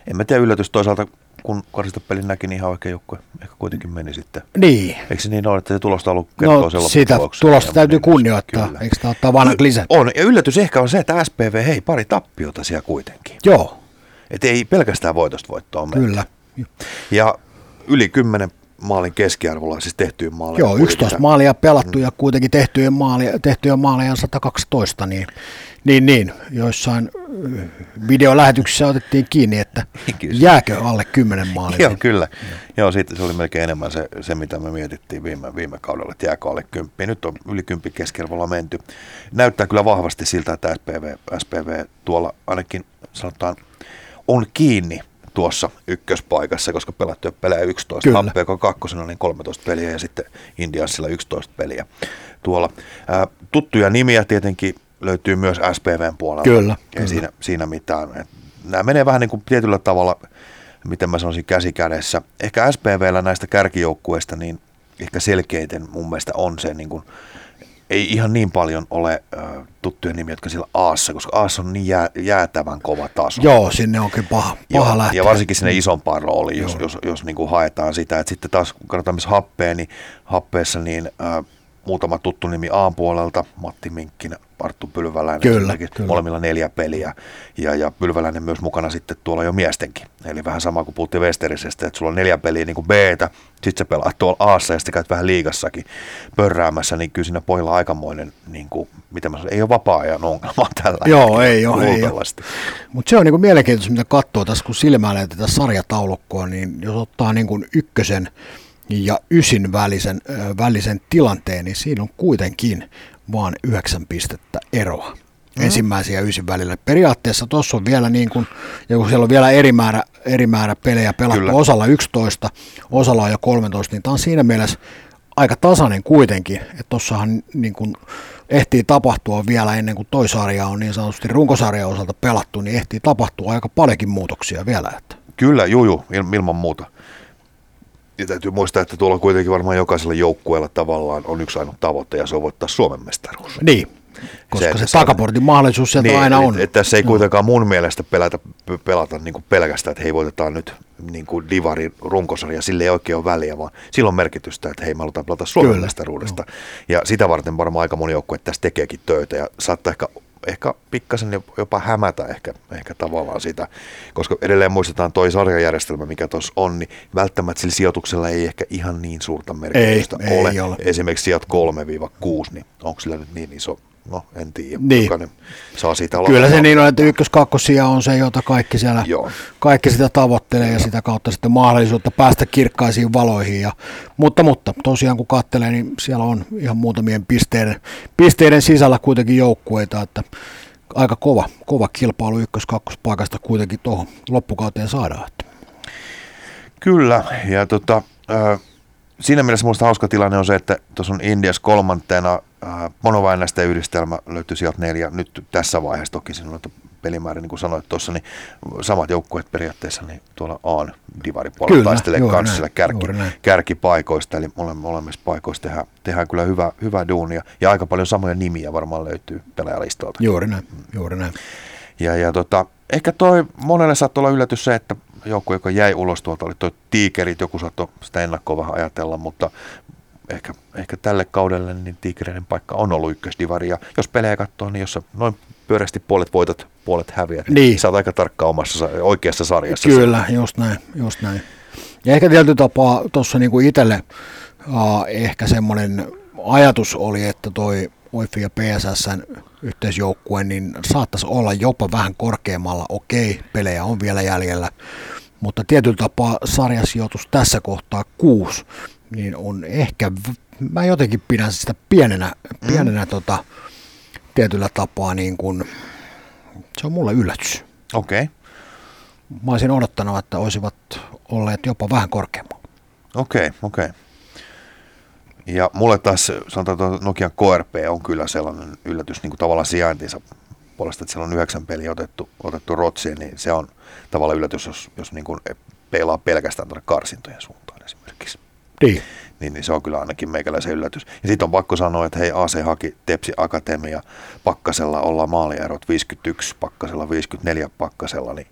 en mä tiedä yllätys toisaalta, kun karistopelin näki, niin ihan oikein joukkue ehkä kuitenkin meni sitten.
Niin.
Eikö se niin ole, että se tulosta ollut kertoo
no, sitä tulosta täytyy kunnioittaa, kyllä. eikö tämä ottaa vanhat lisät?
On, ja yllätys ehkä on se, että SPV, hei, pari tappiota siellä kuitenkin.
Joo.
Että ei pelkästään voitosta voittoa
mennä. Kyllä.
Ja yli 10 maalin keskiarvolla, siis tehtyjen maalia.
Joo, 11 maalia pelattu ja kuitenkin tehtyjen maalia, tehtyjä maaleja on 112, niin, niin, niin joissain videolähetyksissä otettiin kiinni, että jääkö alle 10 maalia.
Joo, kyllä. Joo, siitä se oli melkein enemmän se, se mitä me mietittiin viime, viime kaudella, että jääkö alle 10. Nyt on yli 10 keskiarvolla menty. Näyttää kyllä vahvasti siltä, että SPV, SPV tuolla ainakin sanotaan on kiinni tuossa ykköspaikassa, koska pelattuja pelejä 11, Kyllä. Kakkosena niin 13 peliä ja sitten Indiansilla 11 peliä tuolla. Ää, tuttuja nimiä tietenkin löytyy myös SPVn puolella.
Kyllä.
Ei
kyllä.
Siinä, siinä mitään. Et nämä menee vähän niin kuin tietyllä tavalla, miten mä sanoisin, käsikädessä. Ehkä SPVllä näistä kärkijoukkueista niin ehkä selkeiten mun mielestä on se niin kuin ei ihan niin paljon ole äh, tuttuja nimiä, jotka siellä Aassa, koska Aassa on niin jää, jäätävän kova taso.
Joo, sinne onkin paha, paha
ja,
lähteä.
Ja varsinkin sinne isompaan rooliin, jos, jos, jos niin kuin haetaan sitä. että sitten taas kun katsotaan missä happeen, niin happeessa niin äh, muutama tuttu nimi A puolelta, Matti Minkkinen, Arttu Pylväläinen,
kyllä, kyllä.
molemmilla neljä peliä, ja, ja Pylväläinen myös mukana sitten tuolla jo miestenkin. Eli vähän sama kuin puhuttiin Westerisestä, että sulla on neljä peliä niin kuin B-tä, sitten sä pelaat tuolla Aassa ja sitten käyt vähän liigassakin pörräämässä, niin kyllä siinä pojilla aikamoinen, niin kuin, mitä mä sanon, ei ole vapaa-ajan ongelma tällä
Joo, ei ole, ei ole. Mutta se on niin kuin mielenkiintoista, mitä katsoo tässä, kun silmäilee tätä sarjataulukkoa, niin jos ottaa niin kuin ykkösen ja ysin välisen, äh, välisen tilanteen, niin siinä on kuitenkin vaan yhdeksän pistettä eroa mm. ensimmäisen ja ysin välillä. Periaatteessa tuossa on vielä niin kuin, ja kun siellä on vielä eri määrä, eri määrä pelejä pelattu, Kyllä. osalla 11, osalla on jo 13, niin tämä on siinä mielessä aika tasainen kuitenkin, että tuossahan niin kuin ehtii tapahtua vielä ennen kuin toi sarja on niin sanotusti runkosarjan osalta pelattu, niin ehtii tapahtua aika paljonkin muutoksia vielä. Että.
Kyllä, juju, ilman muuta. Ja täytyy muistaa, että tuolla kuitenkin varmaan jokaisella joukkueella tavallaan on yksi ainut tavoite ja se on voittaa Suomen mestaruus.
Niin, koska se, se takaportin mahdollisuus sieltä niin, aina on. Että,
että tässä ei kuitenkaan mun mielestä pelata, pelata niin kuin pelkästään, että hei voitetaan nyt niin kuin Divari runkosarja, sille ei oikein ole väliä, vaan silloin merkitystä, että hei me halutaan pelata Suomen Kyllä. mestaruudesta. Ja sitä varten varmaan aika moni joukkue tässä tekeekin töitä ja saattaa ehkä ehkä pikkasen jopa hämätä ehkä, ehkä tavallaan sitä, koska edelleen muistetaan toi sarjajärjestelmä, mikä tuossa on, niin välttämättä sillä sijoituksella ei ehkä ihan niin suurta merkitystä
ei,
ole.
Ei ole.
Esimerkiksi sijat 3-6, niin onko sillä nyt niin iso No, en tiedä.
Niin.
Jokainen saa siitä olla
Kyllä se niin on, että ykkös kakkosia on se, jota kaikki siellä,
Joo.
kaikki sitä tavoittelee ja sitä kautta sitten mahdollisuutta päästä kirkkaisiin valoihin. Ja, mutta, mutta tosiaan kun katselee, niin siellä on ihan muutamien pisteiden, pisteiden sisällä kuitenkin joukkueita, että aika kova, kova kilpailu ykkös kakkospaikasta kuitenkin tuohon loppukauteen saadaan.
Kyllä, ja tota, äh, siinä mielessä minusta hauska tilanne on se, että tuossa on Indias kolmantena, äh, monovainäisten yhdistelmä löytyy sieltä neljä, nyt tässä vaiheessa toki sinulla pelimäärä, niin kuin sanoit tuossa, niin samat joukkueet periaatteessa niin tuolla Aan divaripuolella taistelee kanssa siellä kärki, kärkipaikoista, eli mole, molemmissa paikoissa tehdään, tehdään kyllä hyvä, hyvä duunia, ja aika paljon samoja nimiä varmaan löytyy pelaajalistalta.
Juuri näin, juuri näin.
Ja, ja tota, ehkä toi monelle saattoi olla yllätys se, että joukko, joka jäi ulos tuolta, oli tuo Tiikerit, joku saattoi sitä ennakkoa vähän ajatella, mutta ehkä, ehkä tälle kaudelle niin Tiikereiden paikka on ollut ykkösdivari, ja jos pelejä katsoo, niin jos noin pyöreästi puolet voitat, puolet häviät, niin, niin. sä oot aika tarkka omassa oikeassa sarjassa.
Kyllä, just näin, just näin. Ja ehkä tietyllä tapaa tuossa niinku itselle uh, ehkä semmoinen ajatus oli, että toi OIFI ja PSSn yhteisjoukkue, niin saattaisi olla jopa vähän korkeammalla. Okei, pelejä on vielä jäljellä, mutta tietyllä tapaa sarjasijoitus tässä kohtaa kuusi, niin on ehkä, mä jotenkin pidän sitä pienenä, pienenä mm. tota, tietyllä tapaa niin kuin, se on mulle yllätys.
Okei. Okay.
Mä olisin odottanut, että olisivat olleet jopa vähän korkeammalla.
Okei, okay, okei. Okay. Ja mulle taas sanotaan, että Nokian KRP on kyllä sellainen yllätys niin kuin tavallaan sijaintinsa puolesta, että siellä on yhdeksän peliä otettu, otettu rotsiin, niin se on tavallaan yllätys, jos, jos niin kuin pelaa pelkästään tuonne karsintojen suuntaan esimerkiksi.
Niin.
Niin, niin se on kyllä ainakin meikäläisen yllätys. Ja sitten on pakko sanoa, että hei AC haki Tepsi Akatemia, Pakkasella ollaan maalierot 51, Pakkasella 54 Pakkasella, niin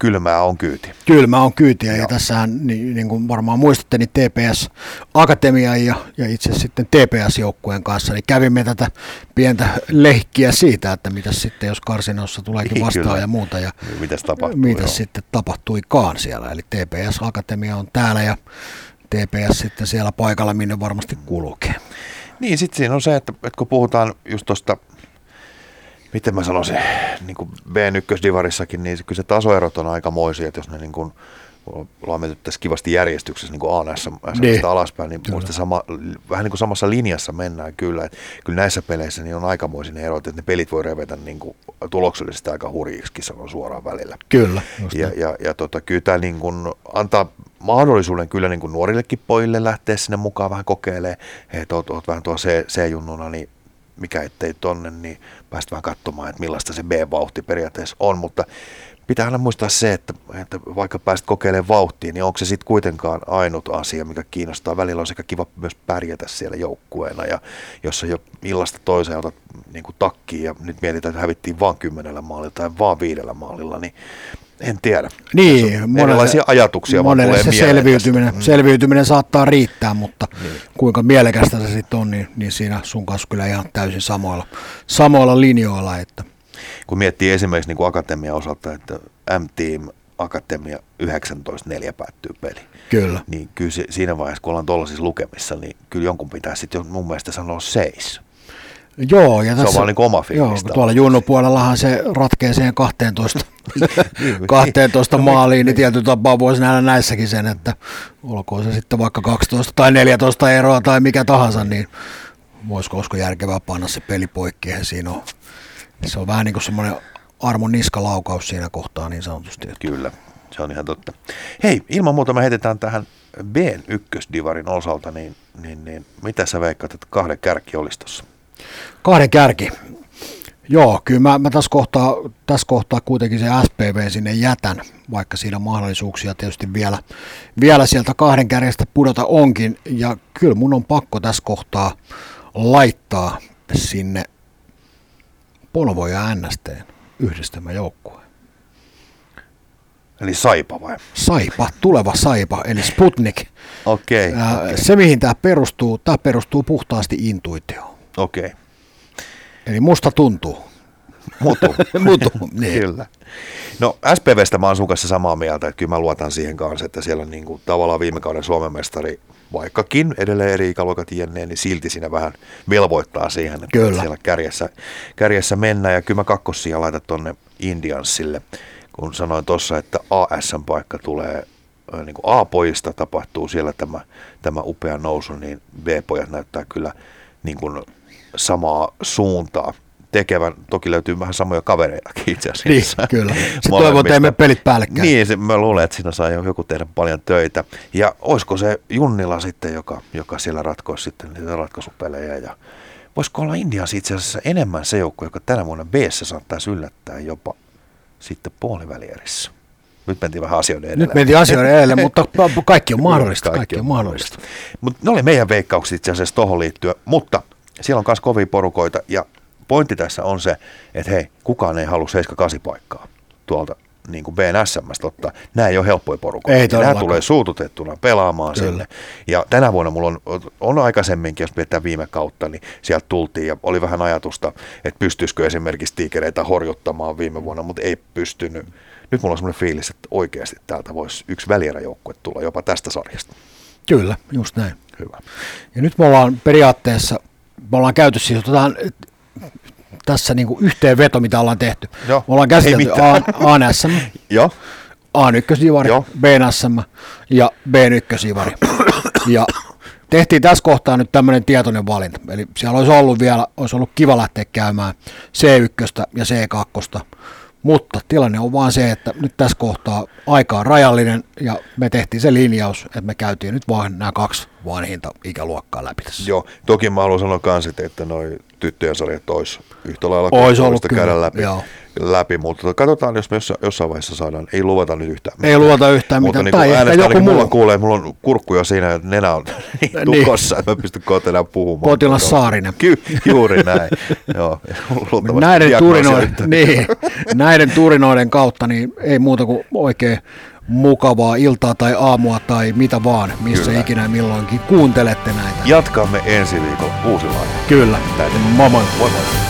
kylmää on kyyti.
Kylmää on kyytiä ja tässähän, niin, niin kuin varmaan muistatte, niin TPS Akatemia ja, ja itse sitten TPS-joukkueen kanssa, niin kävimme tätä pientä lehkiä siitä, että mitä sitten, jos karsinossa tuleekin niin, vastaan Kyllä. ja muuta. Ja
mitäs tapahtuu?
Mitäs sitten tapahtuikaan siellä, eli TPS Akatemia on täällä ja TPS sitten siellä paikalla, minne varmasti kulkee.
Niin, sitten siinä on se, että, että kun puhutaan just tuosta miten mä sanoisin, niin kuin B1-divarissakin, niin kyllä se tasoerot on aika moisia, että jos ne niin kuin, tässä kivasti järjestyksessä niin kuin ANS niin. alaspäin, niin muista sama, vähän niin kuin samassa linjassa mennään kyllä. Että kyllä näissä peleissä niin on aikamoisin erot, että ne pelit voi revetä niin kuin tuloksellisesti aika hurjiksi sanon suoraan välillä.
Kyllä.
Ja, ja, ja, ja tota, kyllä tämä niin kuin antaa mahdollisuuden kyllä niin kuin nuorillekin pojille lähteä sinne mukaan vähän kokeilemaan, että oot, oot vähän tuo C-junnuna, niin mikä ettei tonne, niin päästä vähän katsomaan, että millaista se B-vauhti periaatteessa on, mutta pitää aina muistaa se, että, että vaikka pääset kokeilemaan vauhtia, niin onko se sitten kuitenkaan ainut asia, mikä kiinnostaa. Välillä on sekä kiva myös pärjätä siellä joukkueena ja jos sä jo illasta toiseen otat niin kuin takkiin ja nyt mietitään, että hävittiin vain kymmenellä maalilla tai vaan viidellä maalilla, niin en tiedä.
Niin,
monelle, ajatuksia
monelle vaan se selviytyminen, mm. selviytyminen saattaa riittää, mutta niin. kuinka mielekästä se sitten on, niin, niin siinä sun kanssa kyllä ihan täysin samoilla, samoilla linjoilla. Että.
Kun miettii esimerkiksi niin kuin Akatemia osalta, että M-Team Akatemia 19.4 päättyy peli.
Kyllä.
Niin kyllä se, siinä vaiheessa, kun ollaan tuollaisissa lukemissa, niin kyllä jonkun pitää sitten mun mielestä sanoa seis.
Joo, ja
tässä, se on vaan niin oma joo,
tuolla junnupuolellahan se ratkee siihen 12, 12 maaliin, niin tietyllä tapaa voisi nähdä näissäkin sen, että olkoon se sitten vaikka 12 tai 14 eroa tai mikä tahansa, niin voisiko olisiko järkevää panna se peli poikki, ja siinä on, se on vähän niin kuin semmoinen armon niskalaukaus siinä kohtaa niin sanotusti.
Kyllä, se on ihan totta. Hei, ilman muuta me heitetään tähän b ykkösdivarin osalta, niin, niin, niin mitä sä veikkaat, että kahden kärki olisi tuossa?
Kahden kärki. Joo, kyllä mä, mä tässä, kohtaa, tässä kohtaa kuitenkin se SPV sinne jätän, vaikka siinä mahdollisuuksia tietysti vielä, vielä sieltä kahden kärjestä pudota onkin. Ja kyllä mun on pakko tässä kohtaa laittaa sinne Polvo ja NST yhdistämä joukkue.
Eli Saipa vai?
Saipa, tuleva Saipa, eli Sputnik.
Okei. Okay, okay.
Se, mihin tämä perustuu, tämä perustuu puhtaasti intuitioon.
Okei. Okay.
Eli musta tuntuu.
Mutu.
Mutu, niin.
Kyllä. No SPVstä mä oon sun kanssa samaa mieltä, että kyllä mä luotan siihen kanssa, että siellä niin kuin, tavallaan viime kauden Suomen mestari, vaikkakin edelleen eri ikäluokat jenneen, niin silti siinä vähän velvoittaa siihen, että
Kyllä.
siellä kärjessä, kärjessä mennään. Ja kyllä mä kakkossia laitan tonne Indiansille, kun sanoin tuossa, että ASM-paikka tulee ö, niin kuin A-pojista tapahtuu siellä tämä, tämä upea nousu, niin B-pojat näyttää kyllä niin kuin samaa suuntaa tekevän. Toki löytyy vähän samoja kavereitakin itse
Niin,
asiassa.
kyllä. Sitten toivon, että emme pelit päällekkäin.
Niin, se, mä luulen, että siinä saa jo joku tehdä paljon töitä. Ja olisiko se Junnila sitten, joka, joka siellä ratkoisi sitten niitä ratkaisupelejä. Ja voisiko olla Indians itse asiassa enemmän se joukko, joka tänä vuonna b saattaisi yllättää jopa sitten puolivälierissä. Nyt mentiin vähän asioiden edelle.
Nyt mentiin asioiden edelle, mutta kaikki on mahdollista. Kaikki on mahdollista.
Mutta ne oli meidän veikkaukset itse asiassa tuohon liittyen, mutta siellä on myös kovia porukoita ja pointti tässä on se, että hei, kukaan ei halua 7-8 paikkaa tuolta niin kuin BNSMstä ottaa. Nämä ei ole helppoja porukoita.
Ei
Nämä tulee suututettuna pelaamaan
Kyllä.
sinne. Ja tänä vuonna mulla on, on aikaisemminkin, jos mietitään viime kautta, niin sieltä tultiin ja oli vähän ajatusta, että pystyisikö esimerkiksi tiikereitä horjuttamaan viime vuonna, mutta ei pystynyt. Nyt mulla on semmoinen fiilis, että oikeasti täältä voisi yksi välieräjoukkue tulla jopa tästä sarjasta.
Kyllä, just näin.
Hyvä.
Ja nyt me ollaan periaatteessa, me ollaan käyty siis, otetaan tässä niin yhteenveto, mitä ollaan tehty.
Joo,
me ollaan käsitelty. A- ANSM,
Joo,
A1-divari,
Joo.
BNSM ja B1-divari. Ja tehtiin tässä kohtaa nyt tämmöinen tietoinen valinta. Eli siellä olisi ollut vielä, olisi ollut kiva lähteä käymään C1 ja C2, mutta tilanne on vaan se, että nyt tässä kohtaa aika on rajallinen ja me tehtiin se linjaus, että me käytiin nyt vaan nämä kaksi vanhinta ikäluokkaa läpi tässä.
Joo, toki mä haluan sanoa kans, että- noi tyttöjen sarjat olisi yhtä lailla
Ois ollut kyllä,
käydä läpi,
joo.
läpi, mutta katsotaan, jos me jossain, jossain vaiheessa saadaan, ei luvata nyt yhtään
Ei luvata yhtään
mutta
mitään.
niin
Tai ehkä joku
ainakin mulla kuulee, mulla on kurkku jo siinä, että nenä on niin
Niin.
tukossa, että mä pystyn kohta enää puhumaan.
Potilas Saarinen.
Ky, juuri näin, joo.
Näiden turinoiden, niin, näiden turinoiden kautta niin ei muuta kuin oikein mukavaa iltaa tai aamua tai mitä vaan, missä
Kyllä.
ikinä milloinkin kuuntelette näitä.
Jatkamme ensi viikolla uusilla.
Kyllä.
Täytyy.
Moi moi.
Moi moi.